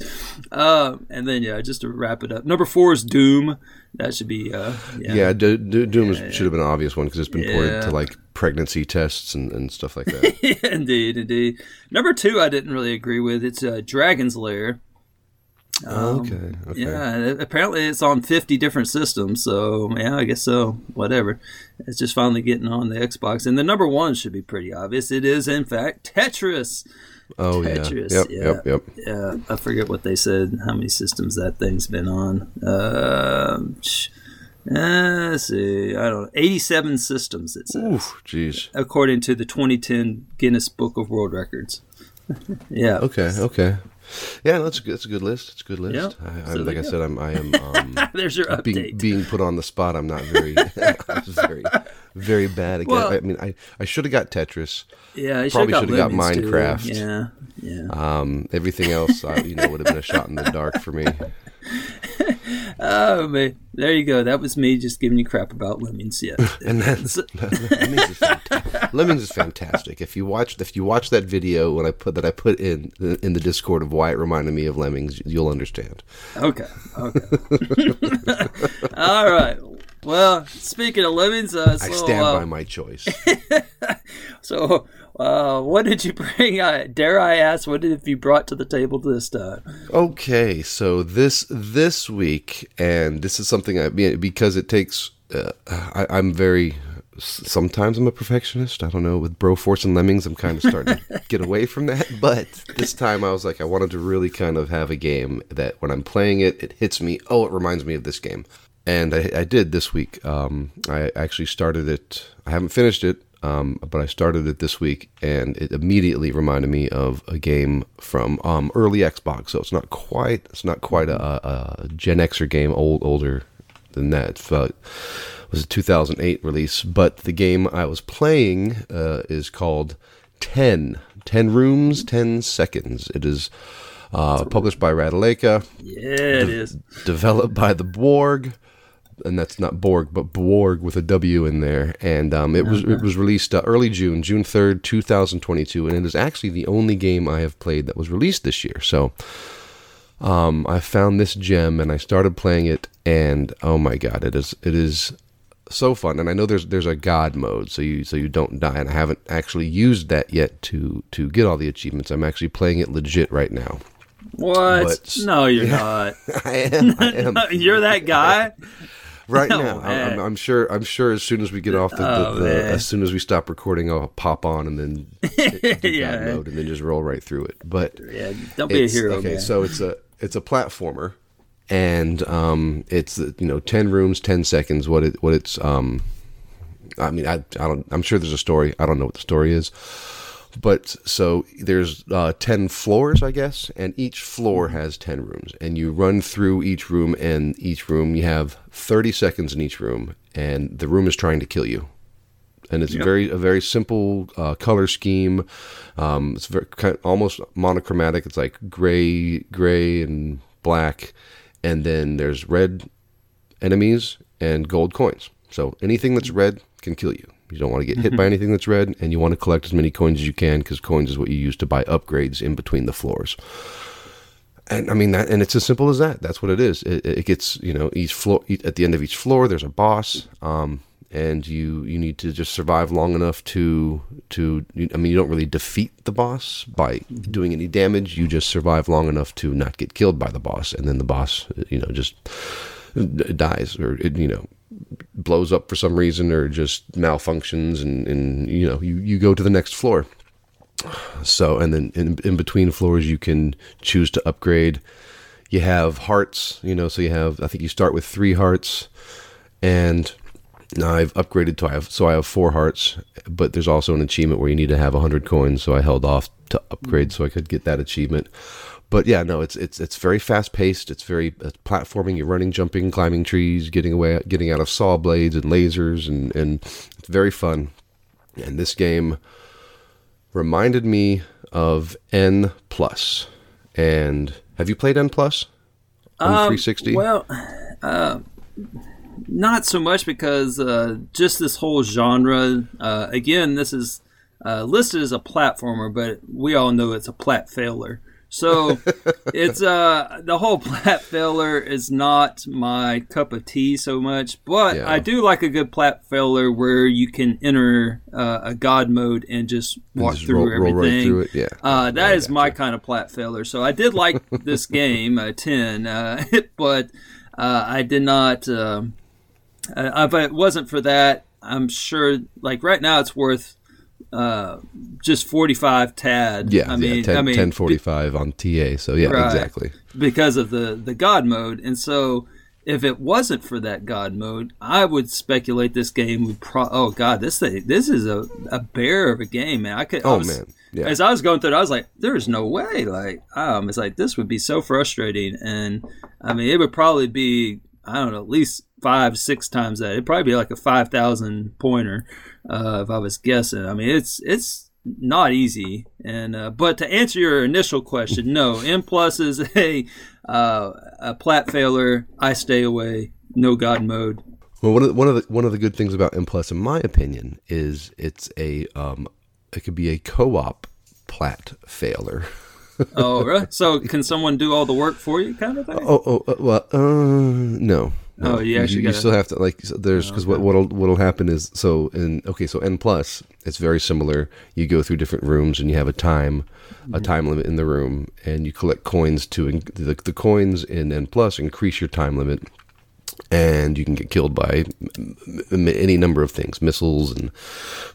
Uh, and then yeah, just to wrap it up, number four is Doom. That should be. Uh, yeah, Yeah, D- D- Doom is- should have been an obvious one because it's been ported to like pregnancy tests and, and stuff like that. [laughs] indeed, indeed. Number two, I didn't really agree with. It's uh, Dragon's Lair. Um, okay, okay. Yeah, apparently it's on 50 different systems, so yeah, I guess so. Whatever. It's just finally getting on the Xbox. And the number one should be pretty obvious. It is, in fact, Tetris. Oh Tetris, yeah. Yep, yeah. yep, yep. Yeah, I forget what they said, how many systems that thing's been on. Um, sh- uh, let's see, I don't know, 87 systems, it says, Oof, jeez. according to the 2010 Guinness Book of World Records. [laughs] yeah. Okay, okay. Yeah, no, that's a good. That's a good list. It's a good list. Yep. I, I, So like I you said, I'm. I am. [laughs] Um, There's your update. being being put on the spot. I'm not very. [laughs] Very, very bad again. Well- I mean, I I should have got Tetris. yeah, you probably should have got too. Minecraft. Yeah, yeah. Um, everything else, I, you know, would have been a shot in the dark for me. [laughs] Oh man, there you go. That was me just giving you crap about lemmings. Yeah, [laughs] And then Lemmings is, fantastic. Lemmings is fantastic. If you watch if you watch that video when I put that I put in in the Discord of why it reminded me of Lemmings, you'll understand. okay, okay. [laughs] All right. Well, speaking of lemmings, uh, so, I stand uh, by my choice. so uh, what did you [laughs] bring? Uh, dare I ask, what have you brought to the table this time? Okay, so this this week, and this is something I mean because it takes. Uh, I, I'm very. Sometimes I'm a perfectionist. I don't know. With Broforce and Lemmings, I'm kind of starting to [laughs] get away from that. But this time, I was like, I wanted to really kind of have a game that when I'm playing it, it hits me. Oh, it reminds me of this game, and I, I did this week. Um, I actually started it. I haven't finished it, um, but I started it this week, and it immediately reminded me of a game from um, early Xbox. So it's not quite it's not quite a, a Gen Xer game, old older than that. Uh, it was a 2008 release, but the game I was playing uh, is called 10. 10 Rooms, 10 Seconds. It is uh, published by Ratalaika, Yeah, it is. developed by the Borg, and that's not Borg, but Borg with a W in there. And um, it was it was released uh, early June, June third, two thousand twenty two, and it is actually the only game I have played that was released this year. So. Um, I found this gem and I started playing it, and oh my god, it is it is so fun. And I know there's there's a god mode, so you so you don't die. And I haven't actually used that yet to to get all the achievements. I'm actually playing it legit right now. What? But- no, you're [laughs] not. I am. [laughs] I am. you're that guy. [laughs] right [laughs] now. I'm, I'm sure. I'm sure. As soon as we get off the, the, Oh, the as soon as we stop recording, I'll pop on and then [laughs] Yeah. Mode and then just roll right through it. But Yeah, don't be a hero, Okay, man. so it's a it's a platformer, and um, it's you know ten rooms, ten seconds. What it what it's um, I mean I I don't I'm sure there's a story. I don't know what the story is. But so there's uh, 10 floors, I guess, and each floor has 10 rooms. And you run through each room, and each room you have 30 seconds in each room, and the room is trying to kill you. And it's very a very simple uh, color scheme. Um, it's very kind of almost monochromatic. It's like gray, gray, and black, and then there's red enemies and gold coins. So anything that's red can kill you. You don't want to get hit by mm-hmm. anything that's red, and you want to collect as many coins as you can because coins is what you use to buy upgrades in between the floors. And I mean that, and it's as simple as that. That's what it is. It, it gets you know each floor at the end of each floor. There's a boss, um, and you you need to just survive long enough to to. I mean, you don't really defeat the boss by mm-hmm. doing any damage. You just survive long enough to not get killed by the boss, and then the boss, you know, just uh, dies or it, you know blows up for some reason or just malfunctions and, and you know you, you go to the next floor. So and then in, in between floors you can choose to upgrade. You have hearts you know so you have i think you start with three hearts and now i've upgraded to i have so i have four hearts but there's also an achievement where you need to have 100 coins. So i held off to upgrade so i could get that achievement but yeah, no, it's it's it's very fast paced. It's very it's platforming. You're running, jumping, climbing trees, getting away, getting out of saw blades and lasers, and and it's very fun. And this game reminded me of N plus. And have you played N plus on um, 360? Well, uh, not so much because uh, just this whole genre. Uh, again, this is uh, listed as a platformer, but we all know it's a plat failer. So it's uh the whole plat filler is not my cup of tea so much, but Yeah. I do like a good plat filler where you can enter uh, a god mode and just walk Just through roll, roll everything. right through it. Yeah. Uh, that I is my kind of plat filler. So I did like [laughs] this game, uh, 10, uh, [laughs] but uh, I did not. Um, uh, if it wasn't for that, I'm sure, like right now, it's worth uh, just 45 tad. Yeah, I mean, yeah 10, I mean, 1045 on TA. So yeah, Right. exactly. because of the the god mode and so if it wasn't for that god mode i would speculate this game would pro oh god this thing this is a, a bear of a game man i could I Oh was- man, yeah. as i was going through it i was like there's no way like um it's like this would be so frustrating and i mean it would probably be i don't know at least five six times that. It'd probably be like a 5000 pointer uh if i was guessing. I mean it's it's not easy. And uh, but to answer your initial question no N plus is [laughs] a uh, a plat failure i stay away. No god mode. Well, one of the, one of the one of the good things about N Plus, in my opinion, is it's a um, it could be a co-op plat failer. oh really? [laughs] So can someone do all the work for you kind of thing? Oh, oh, uh, well, uh, no. No. Oh, you actually you, gotta- still have to like. So there's because what what'll what'll happen is so in okay so N plus it's very similar. You go through different rooms and you have a time a time limit in the room and you collect coins to the the coins in N plus increase your time limit. And you can get killed by m- m- any number of things: missiles and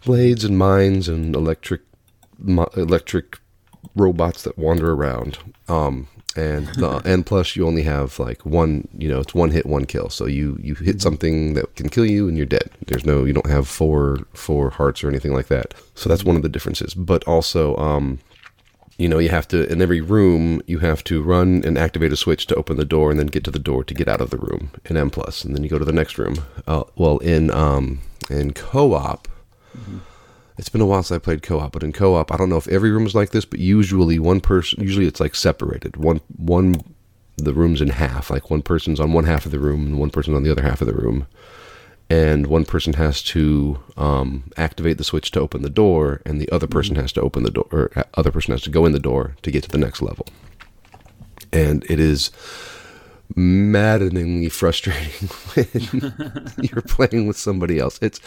blades and mines and electric mo- electric robots that wander around. Um, and the N plus, you only have like one. You know, it's one hit, one kill. So you you hit something that can kill you, and you're dead. There's no, you don't have four four hearts or anything like that. So that's one of the differences. But also, um, you know, you have to in every room you have to run and activate a switch to open the door, and then get to the door to get out of the room in N plus, and then you go to the next room. Uh, well, in um in co-op. It's been a while since I played co-op, but in co-op, I don't know if every room is like this, but usually one person, usually it's like separated. One, one, the room's in half. Like one person's on one half of the room and one person's on the other half of the room, and one person has to um, activate the switch to open the door, and the other person has to open the door, or uh, other person has to go in the door to get to the next level. And it is maddeningly frustrating [laughs] when [laughs] you're playing with somebody else. It's,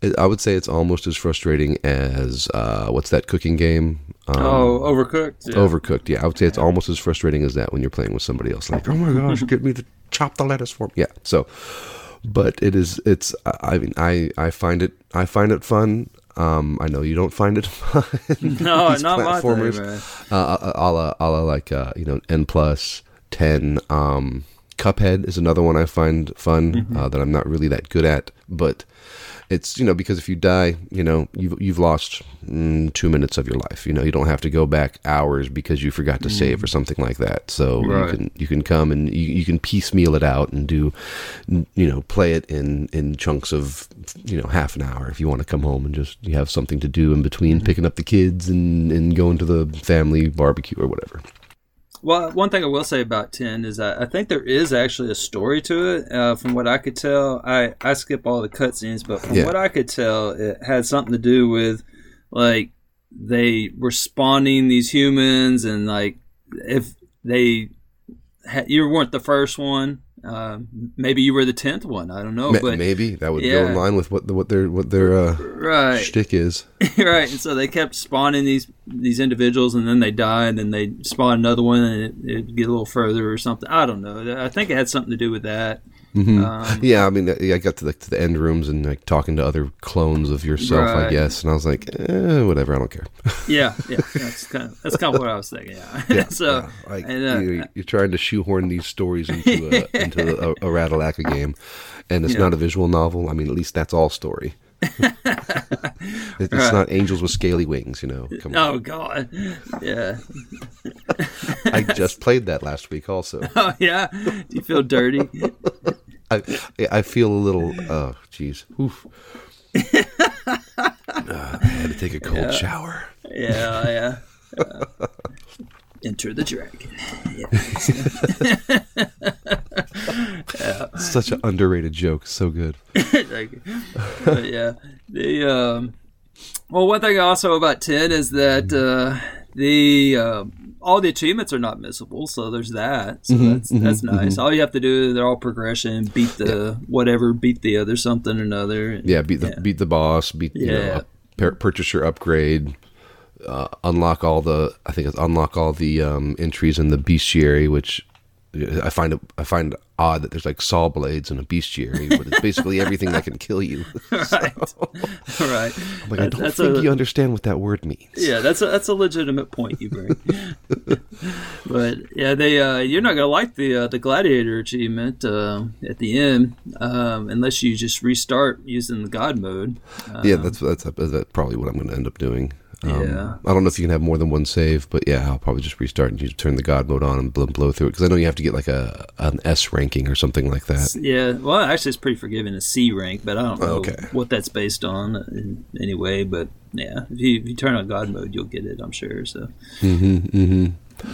it, I would say it's almost as frustrating as uh, what's that cooking game? Um, oh overcooked yeah. Overcooked. Yeah, I would say it's almost as frustrating as that when you're playing with somebody else. Like, oh my [laughs] gosh, get me to chop the lettuce for me. Yeah. So, but it is. It's. I I mean, I I find it. I find it fun. Um, I know you don't find it fun. no not my thing, man. uh, a la, a la like uh, you know N plus ten. Um, Cuphead is another one I find fun uh, that I'm not really that good at, but it's you know because if you die, you know you've you've lost mm, two minutes of your life. You know you don't have to go back hours because you forgot to save or something like that. So Right. you can you can come and you, you can piecemeal it out and do you know play it in in chunks of you know half an hour if you want to come home and just you have something to do in between picking up the kids and and going to the family barbecue or whatever. Well, one thing I will say about 10 is that I think there is actually a story to it. Uh, from what I could tell, I, I skip all the cutscenes, but from Yeah. what I could tell, it had something to do with like they were spawning these humans, and like if they ha- you weren't the first one, uh, maybe you were the tenth one. I don't know, Ma- but maybe that would go in line with what the, what their what their uh, right, shtick is. [laughs] right. And so they kept spawning these these individuals, and then they die, and then they spawn another one, and it, it'd get a little further or something. I don't know. I think it had something to do with that. Mhm. Um, yeah, I mean, I got to the, to the end rooms and like talking to other clones of yourself, I guess, and I was like, eh, whatever, I don't care. yeah, yeah. [laughs] That's kind of that's kind of what I was thinking. Yeah. Yeah, [laughs] so yeah, like and, uh, you, you're trying to shoehorn these stories into a, into a, a game, and it's Yeah. not a visual novel. I mean, at least that's all story. [laughs] It- it's Right. not angels with scaly wings, you know. Come on. oh god, yeah. [laughs] I just played that last week, also. [laughs] Oh yeah. Do you feel dirty? I I feel a little. Oh, jeez. Oof. Uh, I had to take a cold shower. Yeah, yeah. Uh, enter the dragon. [laughs] Such an underrated joke. So good. [laughs] Yeah, the um, Well, one thing also about ten is that uh, the uh, all the achievements are not missable, so there's that. So Mhm, that's mhm, that's nice. mhm. All you have to do, they're all progression. Beat the whatever, beat the other something or another. and- Yeah, beat the Yeah. beat the boss, beat you know, Yeah. purchase your upgrade, uh, unlock all the I think it's unlock all the um, entries in the bestiary, which uh, I find it I find odd that there's like saw blades in a bestiary, but it's basically [laughs] everything that can kill you. [laughs] right, right. [laughs] I'm like, I don't that's think a- you understand what that word means. Yeah, that's a that's a legitimate point you bring. but yeah, they uh, you're not gonna like the uh, the gladiator achievement uh, at the end um, unless you just restart using the god mode. Uh, yeah, that's that's that's probably what I'm going to end up doing. Um, Yeah. I don't know if you can have more than one save, but yeah, I'll probably just restart and you turn the god mode on and blow, blow through it because I know you have to get like a an S ranking or something like that. Yeah, well, actually, it's pretty forgiving a C rank, but I don't know Okay. what that's based on in any way. But yeah, if you, if you turn on God mode, you'll get it, I'm sure. So hmm hmm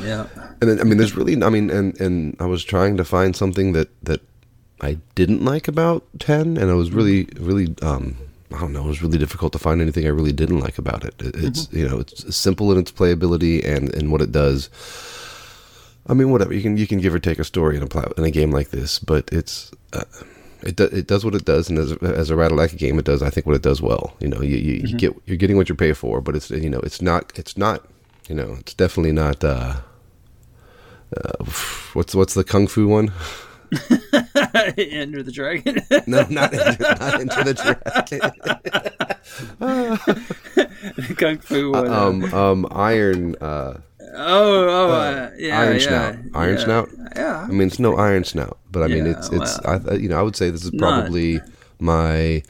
yeah, And then, I mean, there's really, I mean, and and I was trying to find something that that I didn't like about ten, and I was really, really, um, I don't know, it was really difficult to find anything I really didn't like about it. it it's you know, it's simple in its playability and and what it does. I mean, whatever you can you can give or take a story in a in a game like this, but it's. Uh, it, do, it does what it does, and as, a- as a Ratalaika game, it does I think what it does well. You know, you, you, you get you're getting what you pay for, but it's you know it's not it's not you know it's definitely not. Uh, uh, what's what's the kung fu one? [laughs] [laughs] Enter the Dragon. [laughs] No, not into the dragon. [laughs] Kung Fu. One, uh, um, um, iron. Uh, oh, oh, uh, yeah, Iron yeah, Snout. Iron yeah. Snout? Yeah. I mean, it's no Iron Snout, but I mean, Yeah, it's it's. I, you know, I would say this is probably my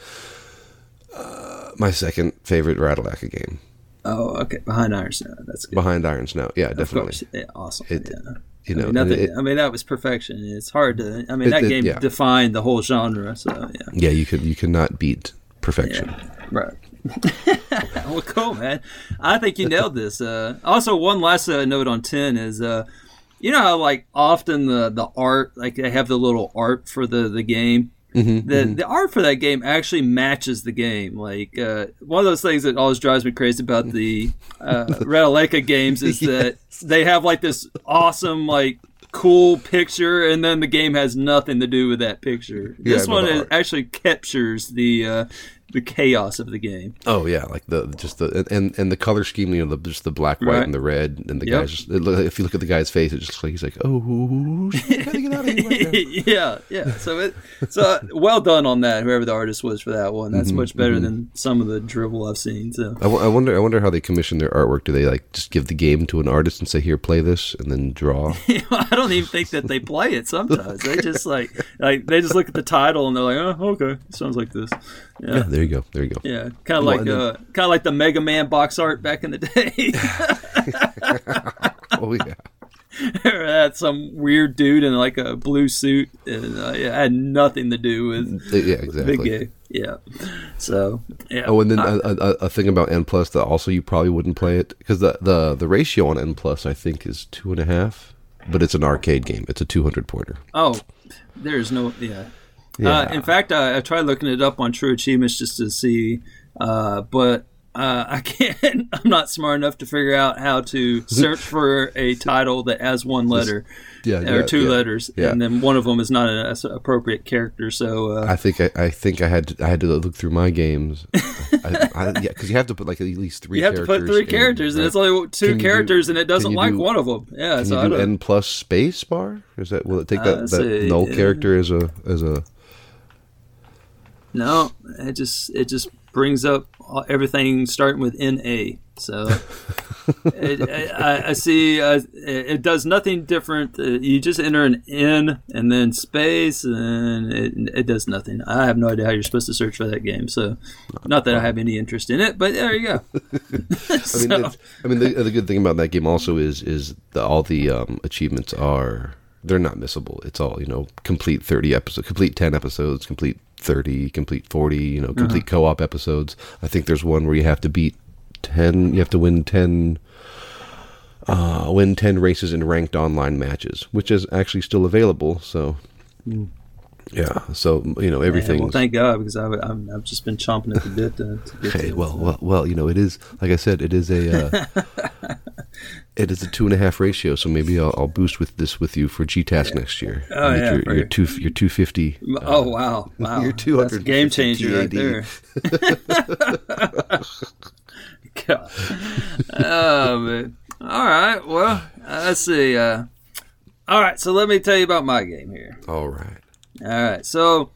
uh, my second favorite Ratalaika game Oh, okay. Behind Iron Snout. That's good. behind Iron Snout. Yeah, definitely. Yeah, awesome. It- yeah. You I know, mean, nothing, it- I mean, that was perfection. It's hard to. I mean, It- that it- game yeah. defined the whole genre. So yeah, yeah, you could you cannot beat perfection. right. [laughs] well, cool, man. I think you nailed this. Uh, also, one last uh, note on ten is, uh, you know how like often the the art, like they have the little art for the the game. Mm-hmm, The the art for that game actually matches the game. Like uh, one of those things that always drives me crazy about the uh, [laughs] Ratalaika games is [laughs] that they have like this awesome like cool picture, and then the game has nothing to do with that picture. Yeah, this one the is, art. actually captures the uh, the chaos of the game. Oh yeah, like the just the and and the color scheme, you know, the, just the black, white, Right. and the red, and the Yep. guys. Just, it if you look at the guy's face, it's just like he's like, oh, [laughs] gotta get out of here right yeah, yeah. So it, so uh, well done on that. Whoever the artist was for that one, that's Mhm, much better mhm. than some of the dribble I've seen. So I wonder. I wonder how they commission their artwork. Do they like just give the game to an artist and say, "Here, play this," and then draw? [laughs] I don't even think that they play it. Sometimes they [laughs] just like like they just look at the title and they're like, oh, okay, sounds like this. yeah, Yeah. There you go. There you go. Yeah, kind of like uh, kind of like the Mega Man box art back in the day. [laughs] [laughs] oh yeah. Had some weird dude in like a blue suit, and uh, it had nothing to do with Yeah, the exactly. game. Yeah, so yeah. Oh, and then I- a, a, a thing about N plus that also you probably wouldn't play it because the, the the ratio on N plus I think is two and a half, but it's an arcade game. It's a two hundred pointer. Oh, there's no yeah. Yeah. Uh, in fact, I, I tried looking it up on True Achievements just to see, uh, but uh, I [laughs] can't. I'm not smart enough to figure out how to search [laughs] for a title that has one letter Yeah, or yeah, two yeah, letters, and then one of them is not an appropriate character. So uh, I think I, I think I had to, I had to look through my games. [laughs] I, I, yeah, because you have to put like at least three. you have to put three in, characters, and right? it's only two you do- characters, and it doesn't like do- one of them. Yeah, Can so you do. N plus space bar? Is that will it take Uh, that, that null uh, character as a as a? No, it just it just brings up everything starting with NA. So [laughs] it, I, I see uh, it, it does nothing different. Uh, you just enter an N and then space, and it, it does nothing. I have no idea how you're supposed to search for that game. So, not that I have any interest in it, but there you go. [laughs] I mean, [laughs] So- I mean, the, the good thing about that game also is is the, all the um, achievements are they're not missable. It's all you know, complete thirty episodes, complete ten episodes, complete thirty, complete forty. You know, complete co-op episodes. I think there's one where you have to beat ten. You have to win ten. Uh, win ten races in ranked online matches, which is actually still available. So, Yeah. So you know everything. well, thank God because I've, I've just been chomping at the bit to, to get Hey, to well, it. well, well, you know, it is like I said, it is a uh, [laughs] it is a two and a half ratio. So maybe I'll, I'll boost with this with you for GTAS next year. Oh, yeah, your, your two your two fifty. oh wow, wow, You're That's a 250 game changer right there. [laughs] God. oh man. All right. Well, uh, let's see. Uh, all right. So let me tell you about my game here. All right. All right. So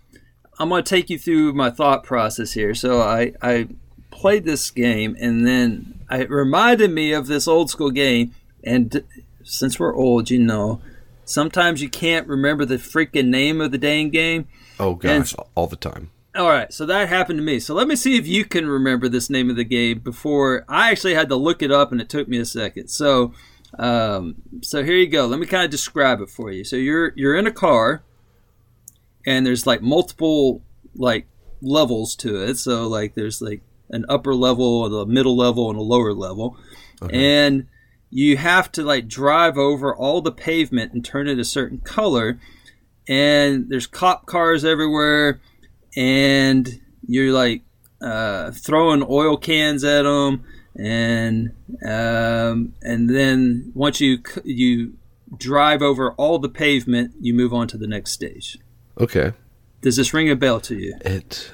I'm going to take you through my thought process here. So I, I played this game and then it reminded me of this old school game. And since we're old, you know, sometimes you can't remember the freaking name of the dang game. Oh gosh, all the time. All right, so that happened to me. So let me see if you can remember this name of the game before I actually had to look it up, and it took me a second. So, um, so here you go. Let me kind of describe it for you. So you're you're in a car, and there's like multiple like levels to it. So like there's like an upper level, and a middle level, and a lower level, and you have to like drive over all the pavement and turn it a certain color. And there's cop cars everywhere and you're like uh, throwing oil cans at them, and um, and then once you you drive over all the pavement, you move on to the next stage. Okay. Does this ring a bell to you? It.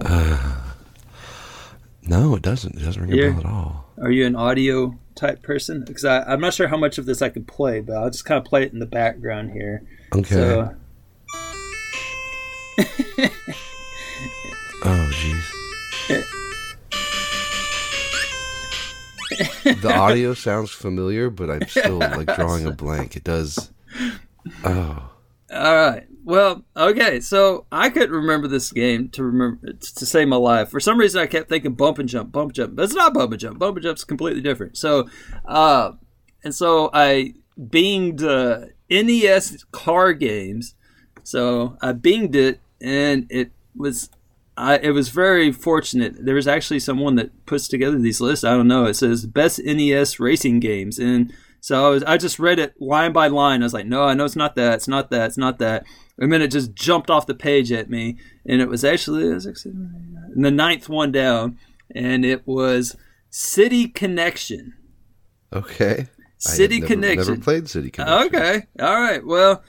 Uh, no, it doesn't. It doesn't ring a bell at all. Are you an audio type person? Because I'm not sure how much of this I can play, but I'll just kind of play it in the background here. Okay. So, [laughs] Oh, jeez. the audio sounds familiar, but I'm still like drawing a blank. It does. Oh, All right. Well, okay. So I couldn't remember this game to remember to save my life. For some reason, I kept thinking bump and jump, bump jump, but it's not bump and jump. Bump and jump's completely different. So, uh, and so I binged uh, NES car games. So I binged it, and it was. I, it was very fortunate. There was actually someone that puts together these lists. I don't know. It says best NES racing games, and so I was. I just read it line by line. I was like, no, I know it's not that. It's not that. It's not that. And then it just jumped off the page at me, and it was actually it was like seven, eight, nine, and the ninth one down, and it was City Connection. okay. City never, Connection. Never played City Connection. Okay. All right. Well,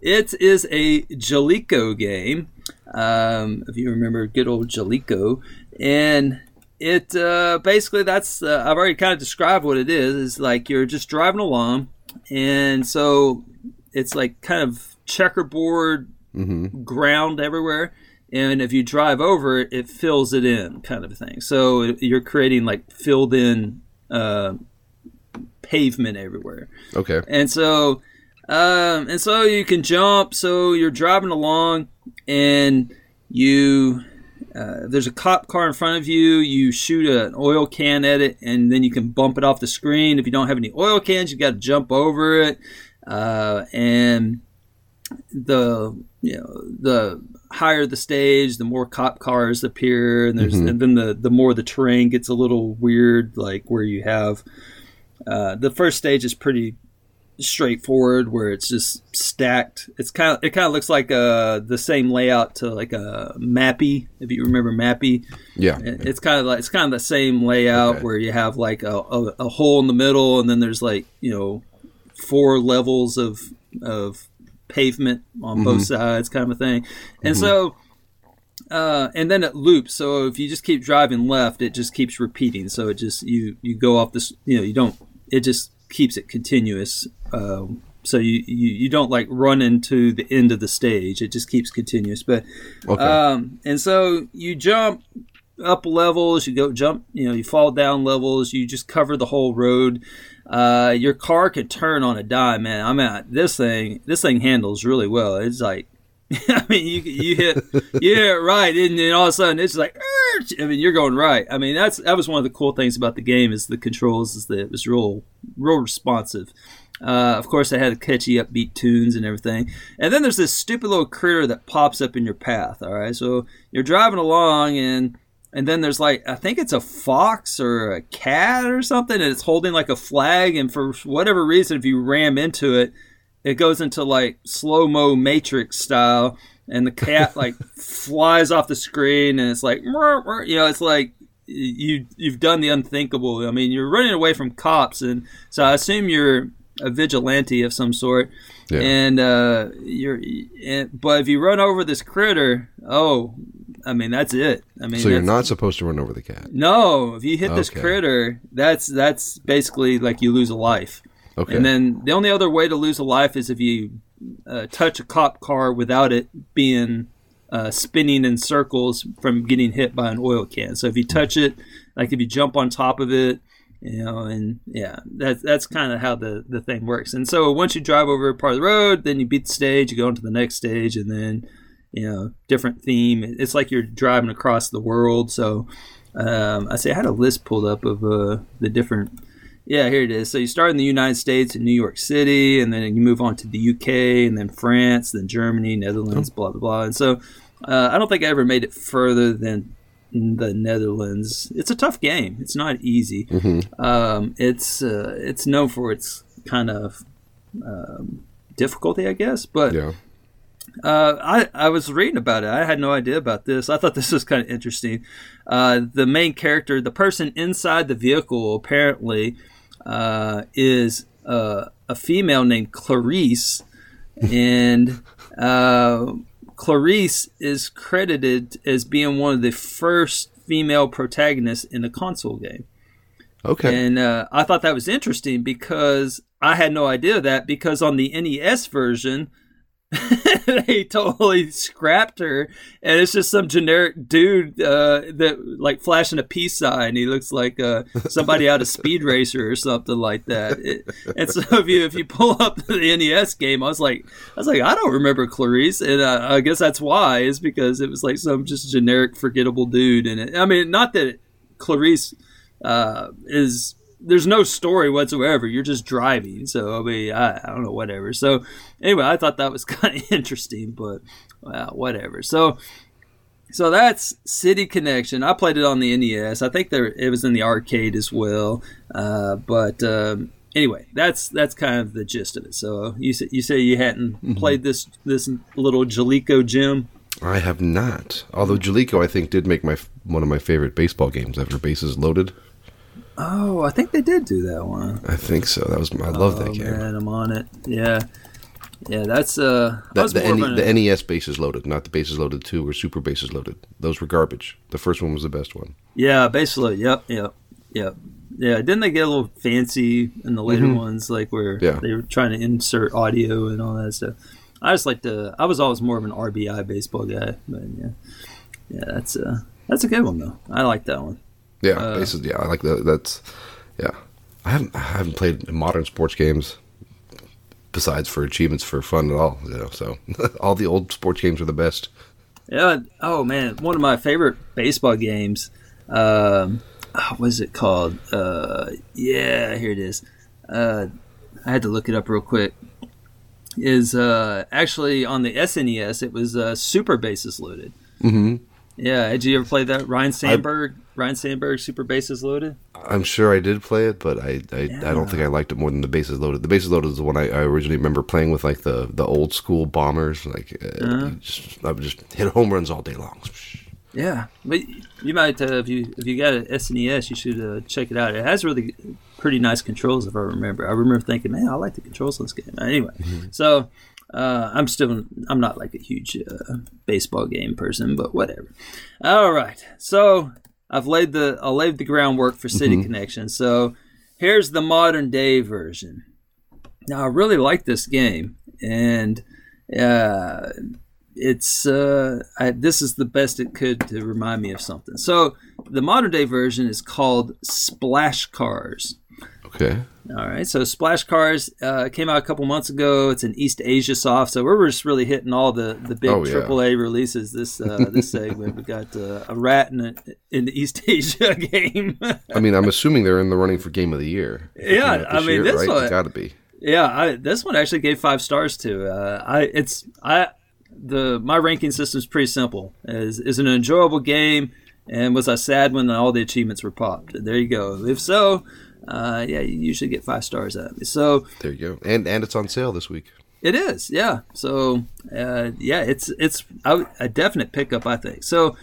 it is a Jaleco game. Um, if you remember good old Jaleco. And it uh, basically that's uh, I've already kind of described what it is. Is like you're just driving along, and so it's like kind of checkerboard Mm-hmm. ground everywhere. And if you drive over it, it fills it in, kind of a thing. So you're creating like filled in uh, pavement everywhere. Okay. And so, um, and so you can jump. So you're driving along, and you uh, there's a cop car in front of you. You shoot an oil can at it, and then you can bump it off the screen. If you don't have any oil cans, you got to jump over it. Uh, and the you know the higher the stage, the more cop cars appear, and there's Mhm. and then the the more the terrain gets a little weird, like where you have uh, the first stage is pretty straightforward, where it's just stacked. It's kind of it kind of looks like uh, the same layout to like a Mappy, if you remember Mappy. Yeah. It's kind of like it's kind of the same layout Okay. where you have like a, a, a hole in the middle, and then there's like you know four levels of of pavement on both sides, kind of a thing. And so, uh, and then it loops. So if you just keep driving left, it just keeps repeating. So it just you you go off this. You know, you don't. It just keeps it continuous. Um, so you, you you don't like run into the end of the stage. It just keeps continuous. But Okay. um, and so you jump up levels, you go jump, you know, you fall down levels, you just cover the whole road. Uh, your car can turn on a dime, man. I mean, this thing, this thing handles really well. It's like, [laughs] I mean, you you hit you hit it right, and then all of a sudden it's like, "Arch!" I mean, you're going right. I mean, that's that was one of the cool things about the game is the controls is that it was real real responsive. Uh, of course, it had catchy upbeat tunes and everything. And then there's this stupid little critter that pops up in your path. All right, so you're driving along and and then there's like I think it's a fox or a cat or something, and it's holding like a flag. And for whatever reason, if you ram into it, it goes into like slow mo Matrix style, and the cat [laughs] like flies off the screen, and it's like, you know, it's like you you've done the unthinkable. I mean, you're running away from cops, and so I assume you're a vigilante of some sort. Yeah. And uh, you're, and, but if you run over this critter, oh, I mean that's it. I mean, So you're not supposed to run over the cat. no, if you hit this critter, that's that's basically like you lose a life. Okay. And then the only other way to lose a life is if you uh, touch a cop car without it being uh, spinning in circles from getting hit by an oil can. So if you touch it, like if you jump on top of it, you know, and yeah, that's that's kind of how the the thing works. And so once you drive over a part of the road, then you beat the stage, you go into the next stage, and then you know, different theme. It's like you're driving across the world. So um, I say I had a list pulled up of uh, the different. Yeah, here it is. So you start in the United States in New York City, and then you move on to the UK, and then France, then Germany, Netherlands, blah blah blah. And so uh, I don't think I ever made it further than the Netherlands. It's a tough game. It's not easy. Um, it's uh, it's known for its kind of um, difficulty, I guess. But yeah. uh, I, I was reading about it. I had no idea about this. I thought this was kind of interesting. Uh, the main character, the person inside the vehicle, apparently uh, is uh, a female named Clarice, and uh, Clarice is credited as being one of the first female protagonists in a console game. Okay. And uh, I thought that was interesting because I had no idea that because on the NES version, [laughs] they totally scrapped her, and it's just some generic dude uh, that like flashing a peace sign. He looks like uh, somebody out of Speed Racer or something like that. It, and so if you if you pull up the NES game, I was like, I was like, I don't remember Clarice, and uh, I guess that's why is because it was like some just generic forgettable dude And. I mean, not that Clarice uh, is there's no story whatsoever. You're just driving. So I mean, I, I don't know, whatever. So anyway, I thought that was [laughs] kind of interesting, but well, whatever. So so that's City Connection. I played it on the NES. I think there it was in the arcade as well. Uh, but um, anyway, that's that's kind of the gist of it. So you say, you say you hadn't played this this little Jaleco gym. I have not. Although Jaleco, I think, did make my one of my favorite baseball games ever. Bases loaded. Oh, I think they did do that one. I think so. That was I love that oh, game. Man, I'm on it. Yeah, yeah. That's uh. That, the, N- an- the NES bases loaded, not the bases loaded two or super bases loaded. Those were garbage. The first one was the best one. Yeah, basically. Yep, yep, yep. Yeah, didn't they get a little fancy in the later ones, like where Yeah. they were trying to insert audio and all that stuff? I just like to. I was always more of an RBI baseball guy, but yeah, yeah, that's uh that's a good one though. I like that one. Yeah, Uh, bases. Yeah, I like that. That's yeah. I haven't I haven't played modern sports games besides for achievements for fun at all. You know, so [laughs] all the old sports games are the best. Yeah. Oh man, one of my favorite baseball games. Um, oh, what is it called? Uh, yeah, here it is. Uh, I had to look it up real quick. Is uh, actually on the SNES. It was uh, Super Bases Loaded. hmm Yeah, did you ever play that? Ryne Sandberg. Ryne Sandberg Super Bases Loaded. I'm sure I did play it, but I I, I don't think I liked it more than the bases loaded. The bases loaded is the one I, I originally remember playing with, like the the old school bombers. Like uh, Uh-huh. just, I would just hit home runs all day long. Yeah, but you might uh, if you if you got an SNES, you should uh, check it out. It has really pretty nice controls, if I remember. I remember thinking, man, I like the controls on this game. Anyway, so uh, I'm still I'm not like a huge uh, baseball game person, but whatever. All right, so I've laid the I laid the groundwork for City Connection. So here's the modern day version. Now I really like this game, and uh, it's uh, I, this is the best it could to remind me of something. So the modern day version is called Splash Cars. Okay. All right, so Splash Cars uh, came out a couple months ago. It's an Eastasiasoft, so we're just really hitting all the the big Oh, yeah. AAA releases this uh, this segment. We got uh, a rat in, a, in the East [laughs] Asia game. I mean, I'm assuming they're in the running for game of the year. Yeah, I mean, this right? one- got to be. Yeah, I, this one actually gave five stars to. Uh, I it's I the my ranking system is pretty simple. is is an enjoyable game, and was I sad when all the achievements were popped? There you go. If so, uh, yeah, you usually get five stars out of me. So There you go. And and it's on sale this week. It is, yeah. So, uh, yeah, it's it's a, a definite pickup, I think. So,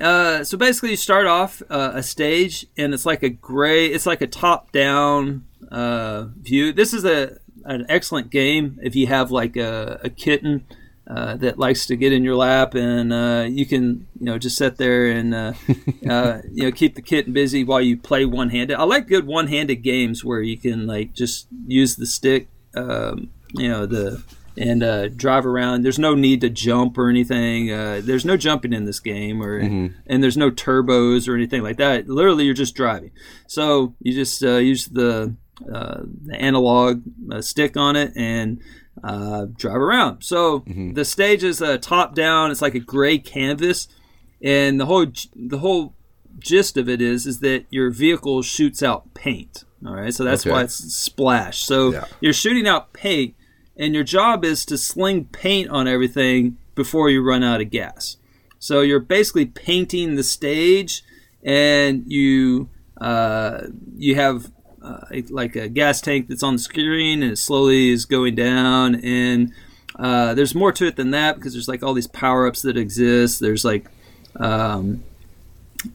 uh, so basically, you start off uh, a stage, and it's like a gray, it's like a top-down uh, view. This is a an excellent game if you have like a, a kitten uh, that likes to get in your lap, and uh, you can you know just sit there and uh, [laughs] uh, you know keep the kitten busy while you play one handed. I like good one handed games where you can like just use the stick, um, you know the and uh, drive around. There's no need to jump or anything. Uh, there's no jumping in this game, or and there's no turbos or anything like that. Literally, you're just driving. So you just uh, use the uh, the analog uh, stick on it and uh, drive around. So the stage is uh, top down. It's like a gray canvas, and the whole the whole gist of it is is that your vehicle shoots out paint. All right, so that's Okay. why it's splash. So Yeah. you're shooting out paint, and your job is to sling paint on everything before you run out of gas. So you're basically painting the stage, and you uh, you have uh, like a gas tank that's on the screen, and it slowly is going down. And uh, there's more to it than that because there's like all these power ups that exist. There's like um,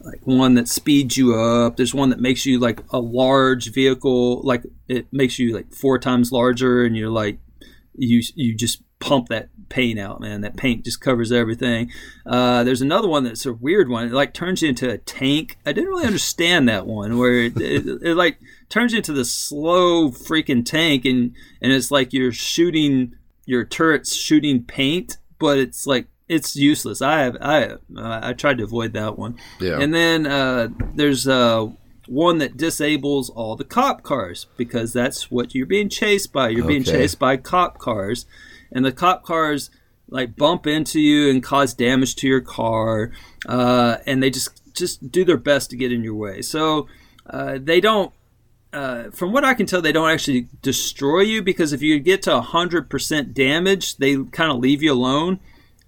like one that speeds you up. There's one that makes you like a large vehicle, like it makes you like four times larger, and you're like you you just pump that paint out, man. That paint just covers everything. Uh, there's another one that's a weird one. It like turns you into a tank. I didn't really understand that one, where it, it, it like turns into the slow freaking tank, and and it's like you're shooting your turrets shooting paint, but it's like it's useless. I have I uh, I tried to avoid that one. Yeah. And then uh, there's uh, one that disables all the cop cars because that's what you're being chased by. You're being chased by cop cars, and the cop cars like bump into you and cause damage to your car, uh, and they just just do their best to get in your way. So uh, they don't. Uh, from what I can tell, they don't actually destroy you because if you get to 100% damage, they kind of leave you alone.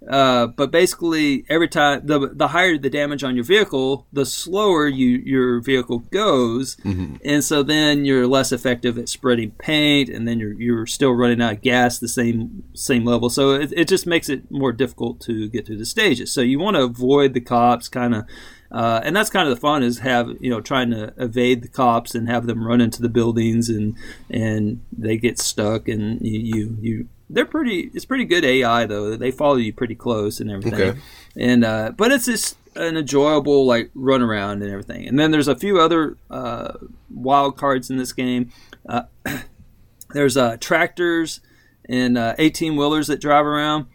Uh, but basically, every time the the higher the damage on your vehicle, the slower you your vehicle goes, and so then you're less effective at spreading paint, and then you're you're still running out of gas the same same level. So it, it just makes it more difficult to get through the stages. So you want to avoid the cops, kind of. Uh, and that's kind of the fun is have you know trying to evade the cops and have them run into the buildings and and they get stuck and you you, you they're pretty it's pretty good AI though. They follow you pretty close and everything. Okay. and uh, but it's just an enjoyable like run around and everything. And then there's a few other uh, wild cards in this game. Uh, [clears throat] there's uh, tractors and uh, 18 wheelers that drive around.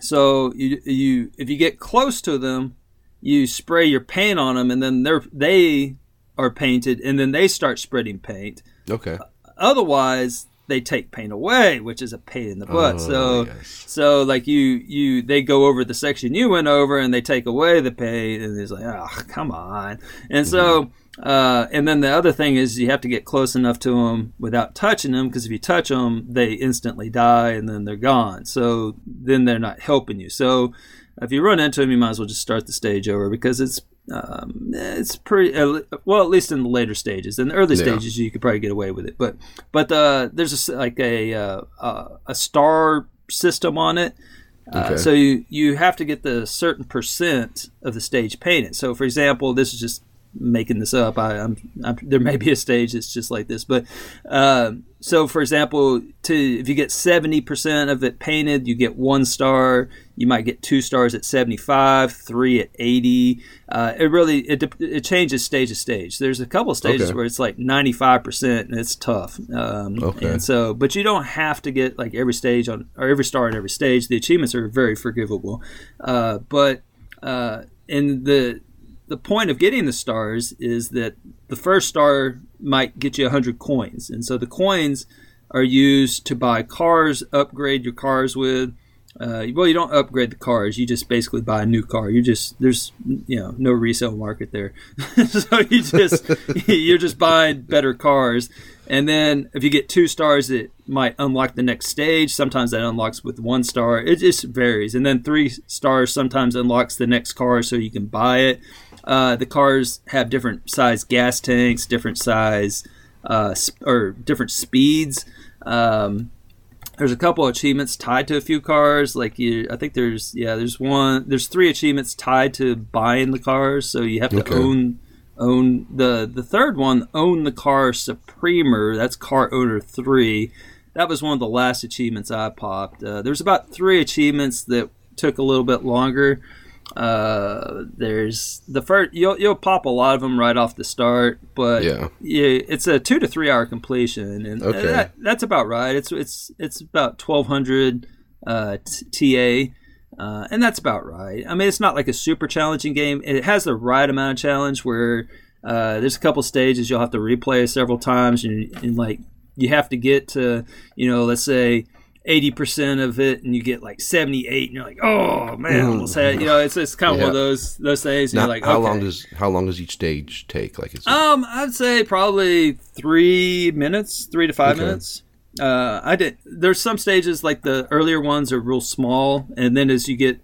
So you you if you get close to them you spray your paint on them and then they're they are painted and then they start spreading paint. Okay. otherwise they take paint away which is a pain in the butt. Oh, so yes. so like you you they go over the section you went over and they take away the paint and it's like oh come on. And so uh, and then the other thing is you have to get close enough to them without touching them because if you touch them they instantly die and then they're gone. So then they're not helping you. So if you run into him, you might as well just start the stage over because it's um, it's pretty uh, well at least in the later stages in the early Yeah. stages you could probably get away with it but but uh, there's a like a uh, uh, a star system on it uh, Okay. so you you have to get the certain percent of the stage painted so for example this is just making this up. I, I'm, I'm there may be a stage that's just like this but uh, so for example to if you get 70% of it painted you get one star. You might get two stars at 75 three at 80 uh, it really it, it changes stage to stage. There's a couple stages Okay. where it's like 95% and it's tough. Um, Okay. and so but you don't have to get like every stage on or every star on every stage. The achievements are very forgivable. Uh, but uh, in the the point of getting the stars is that the first star might get you 100 coins. And so the coins are used to buy cars upgrade your cars with uh, well you don't upgrade the cars. You just basically buy a new car. You just there's you know no resale market there. [laughs] So you just [laughs] you're just buying better cars. And then if you get two stars it might unlock the next stage. Sometimes that unlocks with one star. It just varies. And then three stars sometimes unlocks the next car so you can buy it uh, the cars have different size gas tanks different size uh, sp- or different speeds um, there's a couple achievements tied to a few cars. Like you, I think there's yeah, there's one, there's three achievements tied to buying the cars. So you have to Okay. own own the the third one, own the car Supremer. That's car owner three. That was one of the last achievements I popped. Uh, there's about three achievements that took a little bit longer. Uh, there's the first you'll you'll pop a lot of them right off the start, but Yeah. yeah, it's a two to three hour completion, and Okay. that, that's about right. It's it's it's about twelve hundred uh, TA, uh, and that's about right. I mean, it's not like a super challenging game. It has the right amount of challenge where uh, there's a couple stages you'll have to replay several times, and, and like you have to get to you know let's say. 80% of it and you get like 78 and you're like oh man almost had you know it's, it's kind of one of those those things you're like how okay. long does how long does each stage take? Like, is it, Um, I'd say probably three minutes, three to five Okay. minutes. Uh, I did. There's some stages like the earlier ones are real small, and then as you get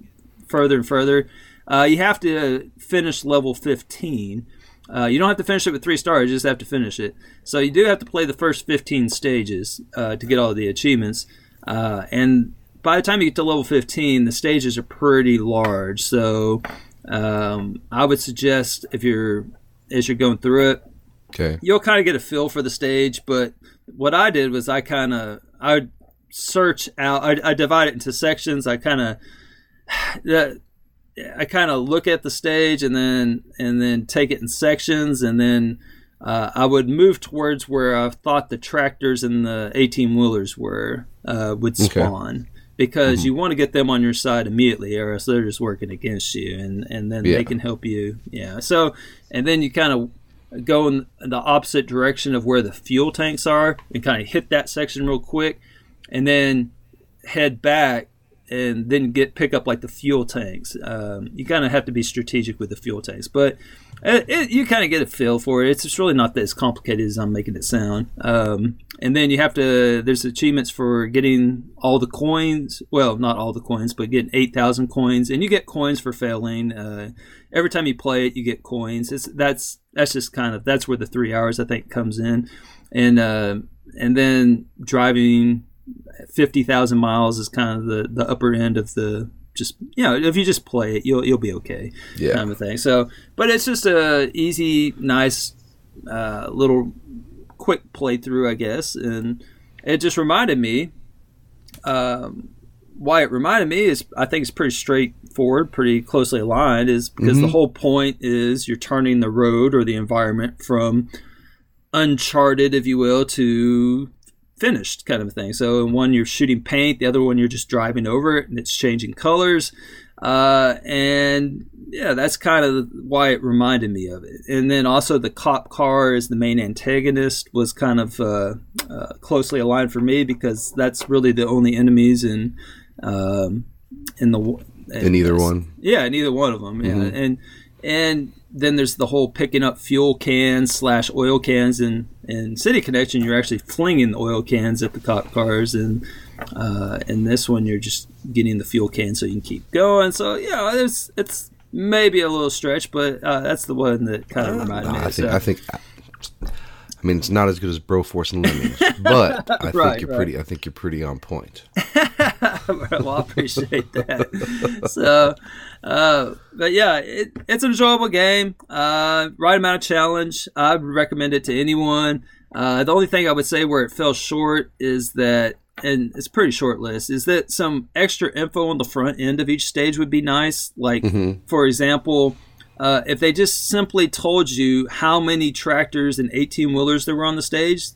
further and further, uh, you have to finish level 15. Uh, you don't have to finish it with three stars; you just have to finish it. So you do have to play the first 15 stages uh, to get all the achievements. Uh, and by the time you get to level 15, the stages are pretty large. So um, I would suggest if you're as you're going through it, okay? you'll kind of get a feel for the stage. But what I did was I kind of I would search out. I, I divide it into sections. I kind of [sighs] I kind of look at the stage and then and then take it in sections and then. Uh, I would move towards where I thought the tractors and the 18 wheelers were uh, would Okay. spawn because you want to get them on your side immediately, or else they're just working against you, and and then Yeah. they can help you. Yeah. So and then you kind of go in the opposite direction of where the fuel tanks are and kind of hit that section real quick and then head back and then get pick up like the fuel tanks um, you kind of have to be strategic with the fuel tanks but it, it, you kind of get a feel for it. It's just really not as complicated as i'm making it sound. Um, and then you have to there's achievements for getting all the coins well not all the coins but getting 8000 coins and you get coins for failing uh, every time you play it you get coins. It's that's that's just kind of that's where the three hours i think comes in. And uh, and then driving 50,000 miles is kind of the, the upper end of the just you know if you just play it you'll you'll be okay Yeah. kind of thing. So but it's just a easy nice uh, little quick playthrough I guess. And it just reminded me um, why it reminded me is I think it's pretty straightforward, pretty closely aligned, is because the whole point is you're turning the road or the environment from uncharted, if you will, to finished kind of a thing. So in one you're shooting paint, the other one you're just driving over it and it's changing colors. Uh, and yeah, that's kind of why it reminded me of it. And then also the cop car as the main antagonist was kind of uh, uh, closely aligned for me because that's really the only enemies in um, in the In either one. yeah, in either one of them. Yeah, and and then there's the whole picking up fuel cans slash oil cans and in City Connection. You're actually flinging the oil cans at the cop cars, and uh, in this one you're just getting the fuel can so you can keep going. So yeah, it's it's maybe a little stretch, but uh, that's the one that kind of reminded Nah, me. I of think so. I think I mean it's not as good as Broforce and Lemmings, but [laughs] I think Right, you're right. pretty I think you're pretty on point. [laughs] well, I appreciate that. so, uh, but yeah, it, it's an enjoyable game. Uh, right amount of challenge. I would recommend it to anyone. Uh, the only thing I would say where it fell short is that, and it's a pretty short list, is that some extra info on the front end of each stage would be nice. Like, for example, uh, if they just simply told you how many tractors and 18 wheelers there were on the stage,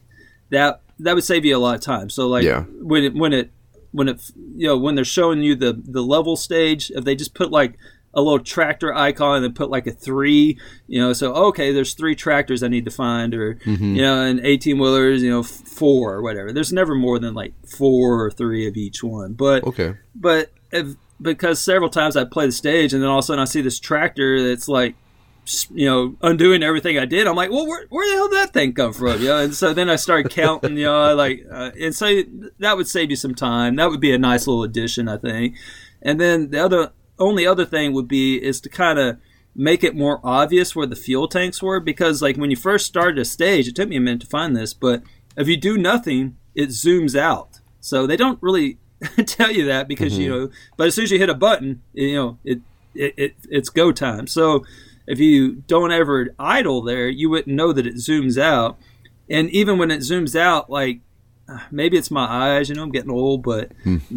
that that would save you a lot of time. So like Yeah. when it when it when it you know when they're showing you the the level stage, if they just put like a little tractor icon and put like a three, you know, so okay, there's three tractors I need to find, or you know, and 18 wheelers, you know, four or whatever. There's never more than like four or three of each one, but Okay. but if, because several times I play the stage and then all of a sudden I see this tractor that's like, you know, undoing everything I did. I'm like, well, where, where the hell did that thing come from? You know, and so then I started counting, you know, like, uh, and so that would save you some time. That would be a nice little addition, I think. And then the other, only other thing would be is to kind of make it more obvious where the fuel tanks were because like when you first started a stage, it took me a minute to find this, but if you do nothing, it zooms out. So they don't really [laughs] tell you that because you know, but as soon as you hit a button, you know, it, it, it it's go time. So if you don't ever idle there, you wouldn't know that it zooms out. And even when it zooms out, like [sighs] maybe it's my eyes, you know, I'm getting old, but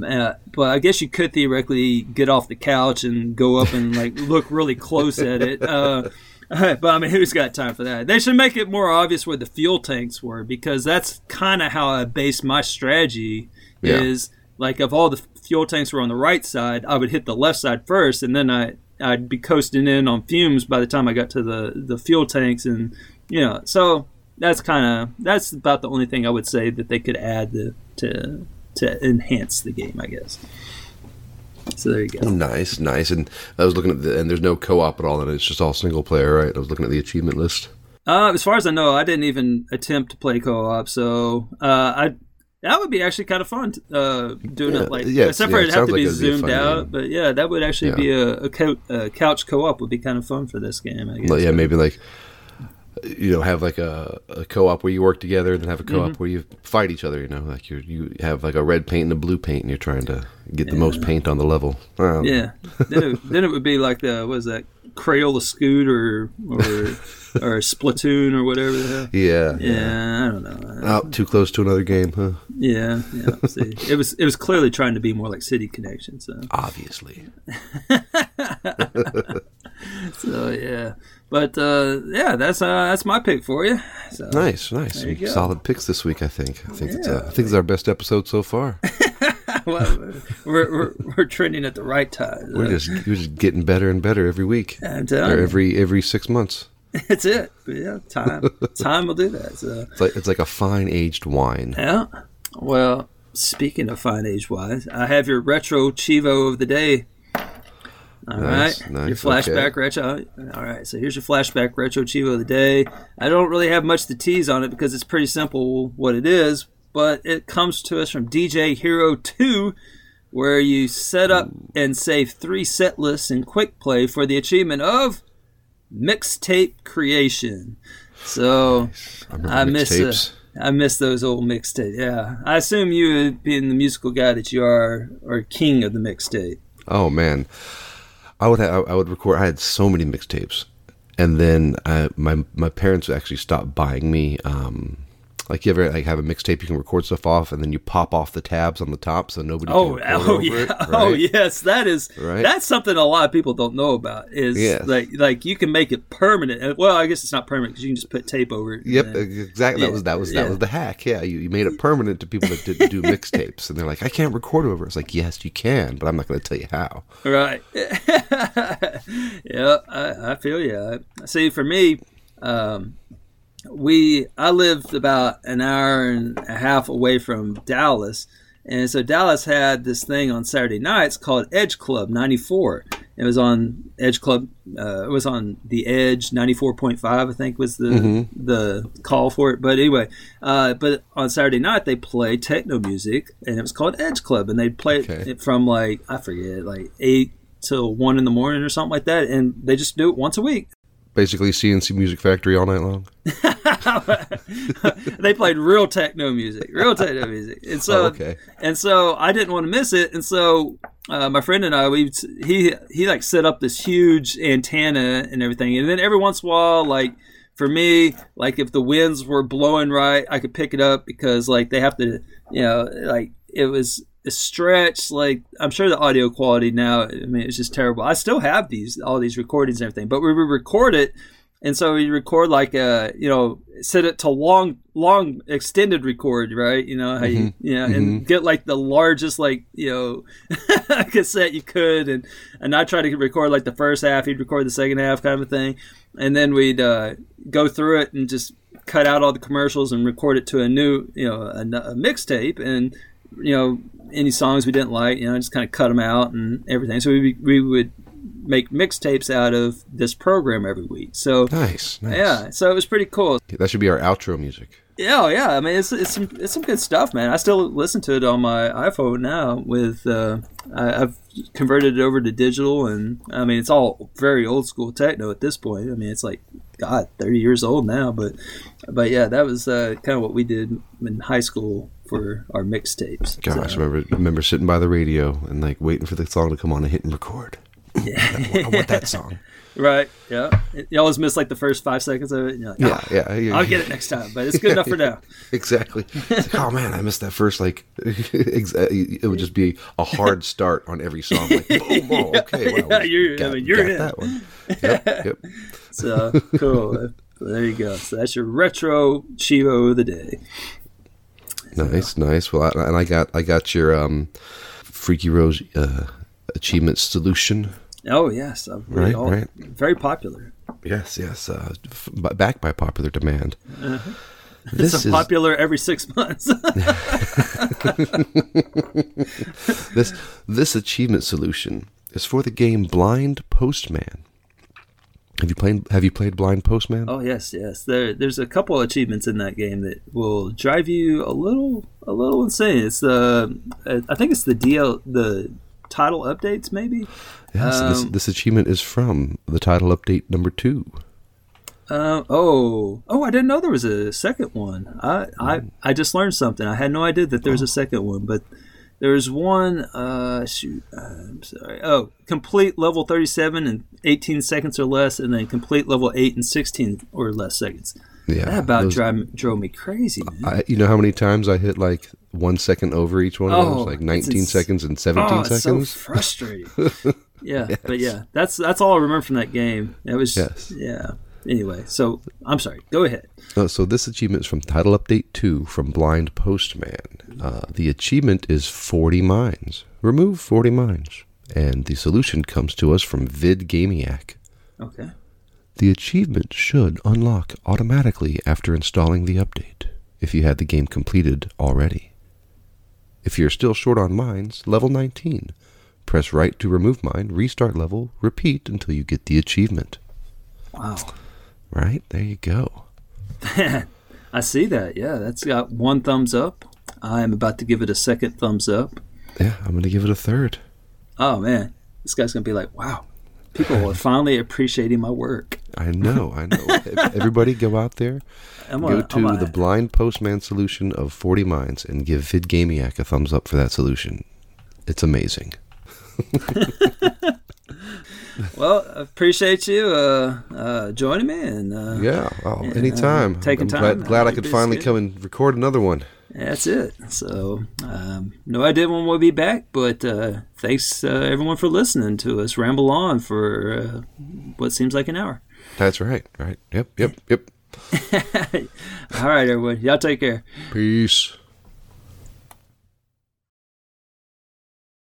uh, but I guess you could theoretically get off the couch and go up and like [laughs] look really close at it. Uh, [laughs] but I mean, who's got time for that? They should make it more obvious where the fuel tanks were because that's kind of how I base my strategy. Yeah. Is like if all the fuel tanks were on the right side, I would hit the left side first, and then I I'd be coasting in on fumes by the time I got to the the fuel tanks, and you know, so that's kind of that's about the only thing I would say that they could add to to, to enhance the game, I guess. So there you go. Nice, nice. And I was looking at the, and there's no co-op at all in it. It's just all single player, right? I was looking at the achievement list. Uh, as far as I know, I didn't even attempt to play co-op, so uh, I that would be actually kind of fun. Uh, doing Yeah, it like yeah, except for it it'd have to be be zoomed out, game. but yeah, that would actually Yeah. be a, a, co- a couch co-op would be kind of fun for this game. I guess. Like, yeah, maybe like you know have like a, a co-op where you work together, and then have a co-op Mm-hmm. where you fight each other. You know, like you you have like a red paint and a blue paint, and you're trying to get the most paint on the level. Um, Yeah. then, it, then it would be like the what is that Crayola scooter or [laughs] or Splatoon or whatever the hell. yeah, Yeah, I don't know. Oh, too close to another game, huh? Yeah, yeah. [laughs] See, it was it was clearly trying to be more like City Connection. So Obviously. [laughs] [laughs] so yeah, but uh, yeah, that's uh, that's my pick for you. So Nice, nice. You Solid picks this week, I think. I think it's uh, I think it's our best episode so far. well, we're, we're we're trending at the right time. We're just we're just getting better and better every week, I'm or telling you, every every six months. [laughs] it's it. But yeah, time [laughs] time will do that. So. It's like it's like a fine aged wine. Yeah. Well, speaking of fine aged wise, I have your retro cheevo of the day. All right, Nice, nice, Your flashback okay. retro. All right, so here's your flashback retro cheevo of the day. I don't really have much to tease on it because it's pretty simple what it is, but it comes to us from DJ Hero 2, where you set up and save three set lists in quick play for the achievement of mixtape creation. So I I miss uh, mixtapes. I miss those old mixtape. Yeah, I assume you, being the musical guy that you are, are king of the mixtape. Oh man, I would have, I would record. I had so many mixtapes, and then I, my my parents actually stopped buying me. Um, like you ever like have a mixtape you can record stuff off, and then you pop off the tabs on the top so nobody. Oh, can oh over yeah, it, [laughs] oh yes, that is Right. that's something a lot of people don't know about. Is Yes. like like you can make it permanent. Well, I guess it's not permanent because you can just put tape over it. Yep, and- exactly. Yeah, That was that was yeah. that was the hack. Yeah, you, you made it permanent to people that didn't do mixtapes, and they're like, "I can't record over." it." It's like, yes, you can, but I'm not going to tell you how. Right. [laughs] yeah, I, I feel you. See, for me, um, we I lived about an hour and a half away from Dallas, and so Dallas had this thing on Saturday nights called Edge Club '94. It was on Edge Club. Uh, it was on the Edge '94.5, I think was the the call for it. But anyway, uh, but on Saturday night they play techno music, and it was called Edge Club, and they play Okay. it from like I forget, like eight till one in the morning or something like that, and they just do it once a week. Basically, C+C Music Factory all night long. [laughs] they played real techno music, real techno music, and so Oh, okay. and so I didn't want to miss it, and so uh, my friend and I we he he like set up this huge antenna and everything, and then every once in a while, like for me, like if the winds were blowing right, I could pick it up because like they have to, you know, like it was stretch. Like I'm sure the audio quality now, I mean, it's just terrible. I still have these all these recordings and everything, but we would record it. And so we record like a, you know, set it to long, long extended record, right? You know how you, mm-hmm. you know, and mm-hmm. get like the largest, like you know, [laughs] cassette you could, and and I try to record like the first half, he'd record the second half, kind of thing, and then we'd uh, go through it and just cut out all the commercials and record it to a new, you know, a, a mixtape, and you know, any songs we didn't like, you know, just kind of cut them out and everything. So we we would make mixtapes out of this program every week. So Nice, nice. yeah, so it was pretty cool. That should be our outro music. Yeah, oh, yeah. I mean, it's it's some it's some good stuff, man. I still listen to it on my iPhone now. With uh, I, I've converted it over to digital, and I mean, it's all very old school techno at this point. I mean, it's like God, thirty years old now, but but yeah, that was uh, kind of what we did in high school for our mixtapes. Gosh, So, remember remember sitting by the radio and like waiting for the song to come on and hit and record. I want that song. [laughs] right? Yeah, you always miss like the first five seconds of it. Like, Yeah, "Ah, yeah, yeah. I'll get it next time, but it's good enough for now. [laughs] Exactly. Like, oh man, I missed that first like. [laughs] it would just be a hard start on every song. Like, boom, oh, okay, well, yeah, you're- I got- mean, you're in. that one. Yep, yep. So cool. there you go. So that's your retro cheevo of the day. Nice, nice. Well, I, and I got I got your um, Freaky Rose uh, achievement solution. Oh yes, really Right, all- right. Very popular. Yes, yes. Uh, f- backed by popular demand. Uh-huh. This it's is popular every six months. [laughs] this this achievement solution is for the game Blind Postman. Have you played Have you played Blind Postman? oh yes, yes. There, there's a couple achievements in that game that will drive you a little, a little insane. It's the, uh, I think it's the DL, the title updates maybe. yes. this, um, this achievement is from the title update number two. Uh, oh, oh! I didn't know there was a second one. I, I, I just learned something. I had no idea that there was a second one, but there's one. Uh, shoot, uh, I'm sorry. Oh, complete level 37 in 18 seconds or less, and then complete level 8 in 16 or less seconds. Yeah, That about those- drive, drove me crazy. I, you know how many times I hit like one second over each one of Oh, those, like 19 ins- seconds and 17 oh, it's so frustrating. [laughs] yeah, but yeah, that's that's all I remember from that game. It was Yes. yeah. Anyway, so I'm sorry. Go ahead. Uh, so this achievement is from Title Update 2 from Blind Postman. Uh, the achievement is 40 mines. Remove 40 mines. And the solution comes to us from Vid Gamiac. Okay. The achievement should unlock automatically after installing the update, if you had the game completed already. If you're still short on mines, level 19. Press right to remove mine, restart level, repeat until you get the achievement. Wow. Right? There you go. [laughs] I see that. Yeah, that's got one thumbs up. I am about to give it a second thumbs up. Yeah, I'm going to give it a third. Oh man, this guy's gonna be like, wow, people are [laughs] finally appreciating my work. I know, I know. [laughs] Everybody go out there, I'm go to the blind postman solution of 40 minds and give VidGamiac a thumbs up for that solution. It's amazing. Well, I appreciate you uh, uh, joining me and uh, Yeah, well, Yeah, anytime. taking I'm time glad, glad I could finally busy come and record another one. that's it. So, um, no idea when we'll be back, but uh, thanks uh, everyone for listening to us ramble on for uh, what seems like an hour. That's right, right. Yep, yep, yep. [laughs] All right, everyone, y'all take care. Peace.